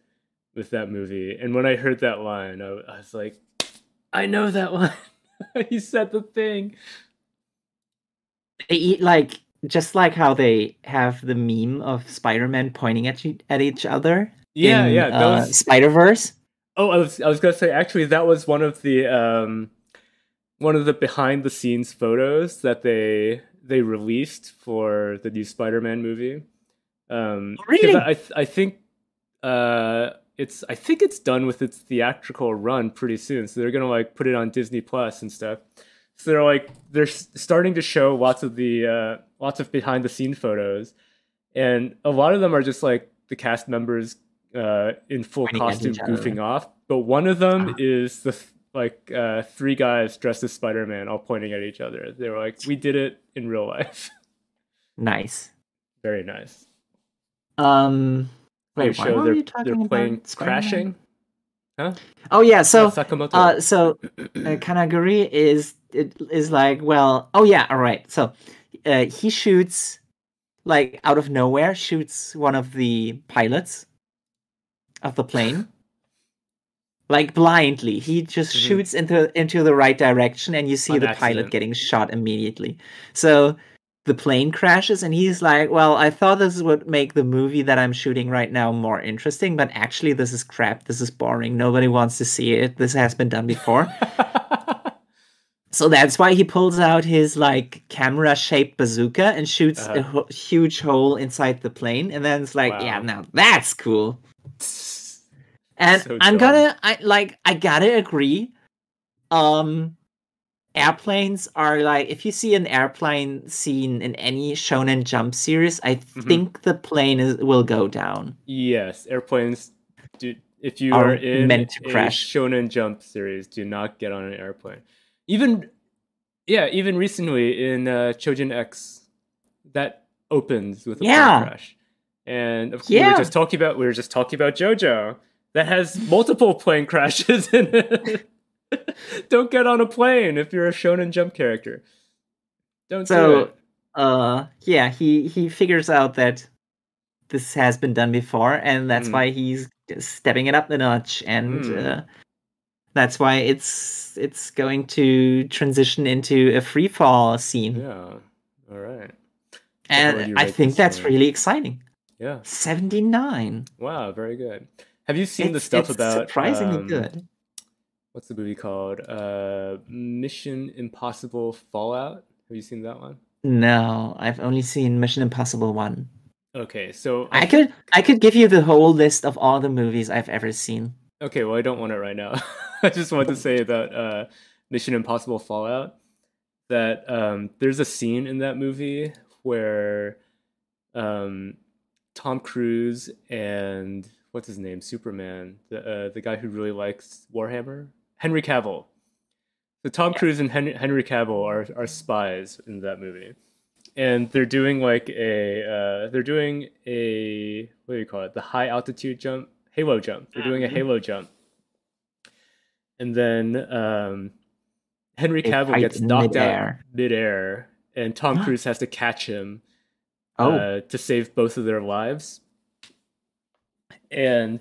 with that movie, and when I heard that line, I, I was like, I know that line. he said the thing. They eat like just like how they have the meme of Spider-Man pointing at you, at each other. Yeah, in, yeah. Uh, Those, Spider-Verse. Oh, I was I was gonna say actually that was one of the um one of the behind the scenes photos that they they released for the new Spider-Man movie. Um Really? I th- I think uh it's I think it's done with its theatrical run pretty soon. So they're going to like put it on Disney Plus and stuff. So they're like they're s- starting to show lots of the uh lots of behind the scene photos and a lot of them are just like the cast members uh, in full costume goofing off. But one of them Ah. is the th- like uh, three guys dressed as Spider Man, all pointing at each other. They were like, "We did it in real life." Nice. Very nice. Um. Wait, why show they're they're about playing Spider-Man? crashing. Huh? Oh yeah. So Yeah. Uh, so uh, Kanaguri is it is like well oh yeah all right so uh, he shoots like out of nowhere shoots one of the pilots of the plane. Like blindly. He just Mhm. shoots into into the right direction and you see On the accident. pilot getting shot immediately. So the plane crashes and he's like well i thought this would make the movie that i'm shooting right now more interesting but actually this is crap. This is boring. Nobody wants to see it. This has been done before so that's why he pulls out his like camera shaped bazooka and shoots a Uh-huh. ho- huge hole inside the plane and then it's like yeah now that's cool and So i'm gonna i like i gotta agree um airplanes are like if you see an airplane scene in any shonen jump series i Mhm. think the plane is, will go down yes, airplanes. Do, if you Are are in meant to a crash. Shonen Jump series, do not get on an airplane. Even, yeah, even recently in uh, Chojin X, that opens with a Yeah. plane crash, and of course we Yeah. were just talking about we were just talking about JoJo that has multiple plane crashes in it. Don't get on a plane if you're a Shonen Jump character. Don't do So, it. uh yeah he he figures out that this has been done before and that's Mm. why he's stepping it up a notch and Mm. uh, that's why it's it's going to transition into a free fall scene Yeah. All right. and i think that's one? really exciting Yeah. 79 Wow. Very good. Have you seen the stuff it's about surprisingly um, good What's the movie called? Uh, Mission Impossible Fallout. Have you seen that one? no i've only seen mission impossible 1 Okay, so i could i could give you the whole list of all the movies i've ever seen Okay, well, I don't want it right now. I just wanted to say about uh, Mission Impossible Fallout that um, there's a scene in that movie where um, Tom Cruise and what's his name, Superman, the uh, the guy who really likes Warhammer, Henry Cavill. So Tom Yeah. Cruise and Hen- Henry Cavill are are spies in that movie, and they're doing like a uh, they're doing a what do you call it? The high altitude jump, halo jump. They're doing a Mhm. halo jump, and then um, Henry Cavill gets in knocked midair. out midair, and Tom Cruise has to catch him Oh, uh, to save both of their lives. And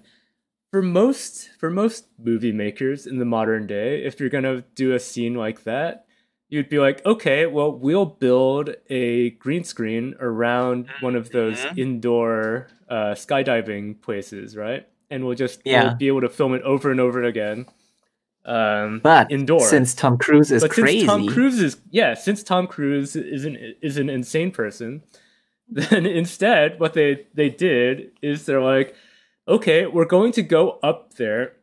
for most for most movie makers in the modern day, if you're gonna do a scene like that, you'd be like, okay, well, we'll build a green screen around one of those Mhm. indoor uh, skydiving places, right? And we'll just we'll be able to film it over and over again. Um, but indoor. since Tom Cruise is but crazy, Tom Cruise is yeah, since Tom Cruise is an is an insane person, then instead what they they did is they're like, okay, we're going to go up there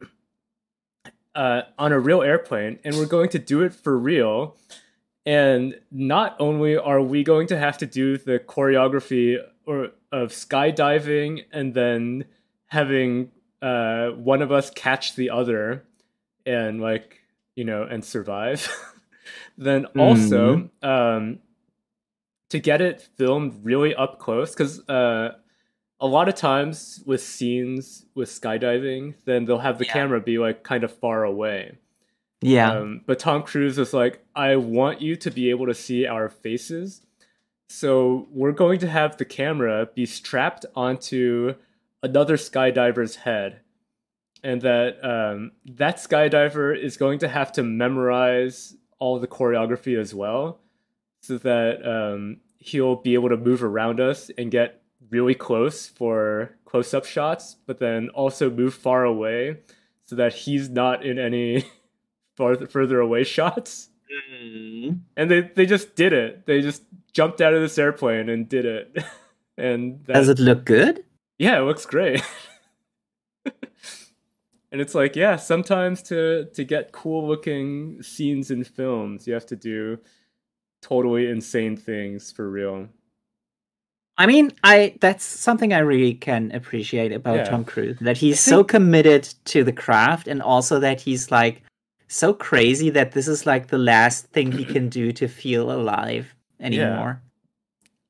uh, on a real airplane, and we're going to do it for real. And not only are we going to have to do the choreography or of skydiving and then having uh, one of us catch the other and like you know and survive then also um, to get it filmed really up close because uh, a lot of times with scenes with skydiving then they'll have the Yeah. camera be like kind of far away yeah, um, but Tom Cruise is like, I want you to be able to see our faces. So we're going to have the camera be strapped onto another skydiver's head. And that um, that skydiver is going to have to memorize all the choreography as well, so that um, he'll be able to move around us and get really close for close-up shots, but then also move far away so that he's not in any farther further away shots. Mm. And they they just did it. They just jumped out of this airplane and did it. and that, does it look good? yeah, it looks great. and it's like, yeah, sometimes to to get cool looking scenes in films, you have to do totally insane things for real. I mean, I that's something I really can appreciate about Yeah. Tom Cruise that he's so committed to the craft and also that he's like so crazy that this is like the last thing he can do to feel alive anymore.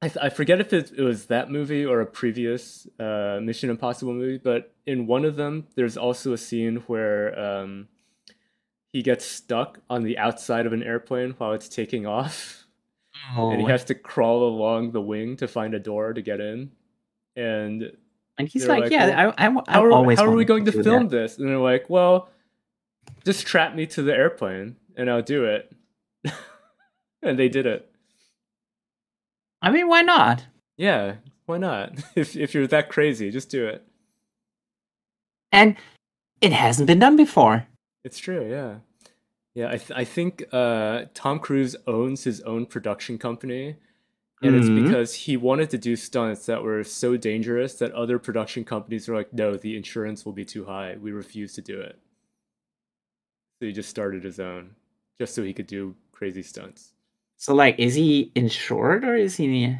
I, th- I forget if it, it was that movie or a previous uh, Mission Impossible movie, but in one of them, there's also a scene where um, he gets stuck on the outside of an airplane while it's taking off, and he Oh, has to crawl along the wing to find a door to get in. And and he's like, like, yeah, I, I, I how are, always how are we going to that." film this? And they're like, well, just strap me to the airplane and I'll do it. and they did it. I mean, why not? Yeah, why not? If if you're that crazy, just do it. And it hasn't been done before. It's true, yeah. Yeah, I, th- I think uh, Tom Cruise owns his own production company, and it's Mhm. because he wanted to do stunts that were so dangerous that other production companies were like, no, the insurance will be too high. We refuse to do it. So he just started his own, just so he could do crazy stunts. So, like, is he insured or is he?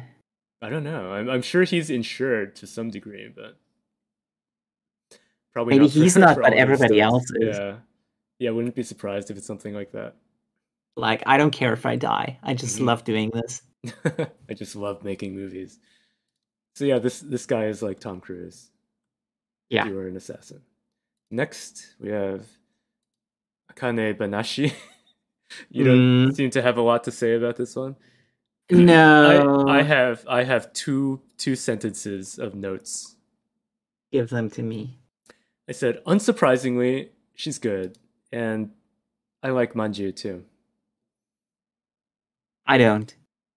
I don't know. I'm, I'm sure he's insured to some degree, but probably Maybe not for- he's not, for but everybody else is. Yeah, yeah. Wouldn't be surprised if it's something like that. Like, I don't care if I die. I just Mhm. love doing this. I just love making movies. So yeah, this this guy is like Tom Cruise. Yeah. You are an assassin. Next, we have Akane Banashi. you don't Mm, seem to have a lot to say about this one. no, I, I have I have two two sentences of notes. give them to me. I said, unsurprisingly, she's good, and I like Manju too. I don't.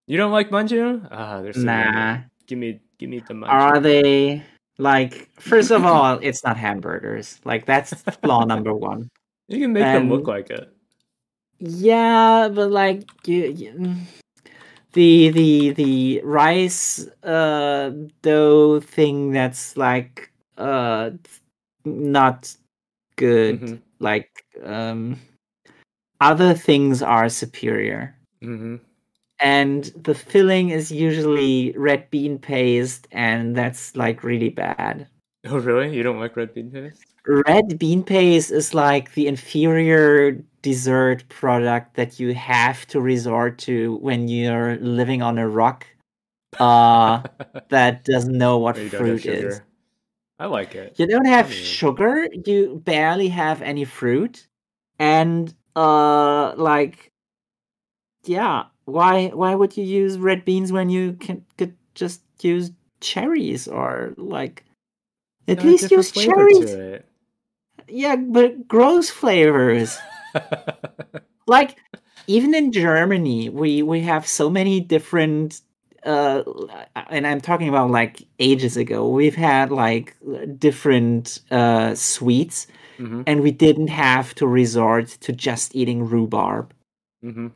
You don't like Manju? Ah, there's so many. Nah. Give me give me the Manju. Are they like? First of all, it's not hamburgers. Like that's flaw number one. you can make them look like it. Yeah, but like you, you- the the the rice uh dough thing that's like uh not good. Mhm. Like um other things are superior. hmm And the filling is usually red bean paste and that's like really bad. Oh, really? You don't like red bean paste? Red bean paste is like the inferior dessert product that you have to resort to when you're living on a rock uh that doesn't know what Or you don't have fruit is. I like it. you don't have Yummy. sugar you barely have any fruit and uh like yeah why why would you use red beans when you can could just use cherries or like at a least use cherries. Yeah, but gross flavors. like even in Germany, we we have so many different uh and I'm talking about like ages ago. We've had like different uh sweets hmm and we didn't have to resort to just eating rhubarb. hmm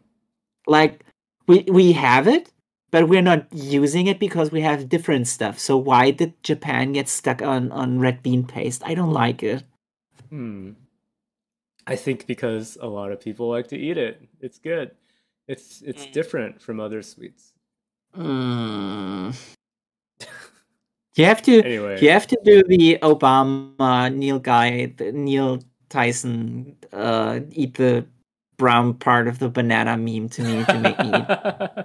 Like we we have it, but we're not using it because we have different stuff. So why did Japan get stuck on on red bean paste? I don't like it. Hmm. I think because a lot of people like to eat it. It's good. It's it's Mm. different from other sweets. Mm. You have to Anyway, you have to do the Obama Neil guy the Neil Tyson uh eat the brown part of the banana meme to me to make me eat,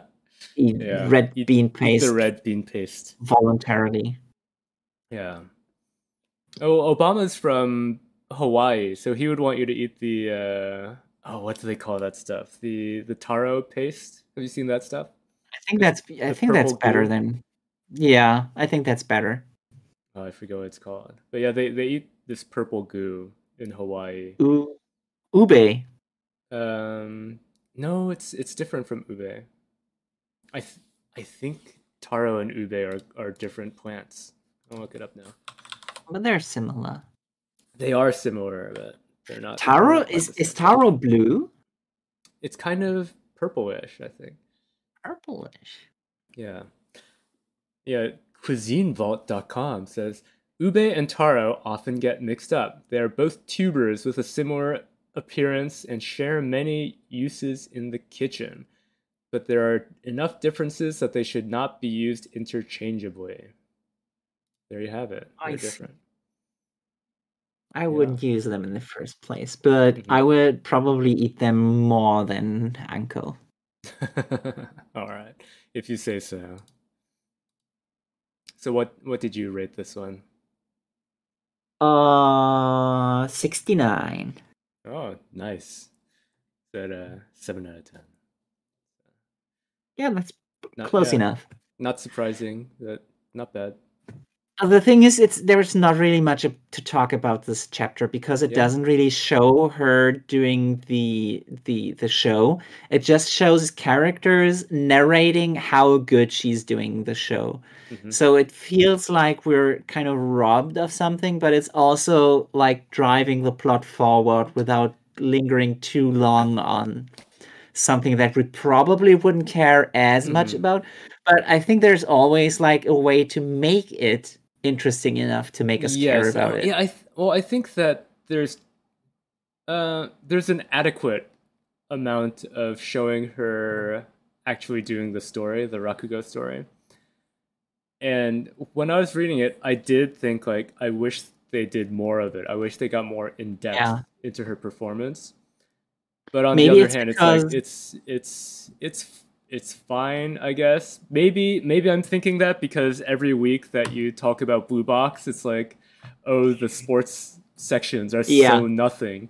eat Yeah, red eat- bean eat paste the red bean paste. voluntarily. Yeah. Oh, Obama's from Hawaii, so he would want you to eat the uh oh, what do they call that stuff? The the taro paste. Have you seen that stuff? I think that's I The think that's better than yeah, I think that's better. Oh, I forget what it's called. But yeah, they they eat this purple goo in Hawaii. U- ube. Um, no, it's it's different from ube. I th- I think taro and ube are are different plants. I'll look it up now. But they're similar. They are similar, but they're not. they're Taro not is is taro blue? It's kind of purplish, I think. Purplish. Yeah. Yeah, cuisinevault.com says ube and taro often get mixed up. They are both tubers with a similar appearance and share many uses in the kitchen, but there are enough differences that they should not be used interchangeably. There you have it. They're see. different. I wouldn't use them in the first place, but Mhm. I would probably eat them more than anko. All right, if you say so. So what what did you rate this one? Uh, sixty nine. Oh, nice. Said uh, seven out of ten. Yeah, that's Not, close yeah, enough. Not surprising. That not bad. Uh, The thing is, it's there's not really much to talk about this chapter because it Yeah. doesn't really show her doing the the the show. It just shows characters narrating how good she's doing the show. Mhm. So it feels like we're kind of robbed of something, but it's also like driving the plot forward without lingering too long on something that we probably wouldn't care as much Mhm. about. But I think there's always like a way to make it interesting enough to make us care about uh, it. Yeah, I th- well, I think that there's uh there's an adequate amount of showing her actually doing the story, the Rakugo story. And when I was reading it, I did think like I wish they did more of it. I wish they got more in depth Yeah. into her performance. But on Maybe the other hand, it's like it's it's it's it's fine, I guess. Maybe maybe I'm thinking that because every week that you talk about Blue Box, it's like, oh, the sports sections are Yeah. so nothing.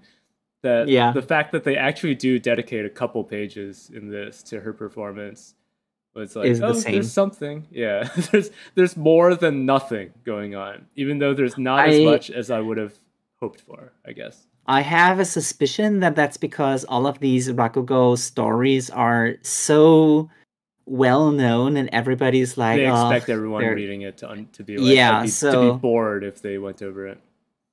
That Yeah. the fact that they actually do dedicate a couple pages in this to her performance was like, Is the oh, same. there's something. Yeah, there's there's more than nothing going on, even though there's not as much as I would have hoped for. I guess. I have a suspicion that that's because all of these Rakugo stories are so well known and everybody's like, they "Oh, expect everyone they're- reading it to un- to be like, Yeah, be, to so- be bored if they went over it.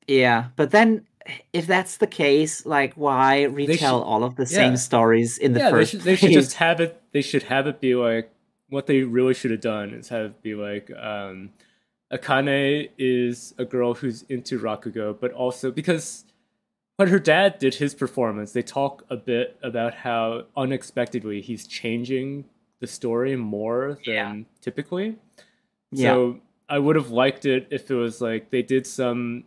Yeah, but then if that's the case, like why retell should- all of the yeah. same stories in the yeah, they first should, they should just have it. They should have it be like what they really should have done is have it be like um, Akane is a girl who's into Rakugo, but also because when her dad did his performance, they talk a bit about how unexpectedly he's changing the story more than Yeah. typically. Yeah. So I would have liked it if it was like they did some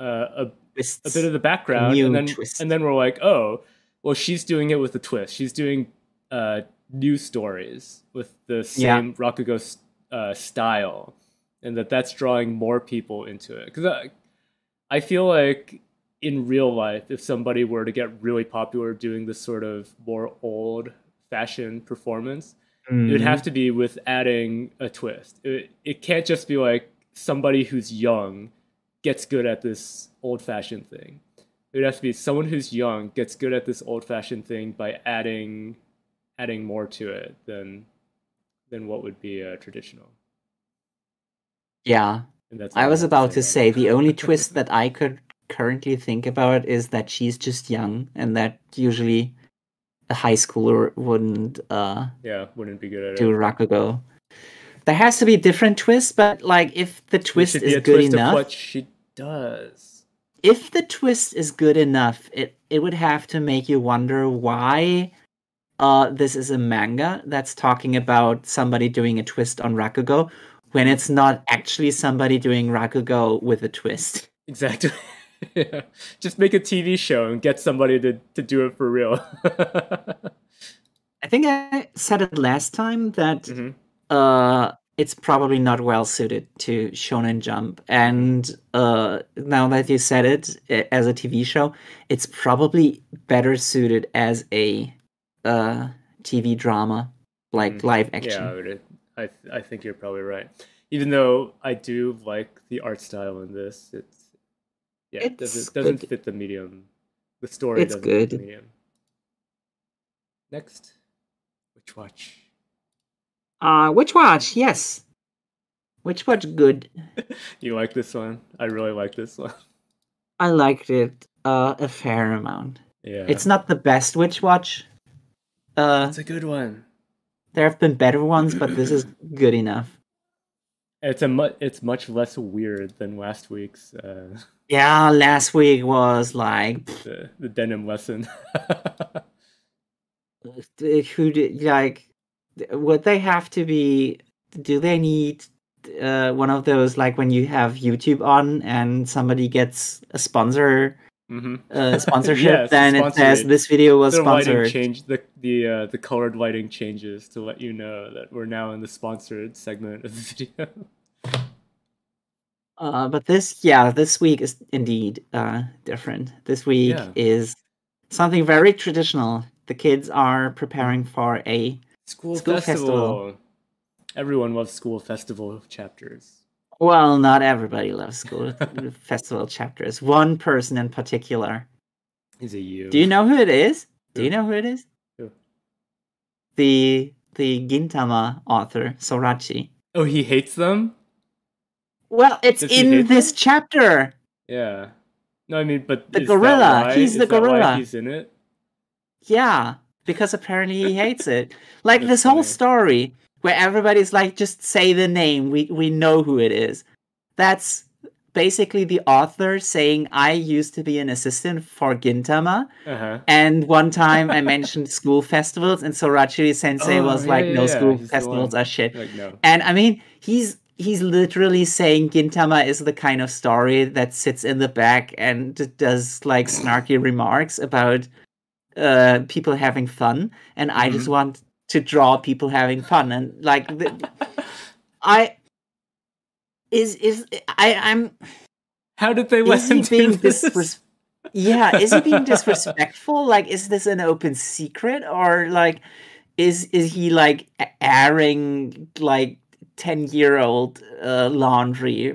uh, a a bit of the background and then twist. and then we're like oh well she's doing it with a twist she's doing uh new stories with the Yeah. same rakugo s- uh, style and that that's drawing more people into it because I, I feel like in real life if somebody were to get really popular doing this sort of more old fashioned performance, it would have to be with adding a twist. It, it can't just be like somebody who's young gets good at this old fashioned thing. It would have to be someone who's young gets good at this old fashioned thing by adding adding more to it than than what would be uh, traditional. Yeah, And that's I was about to say the only twist that I could currently think about is that she's just young, and that usually a high schooler wouldn't uh. Yeah, wouldn't be good at do it. Rakugo. There has to be different twists, but like if the twist is good twist enough, what she does. if the twist is good enough, it it would have to make you wonder why uh this is a manga that's talking about somebody doing a twist on Rakugo when it's not actually somebody doing Rakugo with a twist. Exactly. yeah. Just make a TV show and get somebody to, to do it for real. I think I said it last time that hmm uh it's probably not well suited to Shonen Jump and uh now that you said it as a TV show it's probably better suited as a uh TV drama like Mm, live action. Yeah, I, I I think you're probably right. Even though I do like the art style in this, it's yeah, it doesn't doesn't good. fit the medium. The story It's doesn't fit the good. medium. Next, Witch Watch. Uh Witch Watch, yes. Witch Watch good. You like this one? I really like this one. I liked it uh a fair amount. Yeah, It's not the best Witch Watch. Uh it's a good one. there have been better ones, but this is good enough. It's a mu- it's much less weird than last week's uh, Yeah, last week was like the the denim lesson. who did like would they have to be do they need uh one of those like when you have youtube on and somebody gets a sponsor hmm uh sponsorship Yes, then it says this video was the lighting sponsored change the the uh, the colored lighting changes to let you know that we're now in the sponsored segment of the video. uh but this yeah this week is indeed uh different this week Yeah. is something very traditional the kids are preparing for a School, School festival. festival. Everyone loves school festival chapters. Well not everybody loves school festival chapters one person in particular Is it you? Do you know who it is? Do you know who it is? Who? The the Gintama author Sorachi. Oh, he hates them. Well, it's Does in this them? chapter. Yeah. No, I mean, but The gorilla. He's is the gorilla. he's in it. Yeah, because apparently he hates it. Like That's this whole story where everybody's like, just say the name. We we know who it is. That's basically the author saying, I used to be an assistant for Gintama. Uh huh. And one time I mentioned school festivals, and Sorachi Sensei Oh, was yeah, like, no yeah, school he's festivals are shit. Like no. And I mean, he's he's literally saying Gintama is the kind of story that sits in the back and does like snarky remarks about uh people having fun, and I just Mhm. want to draw people having fun, and like the, I is is I I'm How did they let is him he do being this? disres- yeah is he being disrespectful like is this an open secret or like is is he like airing like 10 year old uh, laundry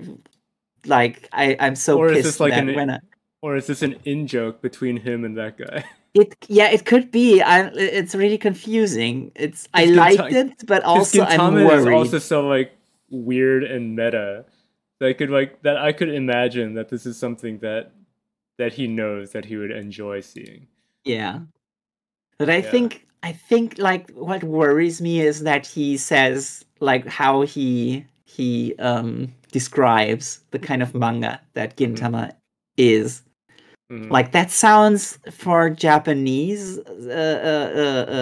like i i'm so Or is pissed this like that an- I, Or is this an in joke between him and that guy? It yeah it could be i it's really confusing it's i liked it but also i'm Gintama is also so like weird and meta. That I could like that I could imagine that this is something that that he knows that he would enjoy seeing. Yeah. But I Yeah. think I think like what worries me is that he says like how he he um describes the kind of manga that Gintama is. Mhm. Like that sounds for Japanese uh uh uh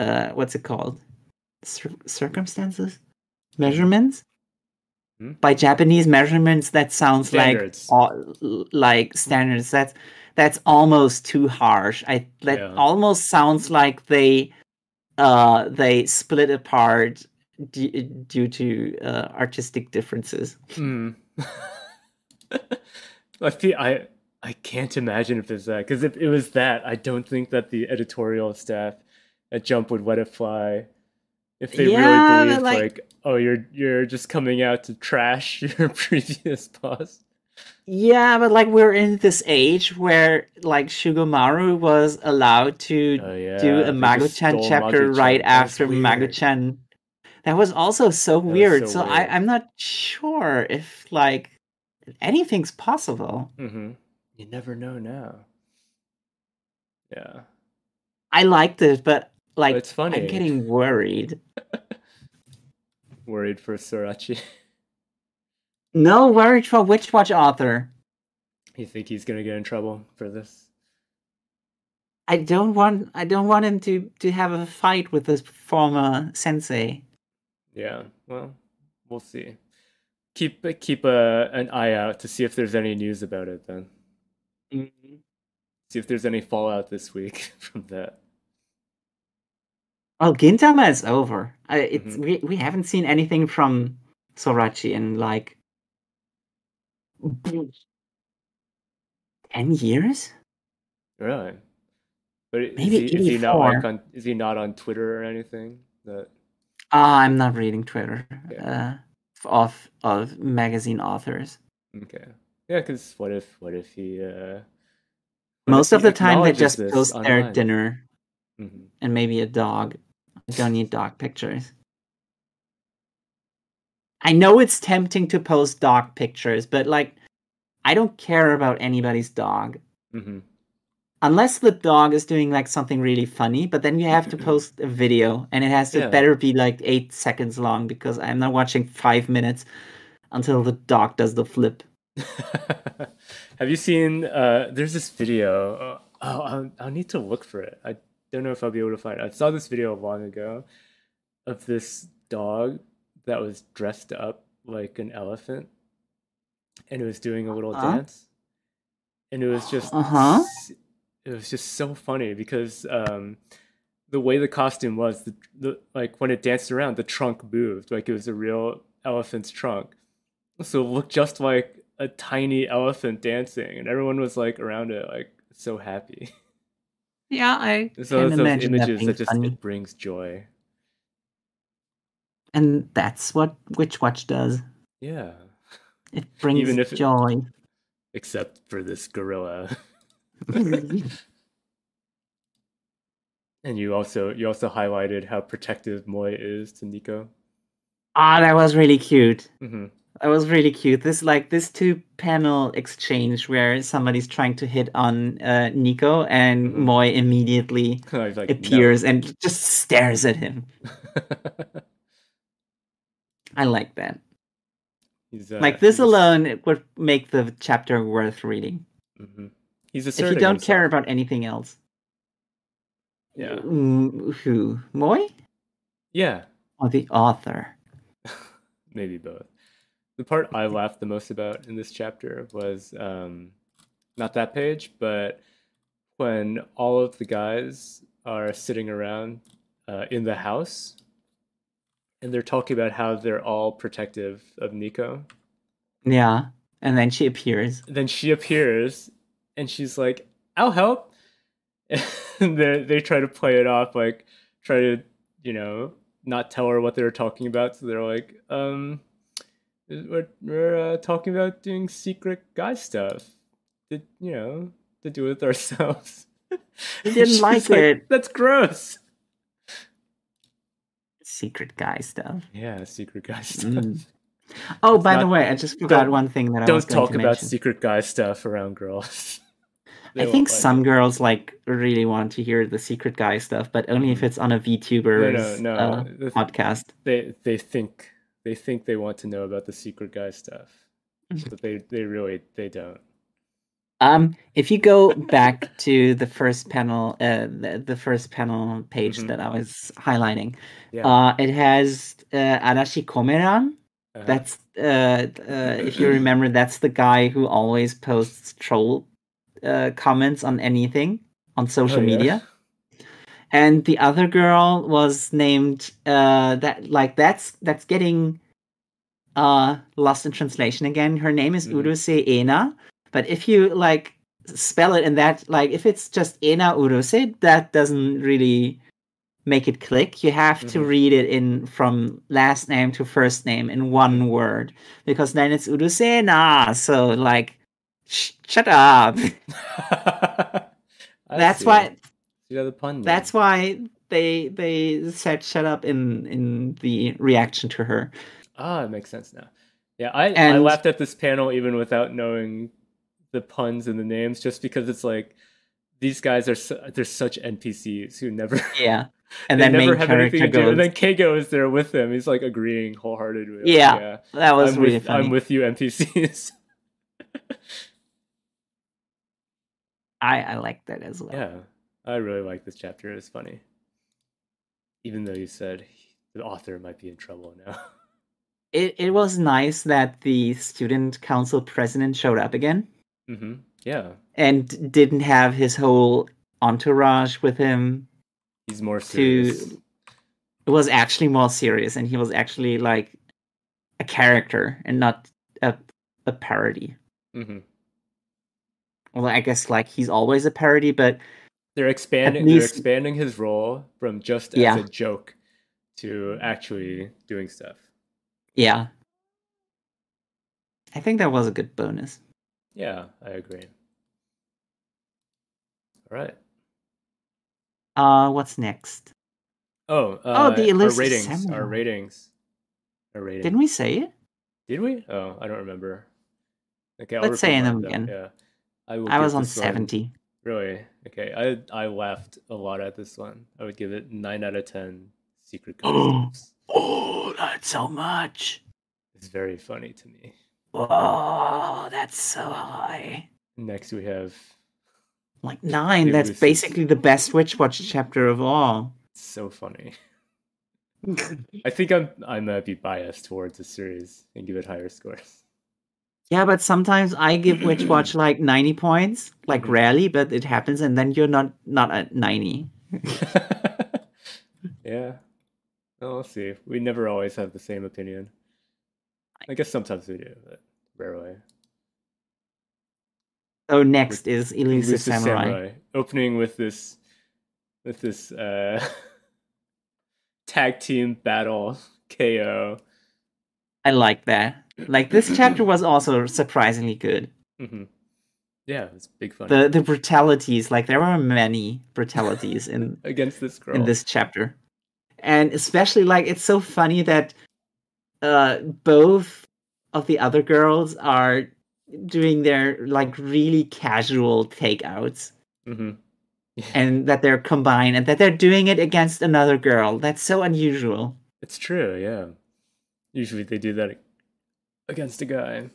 uh, uh what's it called? Cir- circumstances? Measurements? Hmm? By Japanese measurements that sounds Standards. like all, like standards that's that's almost too harsh. I that Yeah. almost sounds like they uh they split apart d- due to uh, artistic differences. Mm. I feel I I can't imagine if it's that because if it was that, I don't think that the editorial staff at Jump would let it fly. If they Yeah, really believed like- like, oh, you're you're just coming out to trash your previous boss. Yeah, but like we're in this age where like Shugomaru was allowed to Oh yeah. do a Mago-chan chapter Mago-chan. right That's after weird. Mago-chan. That was also so was weird. so So, I. I'm not sure if like anything's possible. Mm-hmm. You never know now. Yeah. I liked it, but like it's funny. I'm getting worried. Worried for Sorachi. No, worried for Witch Watch author. you think he's gonna get in trouble for this? I don't want I don't want him to to have a fight with his former sensei. Yeah. Well, we'll see. Keep keep a, an eye out to see if there's any news about it. Then see if there's any fallout this week from that. Well, Gintama is over. I, it's Mhm. we we haven't seen anything from Sorachi in like ten years. Really? But is Maybe he, is he not like on? Is he not on Twitter or anything? That Ah, I'm not reading Twitter. Yeah. Uh, of of magazine authors. okay? Yeah, because what if what if he? uh what Most if of he the time, they just post their online? dinner Mhm. and maybe a dog. I don't need dog pictures. I know it's tempting to post dog pictures, but like, I don't care about anybody's dog. Mhm. Unless the dog is doing like something really funny, but then you have to post a video and it has to Yeah. better be like eight seconds long because I'm not watching five minutes until the dog does the flip. Have you seen? Uh, there's this video. Uh, oh, I'll, I'll need to look for it. I don't know if I'll be able to find it. I saw this video long ago of this dog that was dressed up like an elephant, and it was doing a little Uh-huh. dance, and it was just Uh-huh. s- it was just so funny because um, the way the costume was, the, the like when it danced around, the trunk moved like it was a real elephant's trunk. So it looked just like a tiny elephant dancing, and everyone was like around it, like so happy. Yeah, I So can those imagine that images being that just funny. it brings joy. And that's what Witch Watch does. Yeah, It brings Even if it- joy. except for this gorilla. and you also you also highlighted how protective Moy is to Nico. Ah, that was really cute. hmm That was really cute. This like this two panel exchange where somebody's trying to hit on uh, Nico and Mhm. Moy immediately like, appears and just stares at him. I like that. he's, uh, like this alone it would make the chapter worth reading. mhm. He's If you don't care about anything else. Yeah. Mm, who? Moy? Yeah, Or the author? maybe both. The part I laughed the most about in this chapter was um, not that page, but when all of the guys are sitting around uh, in the house and they're talking about how they're all protective of Nico. Yeah. And then she appears. Then she appears and she's like, I'll help. And they they try to play it off, like, try to, you know, not tell her what they were talking about. So they're like, um, we're, we're uh, talking about doing secret guy stuff. To, you know, to do with ourselves. They didn't She's like it. That's gross. Secret guy stuff. Yeah, secret guy stuff. Mm. Oh, It's by the way, I just forgot one thing that I was Don't talk about mention. secret guy stuff around girls. I think some it. girls like really want to hear the secret guy stuff, but only if it's on a VTuber's no, no. uh, The- podcast. they they think they think they want to know about the secret guy stuff, but they they really they don't. Um, if you go back to the first panel, uh, the, the first panel page Mhm. that I was highlighting, Yeah. uh, it has uh, Arashi Komeran. Uh-huh. That's uh, uh, if you remember, that's the guy who always posts troll uh, comments on anything on social Oh, media. And the other girl was named uh, that like that's that's getting uh, lost in translation again. Her name is Mhm. Uruse Ena, but if you like spell it in that like if it's just Ena Uruse, that doesn't really make it click. You have to Mhm. read it in from last name to first name in one word because then it's Urusena. So like, shut up. That's see. why. You got the pun. That's why they they said shut up in in the reaction to her. Ah, it makes sense now. Yeah, I, I laughed at this panel even without knowing the puns and the names, just because it's like these guys are su- they're such NPCs who never Yeah, and then never have anything to do. And then Keigo is there with them. He's like agreeing wholeheartedly. like, Yeah, that was I'm really with, funny. I'm with you, NPCs. I I like that as well. yeah, I really like this chapter. It's funny, even though you said the author might be in trouble now. It it was nice that the student council president showed up again hmm Yeah, and didn't have his whole entourage with him. he's more To serious. it was actually more serious, and he was actually like a character and not a a parody. hmm Well, I guess like he's always a parody, but They're expanding. least- They're expanding his role from just as Yeah. a joke to actually doing stuff. yeah, I think that was a good bonus. Yeah, I agree. All right. Uh, what's next? Oh, uh, Oh, the our ratings. Our ratings. Our ratings. Didn't we say it? Did we? Oh, I don't remember. Okay, I'll Let's say them again. Yeah. I, I was on this one- seventy. Really? Okay. I I laughed a lot at this one. I would give it nine out of ten. Secret Ghosts. Oh, that's so much. it's very funny to me. Oh, that's so high. Next we have Like nine. That's Elusive. basically the best Witch Watch chapter of all. so funny. I think I'm I might be biased towards the series and give it higher scores. Yeah, but sometimes I give Witch Watch like ninety points, like rarely, but it happens, and then you're not not at ninety. yeah. Well, we'll see. We never always have the same opinion. I guess sometimes we do, but rarely. So next is Elusive, Elusive Samurai. Opening with this with this uh tag team battle KO. I like that. Like this chapter was also surprisingly good. hmm Yeah, it's big fun. The the brutalities, like there were many brutalities in Against this girl. in this chapter and especially like it's so funny that uh both of the other girls are doing their like really casual takeouts hmm and that they're combined and that they're doing it against another girl that's so unusual It's true, yeah. Usually they do that against a guy.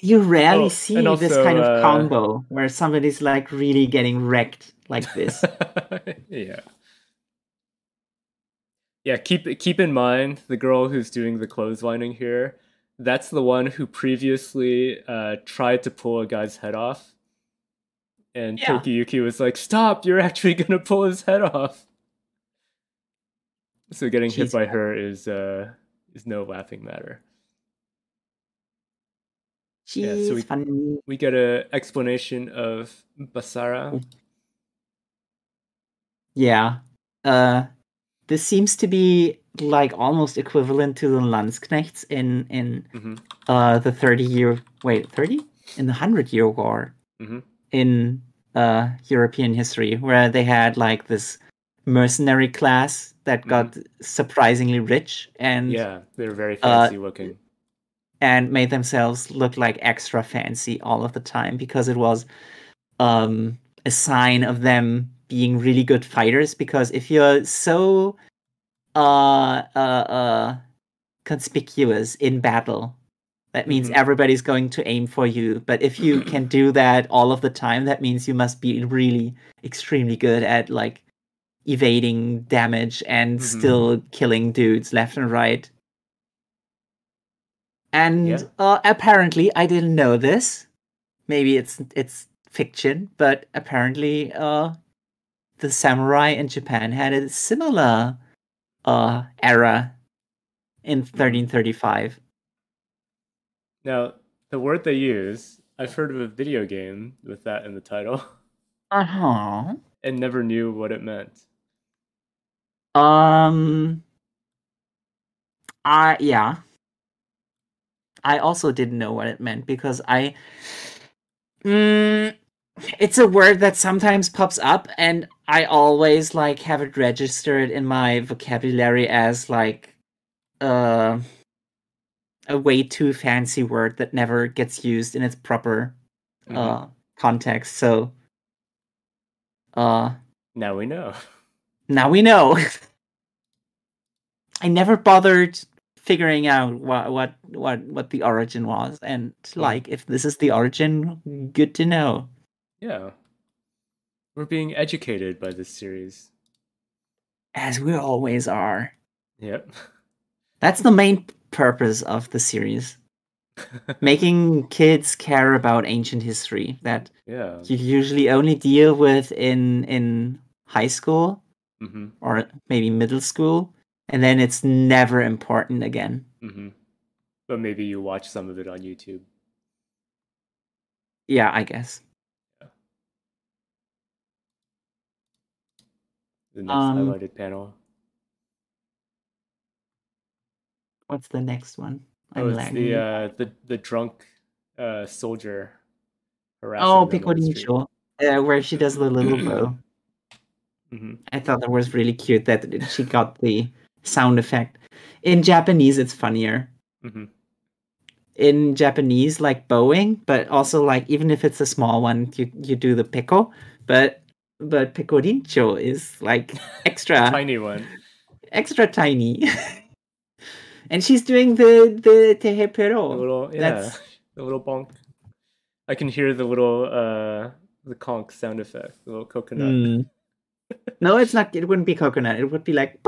you rarely Oh, see and this kind of uh, combo where somebody's like really getting wrecked like this yeah. Yeah, keep keep in mind the girl who's doing the clotheslining here. That's the one who previously uh, tried to pull a guy's head off, and Yeah. Tokiyuki was like, "Stop! You're actually gonna pull his head off." So getting hit She's by her is uh, is no laughing matter. she's Yeah, so we- funny We get an explanation of Basara. Yeah. Uh this seems to be like almost equivalent to the Landsknechts in in hmm uh the 30 year wait, 30? In the 100 year war hmm in uh European history where they had like this mercenary class that got surprisingly rich and Yeah, they're very Uh, fancy looking. and made themselves look like extra fancy all of the time because it was um, a sign of them being really good fighters. Because if you're so uh, uh, uh, conspicuous in battle, that means Mhm. everybody's going to aim for you. But if you can do that all of the time, that means you must be really extremely good at like evading damage and Mhm. still killing dudes left and right. And Yeah. uh, apparently, I didn't know this. Maybe it's it's fiction, but apparently, uh, the samurai in Japan had a similar uh era in 1335. Now, the word they use, I've heard of a video game with that in the title Uh huh. and never knew what it meant. Um. I yeah. I also didn't know what it meant because I. Mm, it's a word that sometimes pops up, and I always like have it registered in my vocabulary as like, uh, a way too fancy word that never gets used in its proper Mhm. uh context. So, uh, now we know. now we know. I never bothered figuring out what what what what the origin was, and like if this is the origin, good to know. Yeah. We're being educated by this series. As we always are. Yep. That's the main purpose of the series. Making kids care about ancient history that yeah. you usually only deal with in in high school hmm or maybe middle school, and then it's never important again. hmm But maybe you watch some of it on YouTube. Yeah, I guess. The next Um, highlighted panel. What's the next one? Oh, it's lagging the uh, the the drunk uh, soldier harassing Oh, them on the street. Picodincho, uh, where she does the little bow. Mhm. I thought that was really cute that she got the sound effect. In Japanese, it's funnier. Mhm. In Japanese, like bowing, but also like even if it's a small one, you you do the pico. But but picodincho is like extra Tiny one. extra tiny. and she's doing the the The tehepero. little yeah. That's- The little bonk. I can hear the little uh the conch sound effect. The little coconut. Hmm. No, it's not. It wouldn't be coconut. It would be like.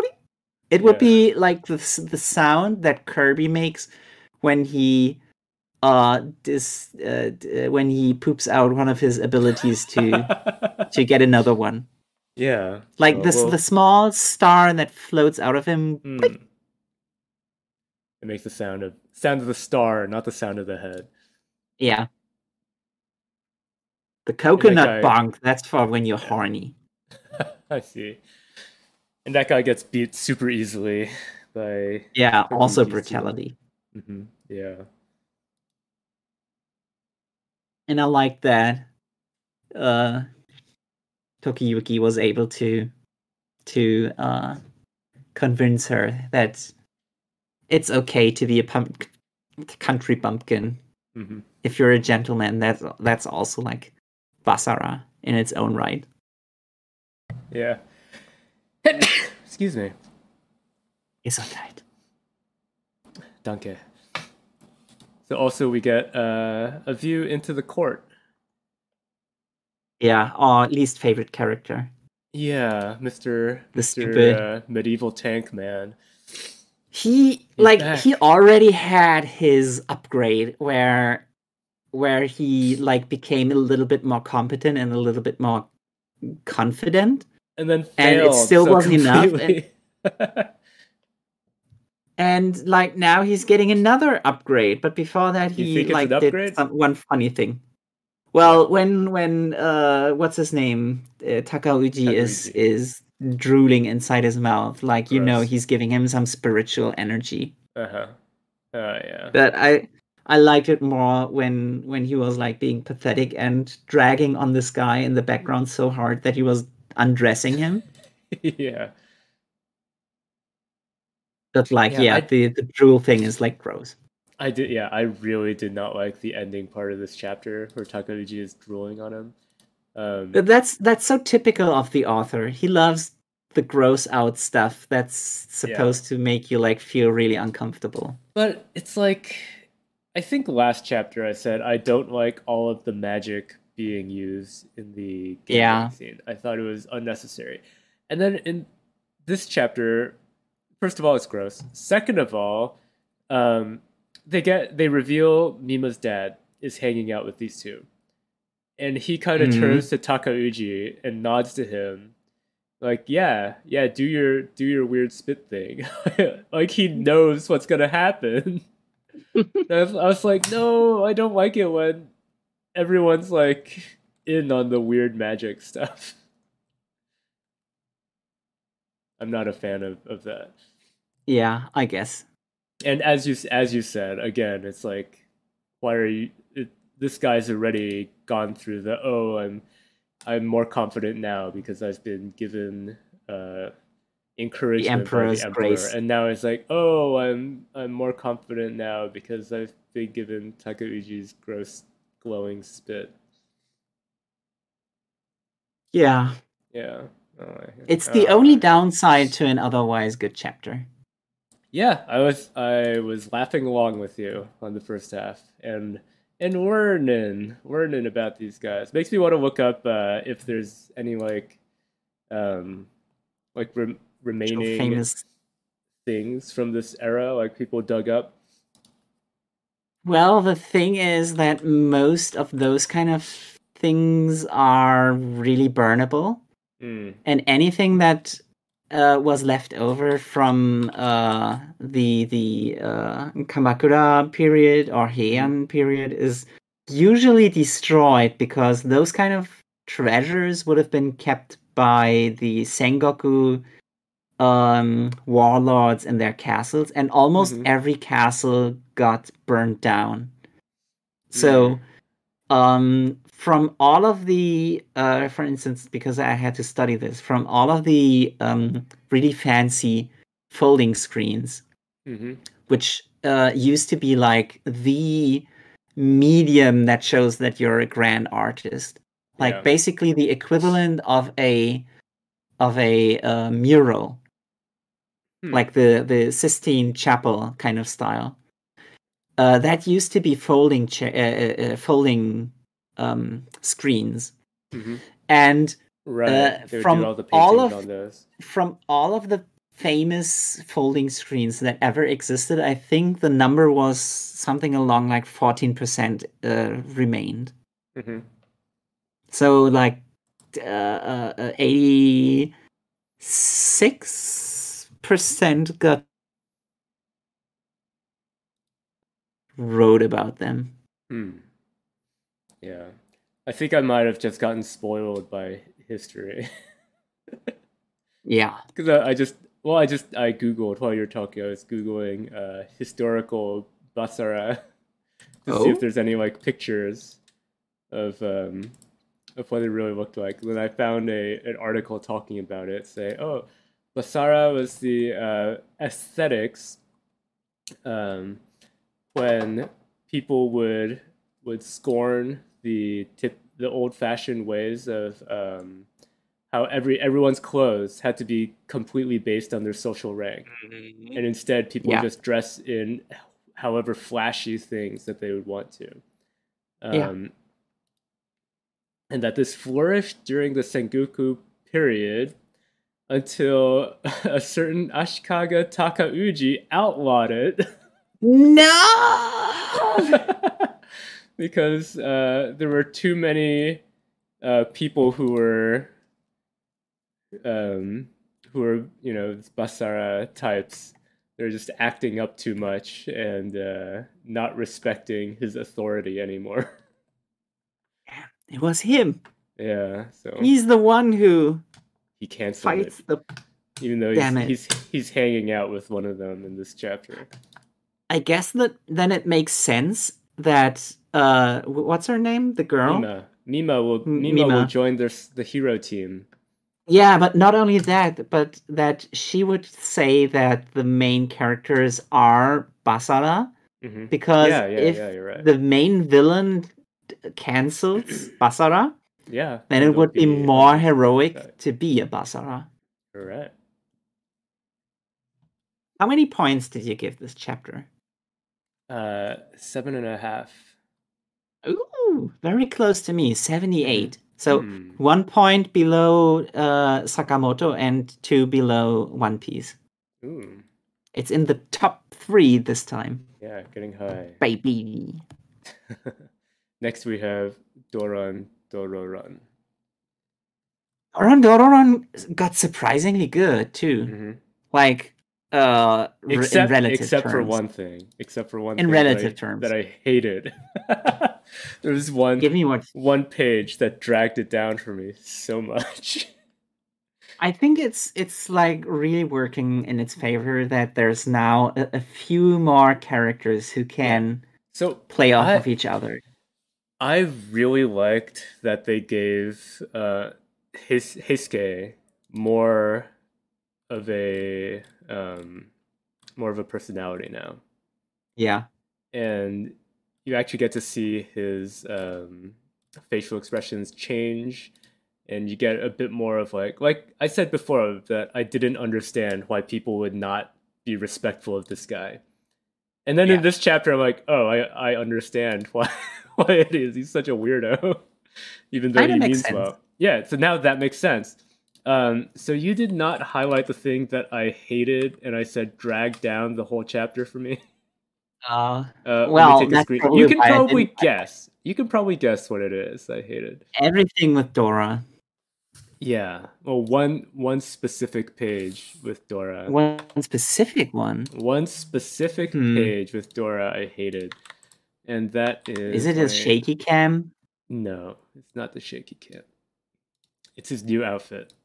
It would Yeah. be like the the sound that Kirby makes when he uh dis uh, uh, when he poops out one of his abilities to to get another one. yeah. Like so this we'll- the small star that floats out of him. Mm. It makes the sound of sound of the star, not the sound of the head. Yeah. The coconut guy- bonk, that's for when you're horny. I see. And that guy gets beat super easily by. Yeah, also brutality. hmm Yeah. and I like that uh Tokiyuki was able to to uh convince her that it's okay to be a pump- country bumpkin hmm if you're a gentleman that's that's also like basara in its own right Yeah. Excuse me. it's alright Danke. So also we get uh, a view into the court. yeah our least favorite character Yeah, Mr. The Mr. stupid- Uh, medieval tank man. he like back. he already had his upgrade where where he like became a little bit more competent and a little bit more confident And then And it still so wasn't enough, and- and like now he's getting another upgrade but before that he like did some, one funny thing. Well when when uh what's his name? Uh, takauji is Takauji. is drooling inside his mouth like you know he's giving him some spiritual energy. Uh-huh. Oh yeah. but i i liked it more when when he was like being pathetic and dragging on this guy in the background so hard that he was undressing him yeah. but like Yeah, yeah, I- the the drool thing is like gross I did yeah, I really did not like the ending part of this chapter where Takauji is drooling on him. Um that's that's so typical of the author. He loves the gross out stuff that's supposed to make you like feel really uncomfortable. But it's like, I think last chapter I said I don't like all of the magic being used in the Yeah. scene. I thought it was unnecessary. And then in this chapter, first of all, it's gross. Second of all, um, they get they reveal Mima's dad is hanging out with these two, and he kind of Mhm. turns to Takauji and nods to him, like, "Yeah, yeah, do your do your weird spit thing." like he knows what's gonna happen. I was like, "No, I don't like it when everyone's like in on the weird magic stuff." I'm not a fan of, of that. Yeah, I guess. And as you as you said again, it's like, why are you? It, this guy's already gone through the oh, I'm I'm more confident now because I've been given uh, encouragement by Emperor's the emperor, grace. and now it's like oh, I'm I'm more confident now because I've been given Takauji's gross glowing spit. Yeah, Yeah. Oh, I- it's the oh, only downside to an otherwise good chapter. Yeah, I was I was laughing along with you on the first half, and and learning learning about these guys makes me want to look up uh, if there's any like um like rem- remaining Famous. things from this era like people dug up. Well, the thing is that most of those kind of things are really burnable. Mm. and anything that uh, was left over from uh, the the uh, Kamakura period or Heian period is usually destroyed because those kind of treasures would have been kept by the Sengoku um, warlords in their castles, and almost Mhm. every castle got burned down. So um from all of the uh for instance because i had to study this from all of the um really fancy folding screens hmm which uh used to be like the medium that shows that you're a grand artist like Yeah. basically the equivalent of a of a uh, mural hmm. like the the Sistine Chapel kind of style. Uh, that used to be folding cha- uh, uh, uh folding um, screens, mm-hmm. and right. Uh, from all, all of from all of the famous folding screens that ever existed, I think the number was something along like 14% remained. Mm-hmm. So, like uh, uh, 86 percent got wrote about them. Hmm. Yeah, I think I might have just gotten spoiled by history. yeah, because I, I, just well, I just I googled while you're talking. I was googling uh, historical Basara to oh? see if oh. there's any like pictures of um, of what it really looked like. Then I found a an article talking about it. Say, oh, Basara was the uh, aesthetics um, when people would would scorn the tip the old fashioned ways of um, how every everyone's clothes had to be completely based on their social rank, and instead people Yeah. just dress in however flashy things that they would want to. Um, Yeah. And that this flourished during the Sengoku period until a certain Ashikaga Takauji outlawed it. no because uh, there were too many uh, people who were um, who were you know basara types. They're just acting up too much and uh, not respecting his authority anymore. it was him yeah, so he's the one who he canceled fights it, the even though Damn he's, he's he's hanging out with one of them in this chapter. i guess that then it makes sense that uh what's her name the girl Mima, Mima will Mima, will join their the hero team. yeah but not only that but that she would say that the main characters are basara hmm because Yeah, yeah, if yeah. Right. the main villain cancels basara Yeah. then it'll would be more heroic that. to be a basara Correct. how many points did you give this chapter Uh, seven and a half. Ooh, very close to me, 78. So Hmm. one point below uh, Sakamoto and two below One Piece. Ooh, It's in the top three this time, yeah, getting high. baby. Next we have Doron Dororon. Doron Dororon got surprisingly good too. hmm Like, uh, Except, in relative except for one thing. Except for one In thing relative that I, terms. that I hated. there was one Give me one. one page that dragged it down for me so much. I think it's it's like really working in its favor that there's now a, a few more characters who can So play off I- of each other. I really liked that they gave uh, His Heisuke more of a um, more of a personality now, Yeah. and you actually get to see his um, facial expressions change, and you get a bit more of like like I said before that I didn't understand why people would not be respectful of this guy, and then Yeah. in this chapter I'm like, oh, I I understand why why it is. He's such a weirdo, even though Kinda he means sense. well. Yeah, so now that makes sense. Um, so you did not highlight the thing that I hated, and I said drag down the whole chapter for me. Uh, Uh, Well, me. You can probably guess. You can probably guess what it is. I hated. everything with Dora. Yeah. Well, one one specific page with Dora. One specific one. One specific Hmm. page with Dora I hated, and that is. Is it his like- shaky cam? No, it's not the shaky cam. It's his new outfit.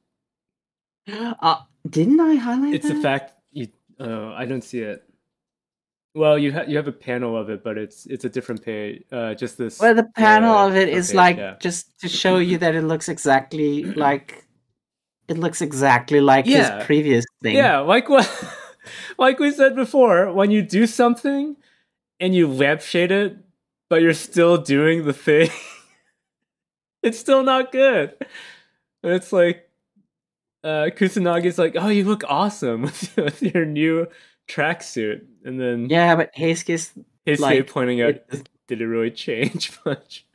Uh, didn't I highlight It's the fact you. Uh, I don't see it. Well, you have you have a panel of it, but it's it's a different page. Uh, just this. Well, the panel uh, of it is page, like yeah. just to show you that it looks exactly like it looks exactly like Yeah. his previous thing. Yeah, like what, like we said before, when you do something and you lampshade it, but you're still doing the thing, it's still not good. And it's like, uh, Kusanagi's like, "Oh, you look awesome with, with your new tracksuit," and then Yeah, but Heisuke's his like, pointing out, it- "Did it really change much?"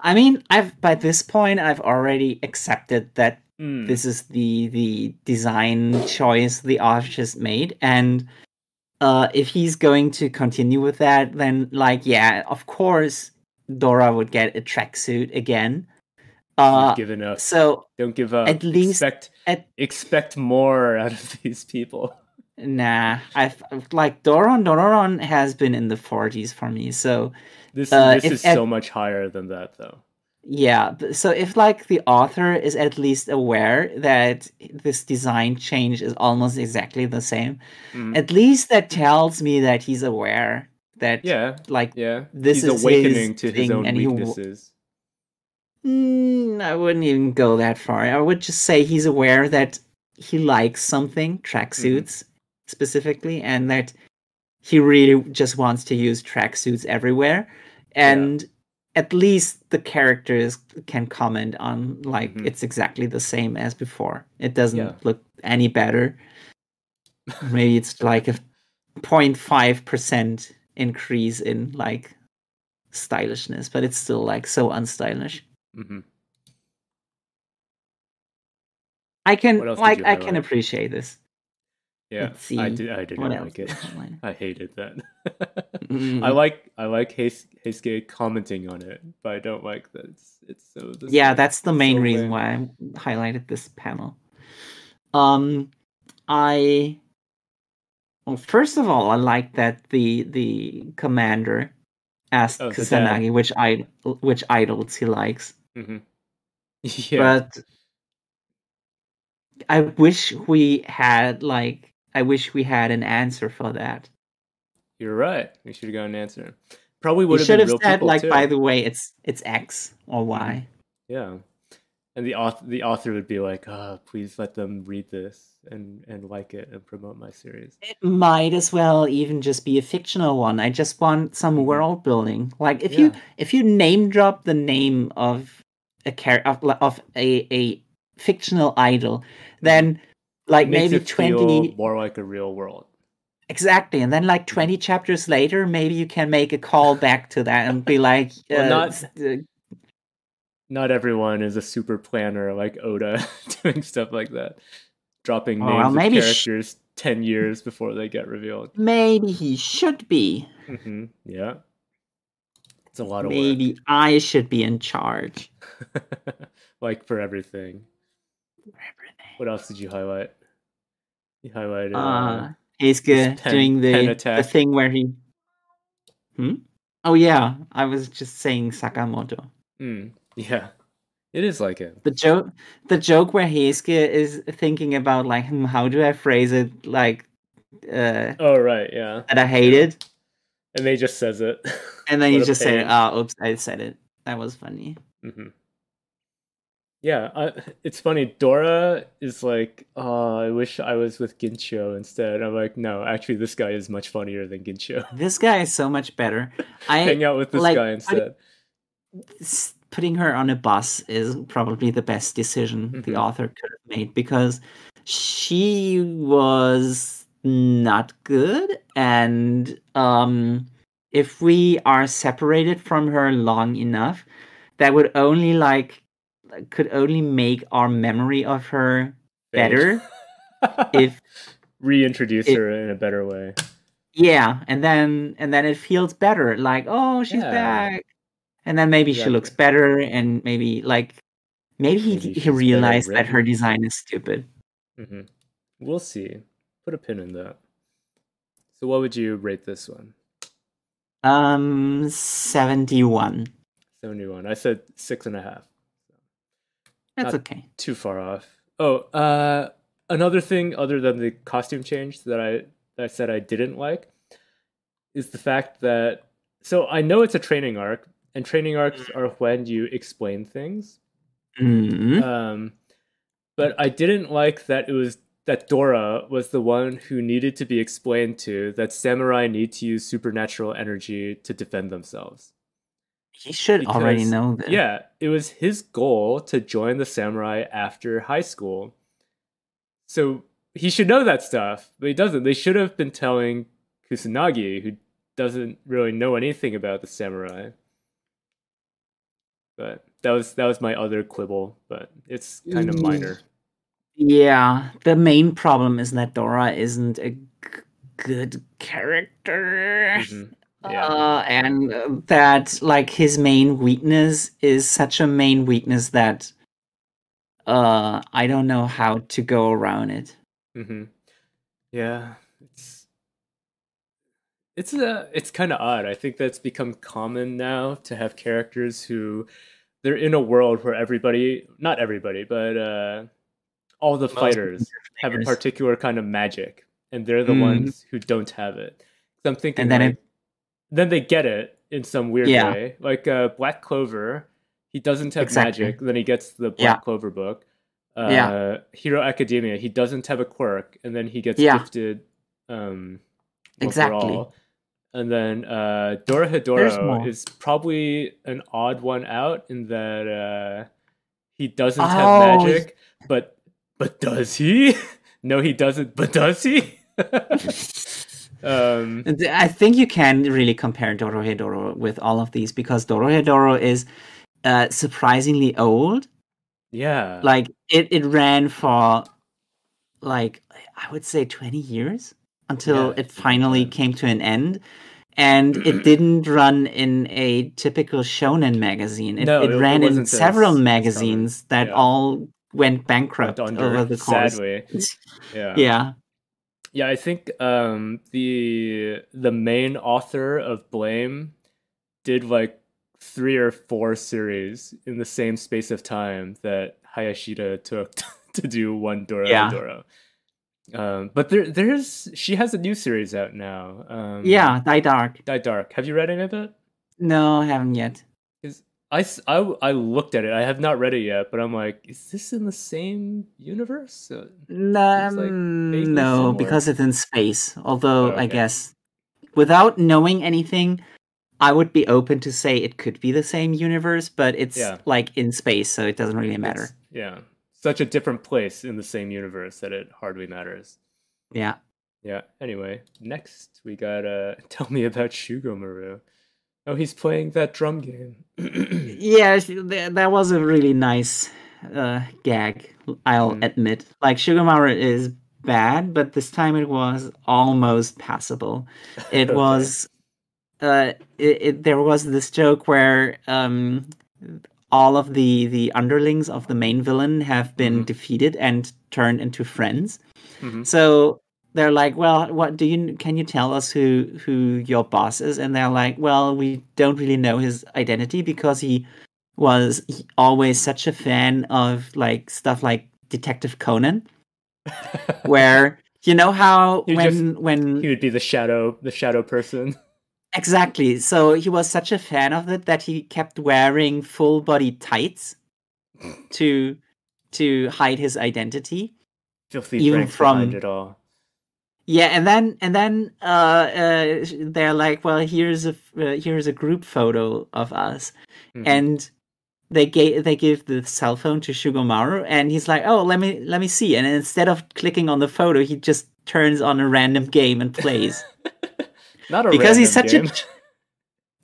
I mean, I've by this point I've already accepted that Hmm. this is the the design choice the artist made and uh if he's going to continue with that then like yeah of course dora would get a tracksuit again uh given up. so Don't give up. at least- expect at- expect more out of these people. nah i've like doron doron has been in the 40s for me so This Uh, this is at- so much higher than that, though. Yeah so if like the author is at least aware that this design change is almost exactly the same Mm. at least that tells me that he's aware that Yeah, like yeah. This He's is awakening his to his own and he weaknesses. Mm, I wouldn't even go that far. I would just say he's aware that he likes something, tracksuits specifically, and that he really just wants to use tracksuits everywhere. And at least the characters can comment on like Mhm. it's exactly the same as before. It doesn't Yeah. look any better. Maybe it's like a 0.5% increase in like stylishness, but it's still like so unstylish. hmm I can What else did like I can appreciate this. Yeah. I did. I did not like it. I hated that. Mm. I like I like Heis- Heisuke commenting on it, but I don't like that it's it's so. Yeah, same. that's the main so reason why I highlighted this panel. Um, I well, first of all, I like that the the commander asked Oh. Kusanagi which I which idols he likes, Mhm. Yeah, but I wish we had like I wish we had an answer for that. you're right. We should have got an answer. Probably would have should been have said like, too. by the way, it's it's X or Y. Yeah, and the author the author would be like, "Ah, please let them read this and and like it and promote my series." It might as well even just be a fictional one. I just want some Mhm. world building. Like if you if you name drop the name of a character of, of a a fictional idol, then like maybe it feel twenty more like a real world. exactly, and then like twenty chapters later, maybe you can make a call back to that and be like, Well, uh, not- uh, Not everyone is a super planner like Oda doing stuff like that, dropping Oh, names well, of maybe sh- characters ten years before they get revealed. maybe he should be. hmm Yeah, it's a lot of Maybe I should be in charge. work. like for everything. What else did you highlight? You highlighted. Uh, Uh, he's pen- doing the, the thing where he. Hmm. Oh yeah, I was just saying Sakamoto. mm, yeah, It is like him. The joke, the joke where Heisuke is thinking about like, hmm, how do I phrase it, like, uh, Oh right, yeah. that I hated, And they just says it. and then you just say, pain. "Oh, oops, I said it." That was funny. hmm Yeah, I, it's funny. Dora is like, "Oh, I wish I was with Gincho instead." I'm like, "No, actually, this guy is much funnier than Gincho. This guy is so much better. I Hang out with this like, guy instead." s- putting her on a bus is probably the best decision the Mhm. author could have made because she was not good and um if we are separated from her long enough that would only like could only make our memory of her better if reintroduce her in a better way. yeah and then and then it feels better like oh she's Yeah. back and then maybe she looks better and maybe like maybe he, Maybe he realized that her design is stupid hmm We'll see. Put a pin in that. So, what would you rate this one? um 71 Seventy-one. I said six and a half. That's Not- okay too far off. Oh, uh, another thing other than the costume change that I that I said I didn't like is the fact that so I know it's a training arc, and training arcs are when you explain things. Mhm. Um, but I didn't like that it was that Dora was the one who needed to be explained to that samurai need to use supernatural energy to defend themselves. He should already because- know that Yeah, it was his goal to join the samurai after high school. So he should know that stuff, but he doesn't. They should have been telling Kusanagi, who doesn't really know anything about the samurai. But that was that was my other quibble, but it's kind of Mm. minor. yeah the main problem is that dora isn't a g- good character Mhm. Yeah. Uh, and uh, that like his main weakness is such a main weakness that uh I don't know how to go around it. hmm Yeah, it's it's a it's kind of odd. I think that's become common now to have characters who they're in a world where everybody, not everybody, but uh, all the Most fighters have a particular kind of magic, and they're the Mhm. ones who don't have it. So I'm thinking, And then like, it- then they get it in some weird Yeah. way. Like uh, Black Clover, he doesn't have Exactly. magic. Then he gets the Black Yeah. Clover book. Uh, Yeah. Hero Academia, he doesn't have a quirk, and then he gets Yeah. gifted. Um, Exactly. And then uh, Dora There's Hidoro is probably an odd one out in that uh, he doesn't Oh, have magic, but but does he? no, he doesn't. But does he? um, I think you can really compare Dorohedoro with all of these because Dorohedoro is uh, surprisingly old. yeah. Like it, it ran for like I would say 20 years until Yeah, it finally yeah. came to an end. And it didn't run in a typical shonen magazine. It, No, it it- it ran in several magazines that yeah. all went bankrupt Went under, over the course. sadly. Yeah. Yeah. Yeah, I think um, the the main author of Blame did like three or four series in the same space of time that Hayashida took to do one Dora Yeah. Dora. Um, but there, there's she has a new series out now. Um, Yeah, Dai Dark. Dai Dark. Have you read any of it? No, I haven't yet. I, I, I looked at it. I have not read it yet, but I'm like, is this in the same universe? No, like no, similar. because it's in space. Although I Okay. guess without knowing anything, I would be open to say it could be the same universe, but it's Yeah. like in space, so it doesn't really matter. it's- yeah, such a different place in the same universe that it hardly matters. Yeah. Yeah. Anyway, next we got uh tell me about Shugo Maru. Oh, he's playing that drum game. Yeah, that was a really nice uh, gag, I'll Mm. admit. Like, Shugomaru is bad, but this time it was almost passable. It Okay. was. Uh, it, it, there was this joke where um, all of the, the underlings of the main villain have been Mhm. defeated and turned into friends. Mhm. So they're like, "Well, what do you? Can you tell us who who your boss is?" And they're like, "Well, we don't really know his identity because he was always such a fan of like stuff like Detective Conan, where you know how He when just- when he would be the shadow, the shadow person. exactly. So he was such a fan of it that he kept wearing full body tights to to hide his identity. Filthy Even from- it all. Yeah, and then and then uh, uh, they're like, well, here's a uh, here's a group photo of us, Mhm. and they gave they give the cell phone to Shugomaru, and he's like, oh, let me let me see, and instead of clicking on the photo, he just turns on a random game and plays. Not a because he's such game. a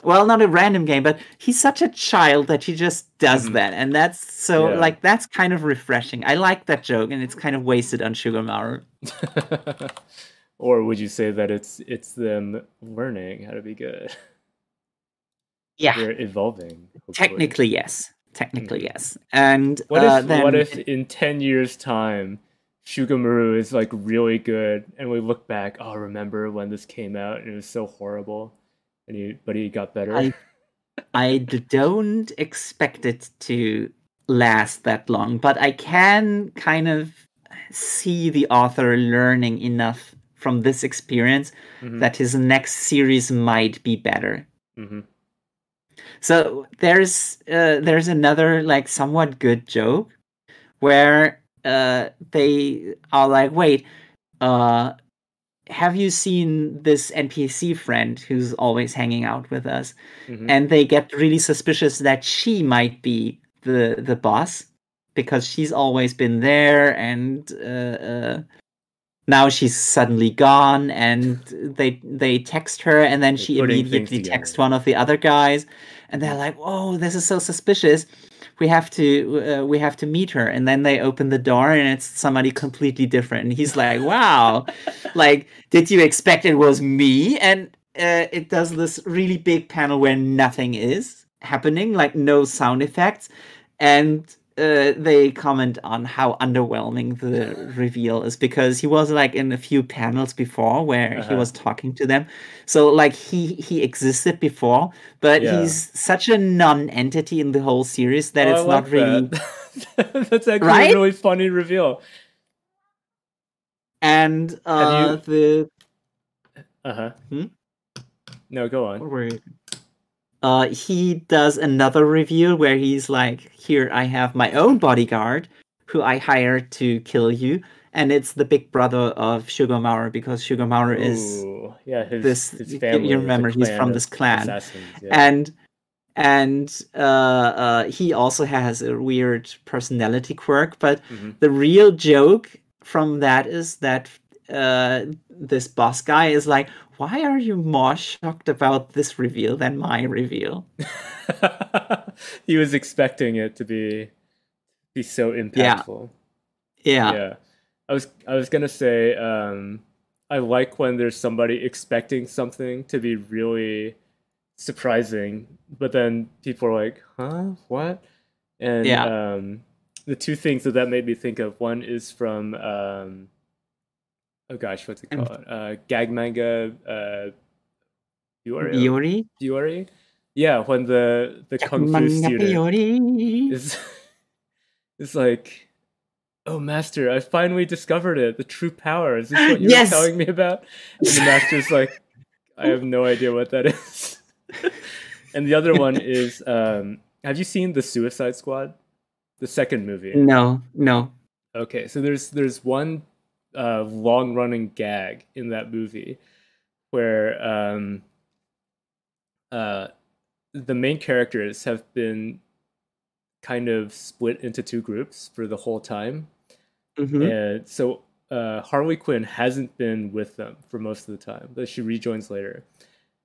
well, not a random game, but he's such a child that he just does Mhm. that, and that's so Yeah. like that's kind of refreshing. I like that joke, and it's kind of wasted on Shugomaru. or would you say that it's it's them learning how to be good? Yeah, They're evolving. hopefully. technically yes, technically Mhm. yes, and What uh, if then what if in ten years time Shugomaru is like really good and we look back, oh remember when this came out and it was so horrible and he but he got better. I don't expect it to last that long, but I can kind of see the author learning enough from this experience Mhm, that his next series might be better. mhm. So there's uh, there's another like somewhat good joke where uh, they are like, wait, uh, have you seen this NPC friend who's always hanging out with us? Mhm. and they get really suspicious that she might be the the boss because she's always been there and uh, uh, now she's suddenly gone and they they text her and then They're she immediately texts one of the other guys and they're like oh this is so suspicious. We have to uh, we have to meet her. And then they open the door and it's somebody completely different and he's like wow. Like did you expect it was me? And uh, it does this really big panel where nothing is happening like no sound effects and uh, they comment on how underwhelming the reveal is because he was like in a few panels before where he Uh-huh. was talking to them so like he he existed before but Yeah. he's such a non-entity in the whole series that Oh, it's not really that. That's actually Right? a really funny reveal. and uh you- the Uh huh. Hmm? No, go on. You- Uh, he does another review where he's like, "Here, I have my own bodyguard, who I hired to kill you, and it's the big brother of Shugomaru because Shugomaru is yeah, his, this- his you- you family. a remember he's from this clan. yeah. and and uh, uh, he also has a weird personality quirk. But Mhm. the real joke from that is that uh, this boss guy is like, "Why are you more shocked about this reveal than my reveal?" he was expecting it to be be so impactful. Yeah. yeah. yeah. I was I was gonna say um, I like when there's somebody expecting something to be really surprising, but then people are like, "Huh? What?" And Yeah. um, the two things that that made me think of one is from um, oh gosh, what's it called? Uh, gag manga. Uh, Yuri? Yuri? Yuri? Yeah, when the the kung fu student is is like, "Oh, master, I finally discovered it. The true power. Is this what you Yes! were telling me about?" And the master's like, "I have no idea what that is." and the other one is, um, have you seen the Suicide Squad, the second movie? No, no. Okay, so there's there's one uh, long running gag in that movie where um, uh, the main characters have been kind of split into two groups for the whole time, Mhm. and so uh, Harley Quinn hasn't been with them for most of the time, but she rejoins later,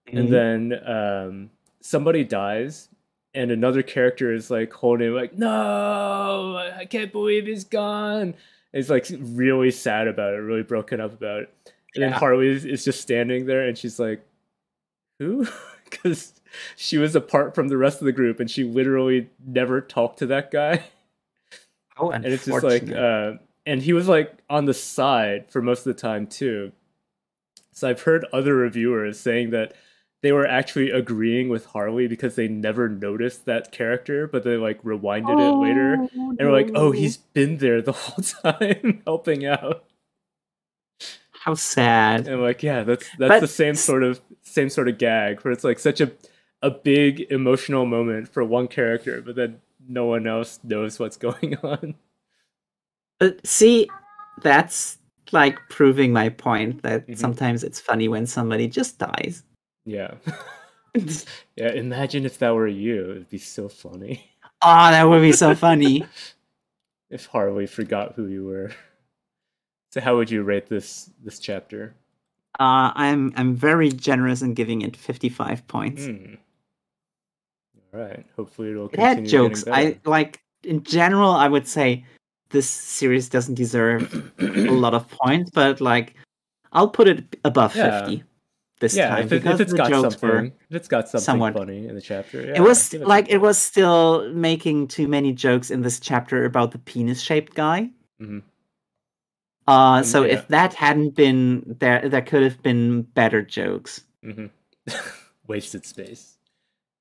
and Mhm. then um, somebody dies. And another character is like holding, like, no, I can't believe he's gone. He's like really sad about it, really broken up about it. And then Yeah. Harley is, is just standing there, and she's like, "Who?" Because she was apart from the rest of the group, and she literally never talked to that guy. How And it's just like, uh, and he was like on the side for most of the time too. So I've heard other reviewers saying that they were actually agreeing with Harley because they never noticed that character, but they like rewinded it later and were like, "Oh, he's been there the whole time helping out." How sad. And like, yeah, that's that's But the same sort of same sort of gag where it's like such a a big emotional moment for one character, but then no one else knows what's going on. But see, that's like proving my point that Mhm. sometimes it's funny when somebody just dies. Yeah. yeah, imagine if that were you. It'd be so funny Oh, that would be so funny. if Harley forgot who you were. So how would you rate this this chapter? Uh, I'm I'm very generous in giving it 55 points. Hmm. All right. Hopefully it'll It continue had jokes. I like in general. I would say this series doesn't deserve a lot of points, but like I'll put it above Yeah. 50 this yeah, time if, it, because if it's the got jokes were. something, if it's got something somewhat- funny in the chapter, yeah, it was give like it was still making too many jokes in this chapter about the penis-shaped guy. Mhm. Uh, so yeah. if that hadn't been there, there could have been better jokes. Mhm. Wasted space.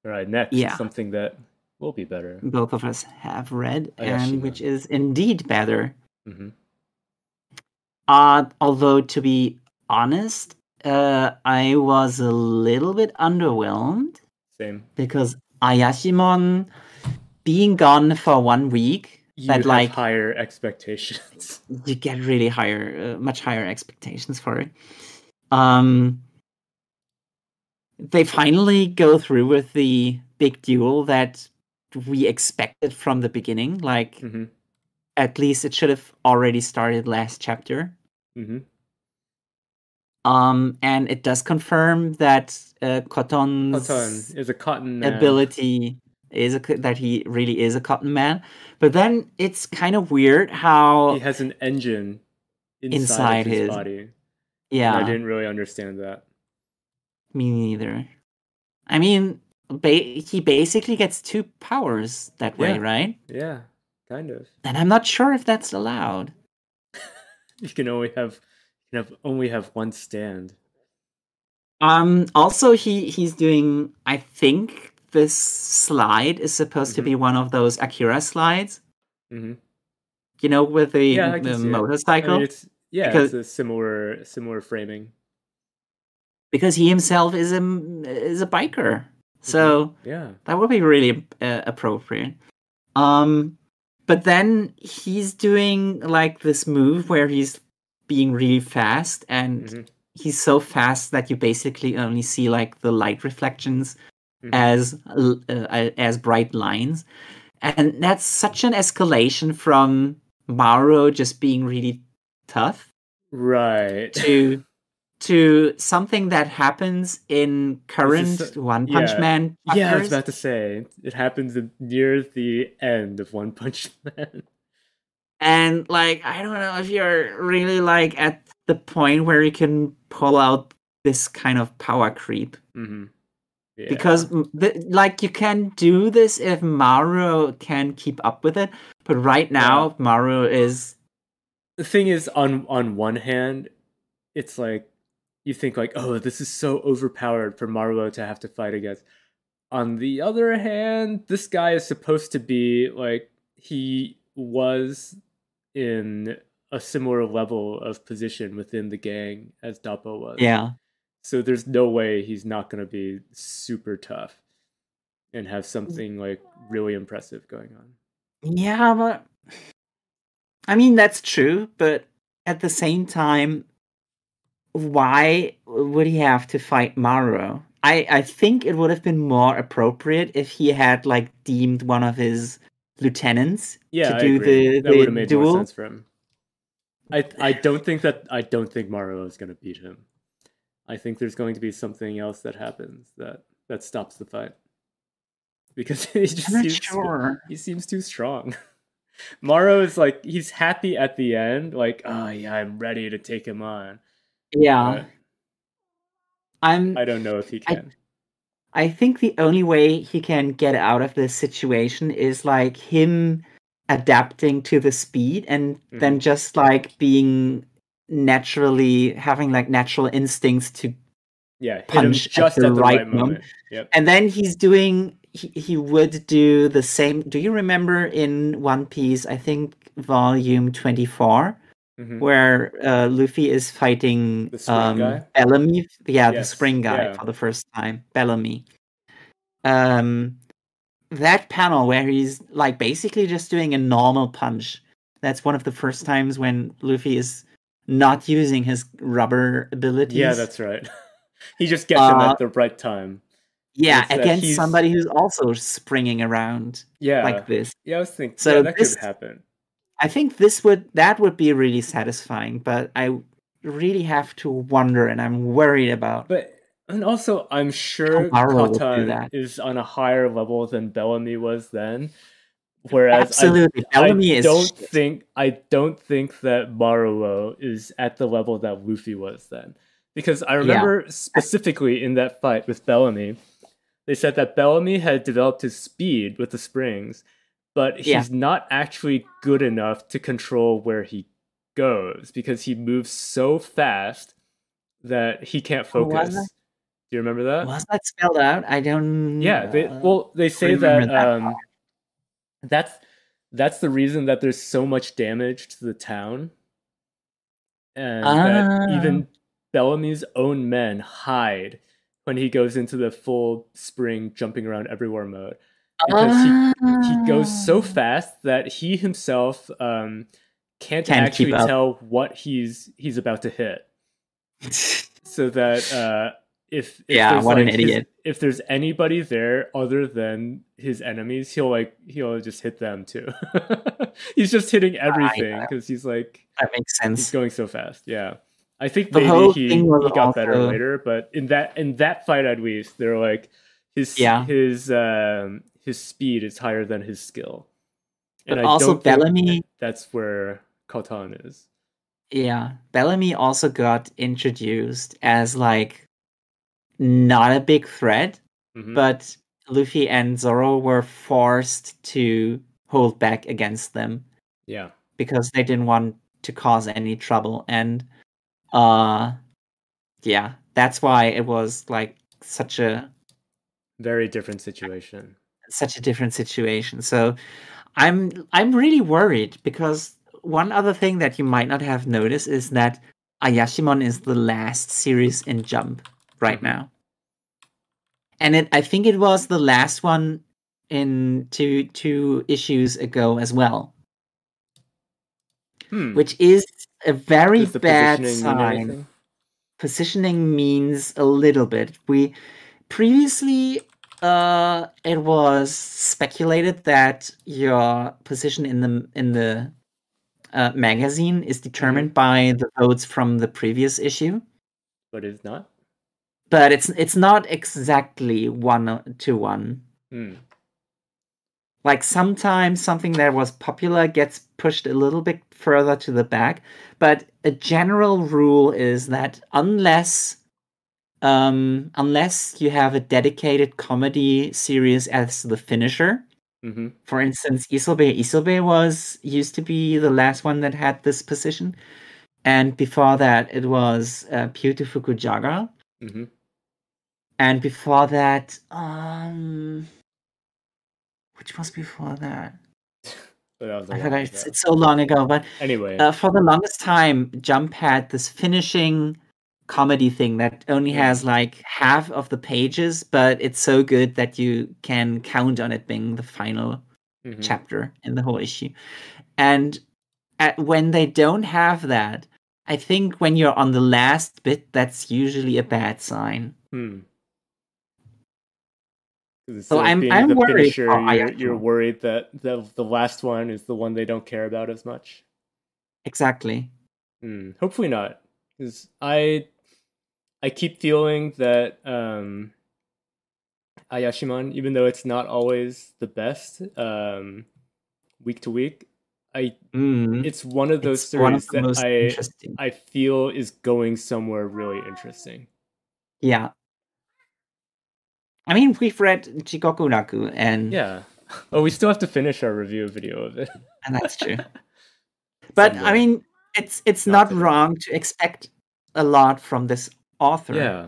All right, next, Yeah. something that will be better. Both of us have read, Ayashimon. and which is indeed better. hmm Uh, although to be honest, uh, I was a little bit underwhelmed Same. because Ayashimon being gone for one week, You that have like higher expectations. you get really higher, uh, much higher expectations for it. Um, they finally go through with the big duel that we expected from the beginning. Like hmm at least it should have already started last chapter. hmm Um, and it does confirm that uh, Coton's Cotton is a cotton man. ability is a, that he really is a cotton man. But then it's kind of weird how He has an engine inside, Inside his, his- body. and yeah, I didn't really understand that. me neither. I mean, ba- he basically gets two powers that way, Yeah. right? Yeah, kind of. And I'm not sure if that's allowed. You can only have can have only have one stand. Um. Also, he he's doing. I think this slide is supposed to Mhm. be one of those Akira slides. hmm You know, with the, Yeah, the see. I motorcycle, mean, it's yeah, Because- it's a similar similar framing. because he himself is a is a biker. So Yeah. that would be really uh, appropriate. Um, but then he's doing like this move where he's being really fast, and Mhm. he's so fast that you basically only see like the light reflections Mhm. as uh, as bright lines, and that's such an escalation from Maruo just being really tough Right. to to something that happens in current so- One Punch yeah. Man. yeah, I was about to say it happens near the end of One Punch Man. And like, I don't know if you're really like at the point where you can pull out this kind of power creep hmm Yeah. because the, like you can do this if Maruo can keep up with it, but right now Maruo is the thing is, on on one hand, it's like you think like, oh, this is so overpowered for Maruo to have to fight against. On the other hand, this guy is supposed to be like he was in a similar level of position within the gang as Dappo was. yeah. So there's no way he's not going to be super tough and have something like really impressive going on. Yeah, but I mean that's true, but at the same time, why would he have to fight Maruo? I I think it would have been more appropriate if he had like deemed one of his lieutenants Yeah, to I do agree. the the have made duel. more sense for him. I I don't think that I don't think Mario is going to beat him. I think there's going to be something else that happens that that stops the fight because he just seems sure. he seems too strong. Maro is like he's happy at the end, like oh yeah, I'm ready to take him on. Yeah, But I'm. I don't know if he can. I think the only way he can get out of this situation is like him adapting to the speed and mm. then just like being naturally having like natural instincts to Yeah, punch at just the at the right right moment. Yep. and then he's doing he, he would do the same do you remember in one piece i think volume 24 Mhm. where uh, luffy is fighting The um, guy? bellamy yeah the spring guy yeah. for the first time bellamy um that panel where he's like basically just doing a normal punch that's one of the first times when luffy is not using his rubber abilities Yeah, that's right. he just gets him Uh, at the right time. yeah it's against somebody who's also springing around Yeah. like this yeah, I was thinking So yeah, that this- could happen. I think this would that would be really satisfying, but I really have to wonder, and I'm worried about. But and also I'm sure Maru will do Cotton that. is on a higher level than Bellamy was then. Whereas Absolutely, I, Bellamy I is don't shit. think I don't think that Maruo is at the level that Luffy was then. Because I remember specifically in that fight with Bellamy, they said that Bellamy had developed his speed with the springs, but he's Yeah. not actually good enough to control where he goes because he moves so fast that he can't focus. Do you remember that? Was that spelled out? I don't. Yeah, they uh, well they say that, that um that's that's the reason that there's so much damage to the town. And that Ah. even Bellamy's own men hide when he goes into the full spring jumping around everywhere mode. Because he he goes so Ah. fast that he himself um can't, Can't actually tell what he's he's about to hit so that uh if, if Yeah, there's, what an like, his- idiot. if there's anybody there other than his enemies he'll like he'll just hit them too he's just hitting everything because he's like that makes sense. he's going so fast yeah i think The maybe he, he got better later but in that in that fight at least they're like his Yeah. his um his speed is higher than his skill. But also don't think Bellamy- that's where Kotan is. Yeah, Bellamy also got introduced as like not a big threat, Mhm. but Luffy and Zoro were forced to hold back against them yeah. because they didn't want to cause any trouble. And uh yeah, that's why it was like such a very different situation such a different situation. So I'm I'm really worried because one other thing that you might not have noticed is that Ayashimon is the last series in Jump right now. And it I think it was the last one in two two issues ago as well, hmm. which is a very the bad positioning sign. anything? positioning means a little bit. We previously uh it was speculated that your position in the in the uh, magazine is determined by the votes from the previous issue, but it's not. but it's it's not exactly one to one. Hmm. Like sometimes something that was popular gets pushed a little bit further to the back, but a general rule is that unless um unless you have a dedicated comedy series as the finisher, hmm for instance, Isobe Isobe was used to be the last one that had this position, and before that it was uh, Pyu to Fukujaga, hmm and before that, um, which was before that? That I forgot. It's, it's so long ago, but Anyway, uh, for the longest time, Jump had this finishing comedy thing that only has like half of the pages, but it's so good that you can count on it being the final mhm. chapter in the whole issue. And at, when they don't have that, I think when you're on the last bit, that's usually a bad sign. Hmm. So I'm- I'm worried finisher, you're, you're worried that the the last one is the one they don't care about as much. Exactly. Hmm. Hopefully not, because I I keep feeling that um, Ayashimon, even though it's not always the best um, week to week, I Mm. it's one of those It's one of series that I. I feel is going somewhere really interesting. Yeah. I mean, we've read Jigokuraku, and Yeah. Oh, we still have to finish our review video of it. and that's true. but I mean, it's it's Not not wrong to expect a lot from this author. yeah.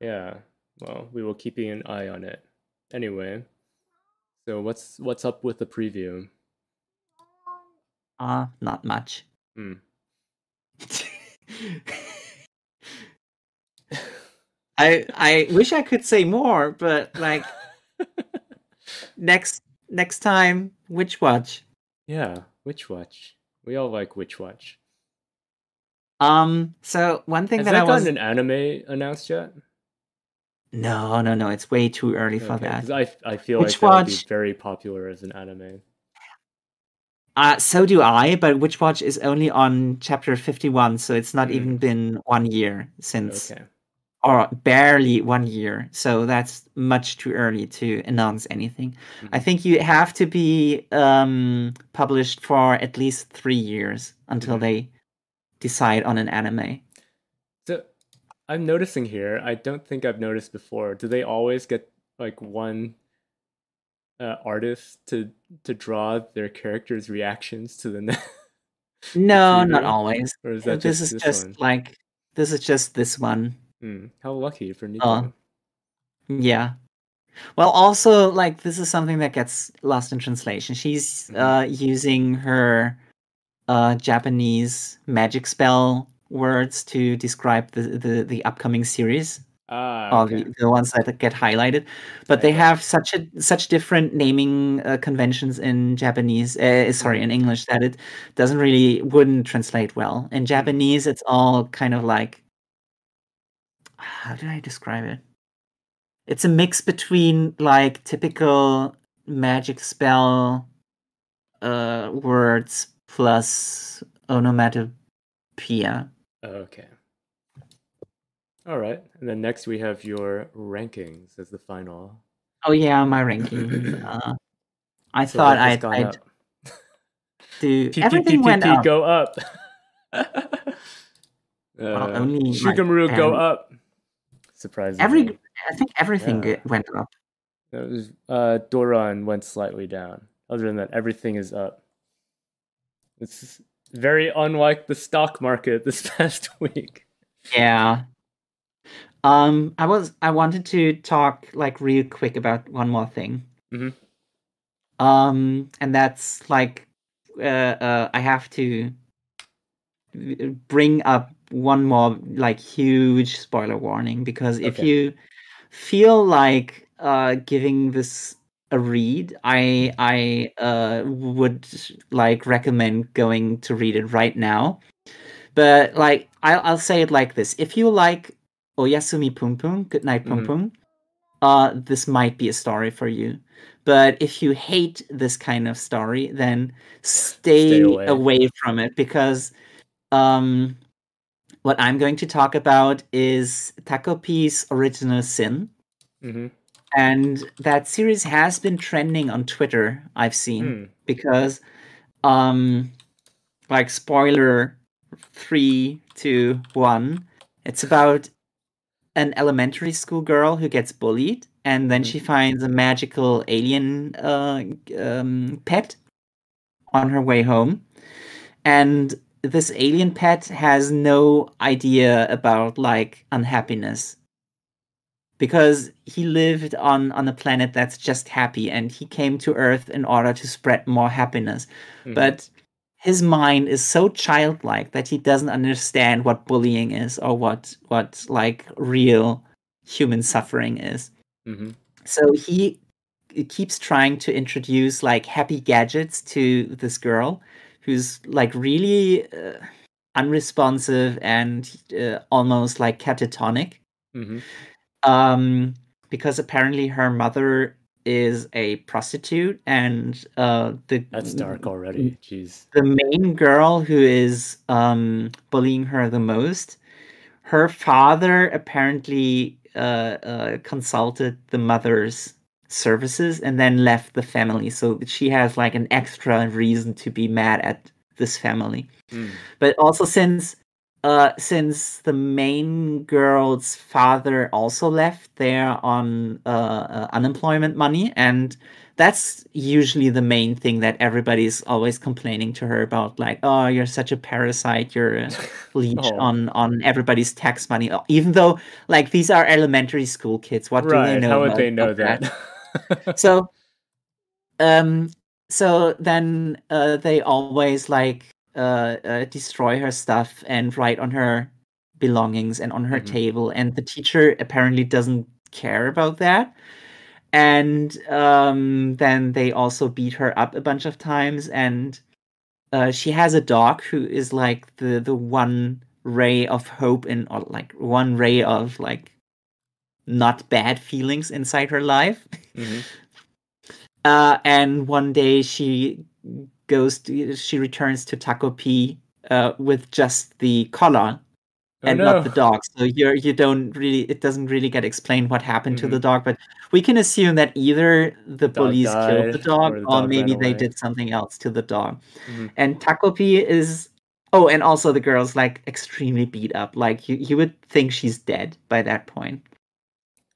Yeah. Well, we will keep an eye on it. Anyway, so what's what's up with the preview? Uh, not much. Hmm. I I wish I could say more, but like next next time, Witch Watch. Yeah, Witch Watch. We all like Witch Watch. Um. So one thing Has that that I was gotten an anime announced yet? no no no, it's way too early for that. I I feel Witch like that would be Watch- very popular as an anime. Uh, so do I, but Witch Watch is only on chapter fifty-one, so it's not Mm. even been one year since, Okay. or barely one year. So that's much too early to announce anything. I Mhm. think you have to be um, published for at least three years until Mhm. they decide on an anime. So I'm noticing here, I don't think I've noticed before. Do they always get like one uh, artist to to draw their characters' reactions to the next? No, not always. Or is that this just is this just one? like this is just this one. Hmm, How lucky for Nico. Uh, Yeah. Well, also like this is something that gets lost in translation. She's Mhm. uh using her uh Japanese magic spell words to describe the the, the upcoming series. Ah, or okay. the, the ones that get highlighted. But they have such a such different naming uh, conventions in japanese uh, sorry in english that it doesn't really wouldn't translate well. In japanese it's all kind of like how do i describe it? It's a mix between like typical magic spell uh words plus onomatopoeia Okay. All right. And then next we have your rankings as the final. oh yeah my ranking uh, i So thought i'd, I'd do everything went up go up. Well, Uh, only Shugomaru go up. Surprisingly. Every I think everything Yeah. went up. That was, uh, Doran went slightly down. Other than that, everything is up. It's very unlike the stock market this past week. Yeah. Um, I was I wanted to talk like real quick about one more thing. Mhm. Um, and that's like uh, uh I have to bring up one more like huge spoiler warning because if Okay. you feel like uh giving this a read i i uh would like recommend going to read it right now. But like i'll, I'll say it like this. If you like oyasumi pum pum good night pum Mhm. pum uh this might be a story for you. But if you hate this kind of story then stay, away. away from it because um what i'm going to talk about is takopi's original sin. Hmm and that series has been trending on Twitter. I've seen Hmm. because, um, like spoiler three, two, one. It's about an elementary school girl who gets bullied, and then Mhm. she finds a magical alien uh, um, pet on her way home, and this alien pet has no idea about like unhappiness because he lived on on a planet that's just happy and he came to earth in order to spread more happiness Mhm. but his mind is so childlike that he doesn't understand what bullying is or what what like real human suffering is Mhm. so he keeps trying to introduce like happy gadgets to this girl who's like really uh, unresponsive and uh, almost like catatonic Mhm. Um because apparently her mother is a prostitute and uh the That's dark already. Jeez. the main girl who is um bullying her the most her father apparently uh, uh consulted the mother's services and then left the family so she has like an extra reason to be mad at this family Mm. but also since uh since the main girl's father also left they're on uh, uh unemployment money and that's usually the main thing that everybody's always complaining to her about like oh you're such a parasite you're a leech Oh. on on everybody's tax money even though like these are elementary school kids what do they right. know How would about- they know about that? so um so then uh they always like uh, uh destroy her stuff and write on her belongings and on her Mhm. table and the teacher apparently doesn't care about that and um then they also beat her up a bunch of times and uh she has a dog who is like the the one ray of hope and or like one ray of like not bad feelings inside her life Mhm. uh, and one day she goes to, she returns to Takopi uh, with just the collar Oh, and no. not the dog. So you're you don't really it doesn't really get explained what happened to the Mhm. dog, but we can assume that either the Dog bullies killed the dog or the or dog maybe they did something else to the dog. Mhm. And Takopi is oh, and also the girl's like extremely beat up. Like you you would think she's dead by that point.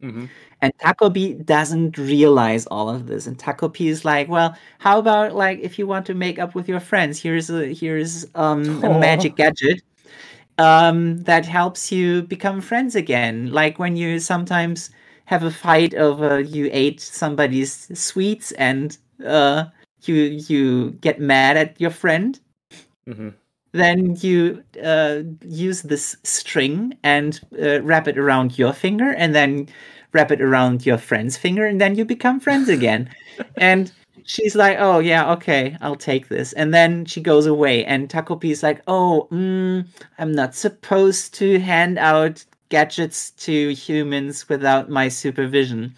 Mhm. And Takopi doesn't realize all of this. And Takopi is like, well, how about like if you want to make up with your friends, here's a here's um a magic gadget um that helps you become friends again. Like when you sometimes have a fight over you ate somebody's sweets and uh you you get mad at your friend Mhm. then you uh, use this string and uh, wrap it around your finger and then wrap it around your friend's finger and then you become friends again. And she's like oh yeah okay i'll take this. And then she goes away and Takopi is like oh mm, i'm not supposed to hand out gadgets to humans without my supervision.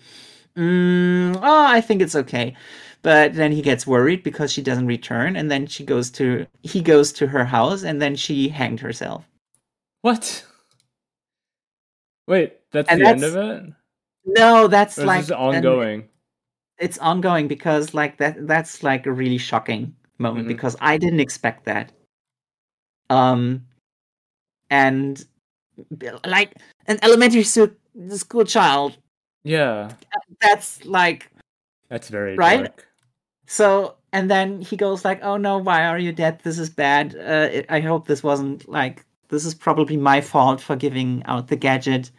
Mm, oh i think it's okay. But then he gets worried because she doesn't return and then she goes to he goes to her house and then she hanged herself. What? Wait, that's And the end of it? No that's Or like this an- ongoing? it's ongoing because like that that's like a really shocking moment Mhm. because i didn't expect that um and like an elementary school child Yeah, that's like that's very Right? dark. So, and then he goes like, "Oh no, why are you dead? This is bad. Uh, I hope this wasn't like this is probably my fault for giving out the gadget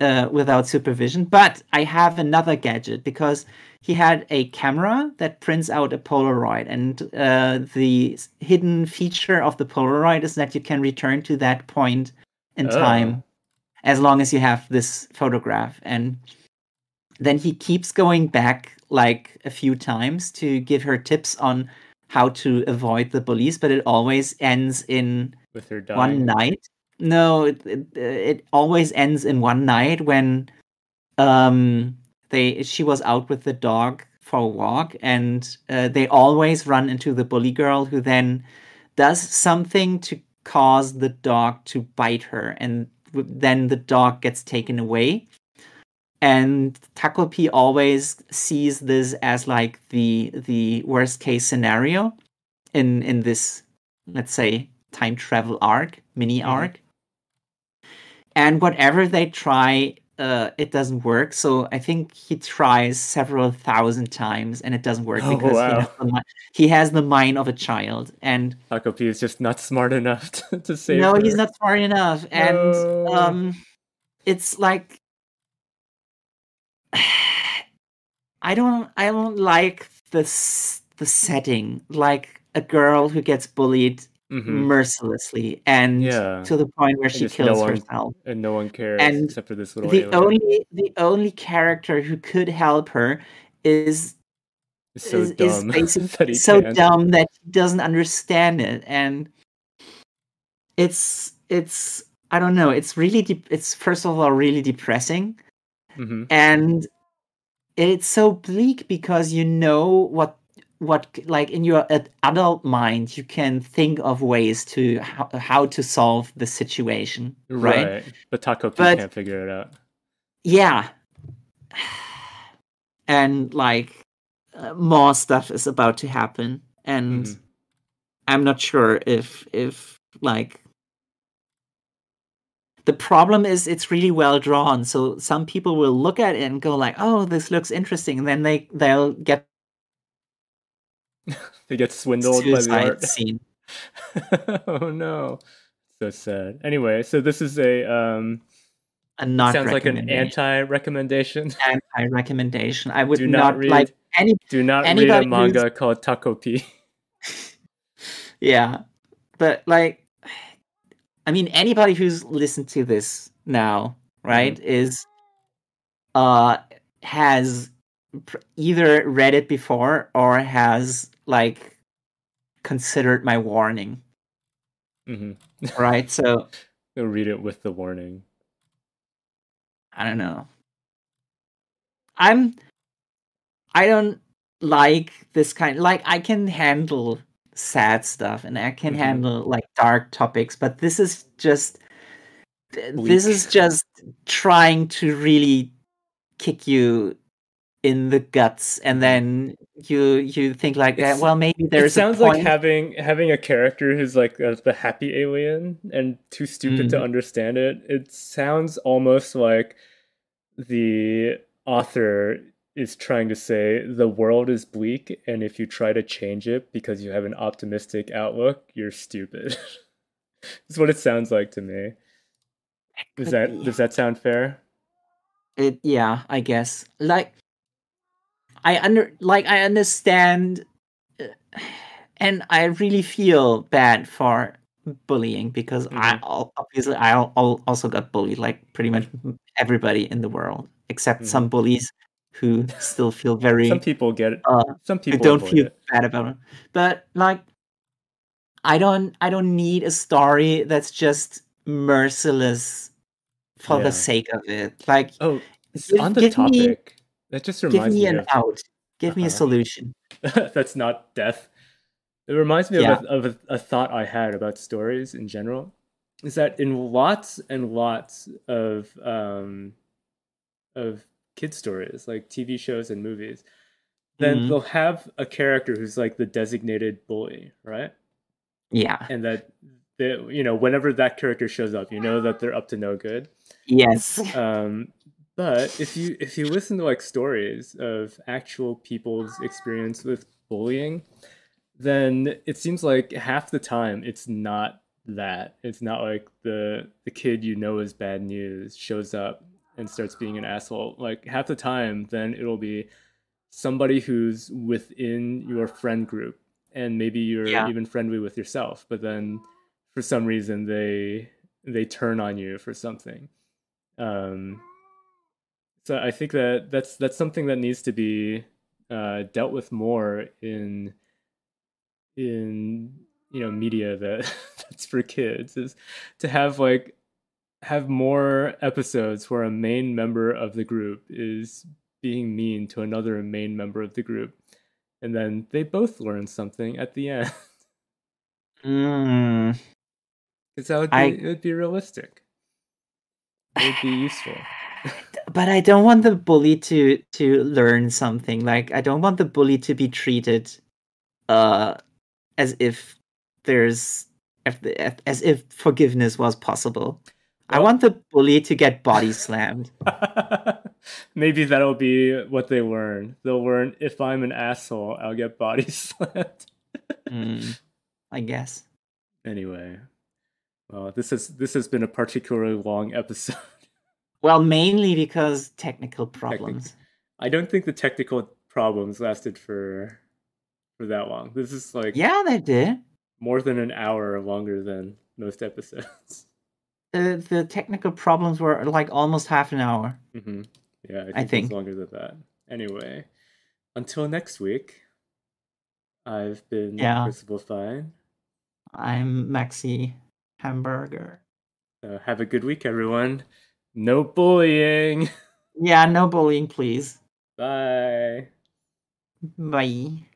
uh, without supervision. But I have another gadget because he had a camera that prints out a Polaroid, and uh, the hidden feature of the Polaroid is that you can return to that point in Oh. time as long as you have this photograph and then he keeps going back like a few times to give her tips on how to avoid the bullies but it always ends in With her dying. one night no it, it, it always ends in one night when um they she was out with the dog for a walk and uh, they always run into the bully girl who then does something to cause the dog to bite her and then the dog gets taken away and Takopi always sees this as like the the worst case scenario in in this let's say time travel arc mini Mhm. arc and whatever they try uh it doesn't work. So i think he tries several thousand times and it doesn't work Oh, because he, has the, he has the mind of a child. And Taco is just not smart enough to, to save no her. he's not smart enough. And um it's like i don't i don't like this the setting. Like a girl who gets bullied Mhm. mercilessly and Yeah. to the point where she just no kills one- herself And no one cares And except for this little the alien. only the only character who could help her is so is, is dumb that basically he so can't. dumb that he doesn't understand it and it's it's i don't know it's really de- it's first of all really depressing Mhm. and it's so bleak because you know what what like in your adult mind you can think of ways to how, how to solve the situation right, Right. But Taco But- can't figure it out. yeah and like uh, more stuff is about to happen and Mhm. i'm not sure if if like the problem is it's really well drawn so some people will look at it and go like oh this looks interesting and then they they'll get they get swindled by the art. scene. oh no, so sad. Anyway, so this is a um, A not sounds like an anti-recommendation. anti recommendation. I would Do not, not read- like any. Do not read a who's- manga called Takopi. Yeah, but like, I mean, anybody who's listened to this now, right, Mm-hmm. is uh has pr- either read it before or has like considered my warning, hmm right? So They'll read it with the warning. I don't know. I'm I don't like this kind like I can handle sad stuff and I can Mhm. handle like dark topics, but this is just th- this is just trying to really kick you in the guts and then you you think like that well maybe it sounds like having having a character who's like uh, the happy alien and too stupid to Mhm. understand it. It sounds almost like the author is trying to say the world is bleak, and if you try to change it because you have an optimistic outlook, you're stupid. That's what it sounds like to me. Does that does that sound fair? It yeah, I guess. Like I under like I understand uh, and I really feel bad for bullying because I obviously I al- al- also got bullied like pretty much everybody in the world except Mhm. some bullies who still feel very Some people get it. uh Some people don't feel it. bad about it. But like I don't I don't need a story that's just merciless for Yeah. the sake of it. Like Oh, s- Give- on the give me- topic, that just give reminds me me an of out. Give me a Uh-huh. solution. that's not death. It reminds me Yeah. of, a, of a, a thought I had about stories in general. Is that in lots and lots of um, of kid stories, like TV shows and movies, then Mhm. they'll have a character who's like the designated bully, right? Yeah. And that they, you know, whenever that character shows up, you know that they're up to no good. Yes. Um, but if you if you listen to like stories of actual people's experience with bullying, then it seems like half the time it's not that. It's not like the the kid you know is bad news shows up and starts being an asshole. Like half the time, then it'll be somebody who's within your friend group, and maybe you're Yeah. even friendly with yourself. But then, for some reason, they they turn on you for something. Um, so I think that that's that's something that needs to be uh, dealt with more in in you know media that that's for kids is to have like have more episodes where a main member of the group is being mean to another main member of the group. And then they both learn something at the end. Mm. because that would be I- it would be realistic. It would be useful But I don't want the bully to to learn something. Like I don't want the bully to be treated uh as if there's if the- as if forgiveness was possible. I want the bully to get body slammed. maybe that'll be what they learn they'll learn if i'm an asshole i'll get body slammed Mm, I guess. Anyway, well, this has this has been a particularly long episode. Well, mainly because technical problems. I don't think the technical problems lasted for for that long. This is like Yeah, they did. more than an hour longer than most episodes. The the technical problems were like almost half an hour. hmm Yeah, I think, I think. longer than that. Anyway, until next week, I've been Yeah. Crucible Fine. I'm Maxi Hamburger. Uh, have a good week, everyone. No bullying. Yeah, no bullying, please. Bye. Bye.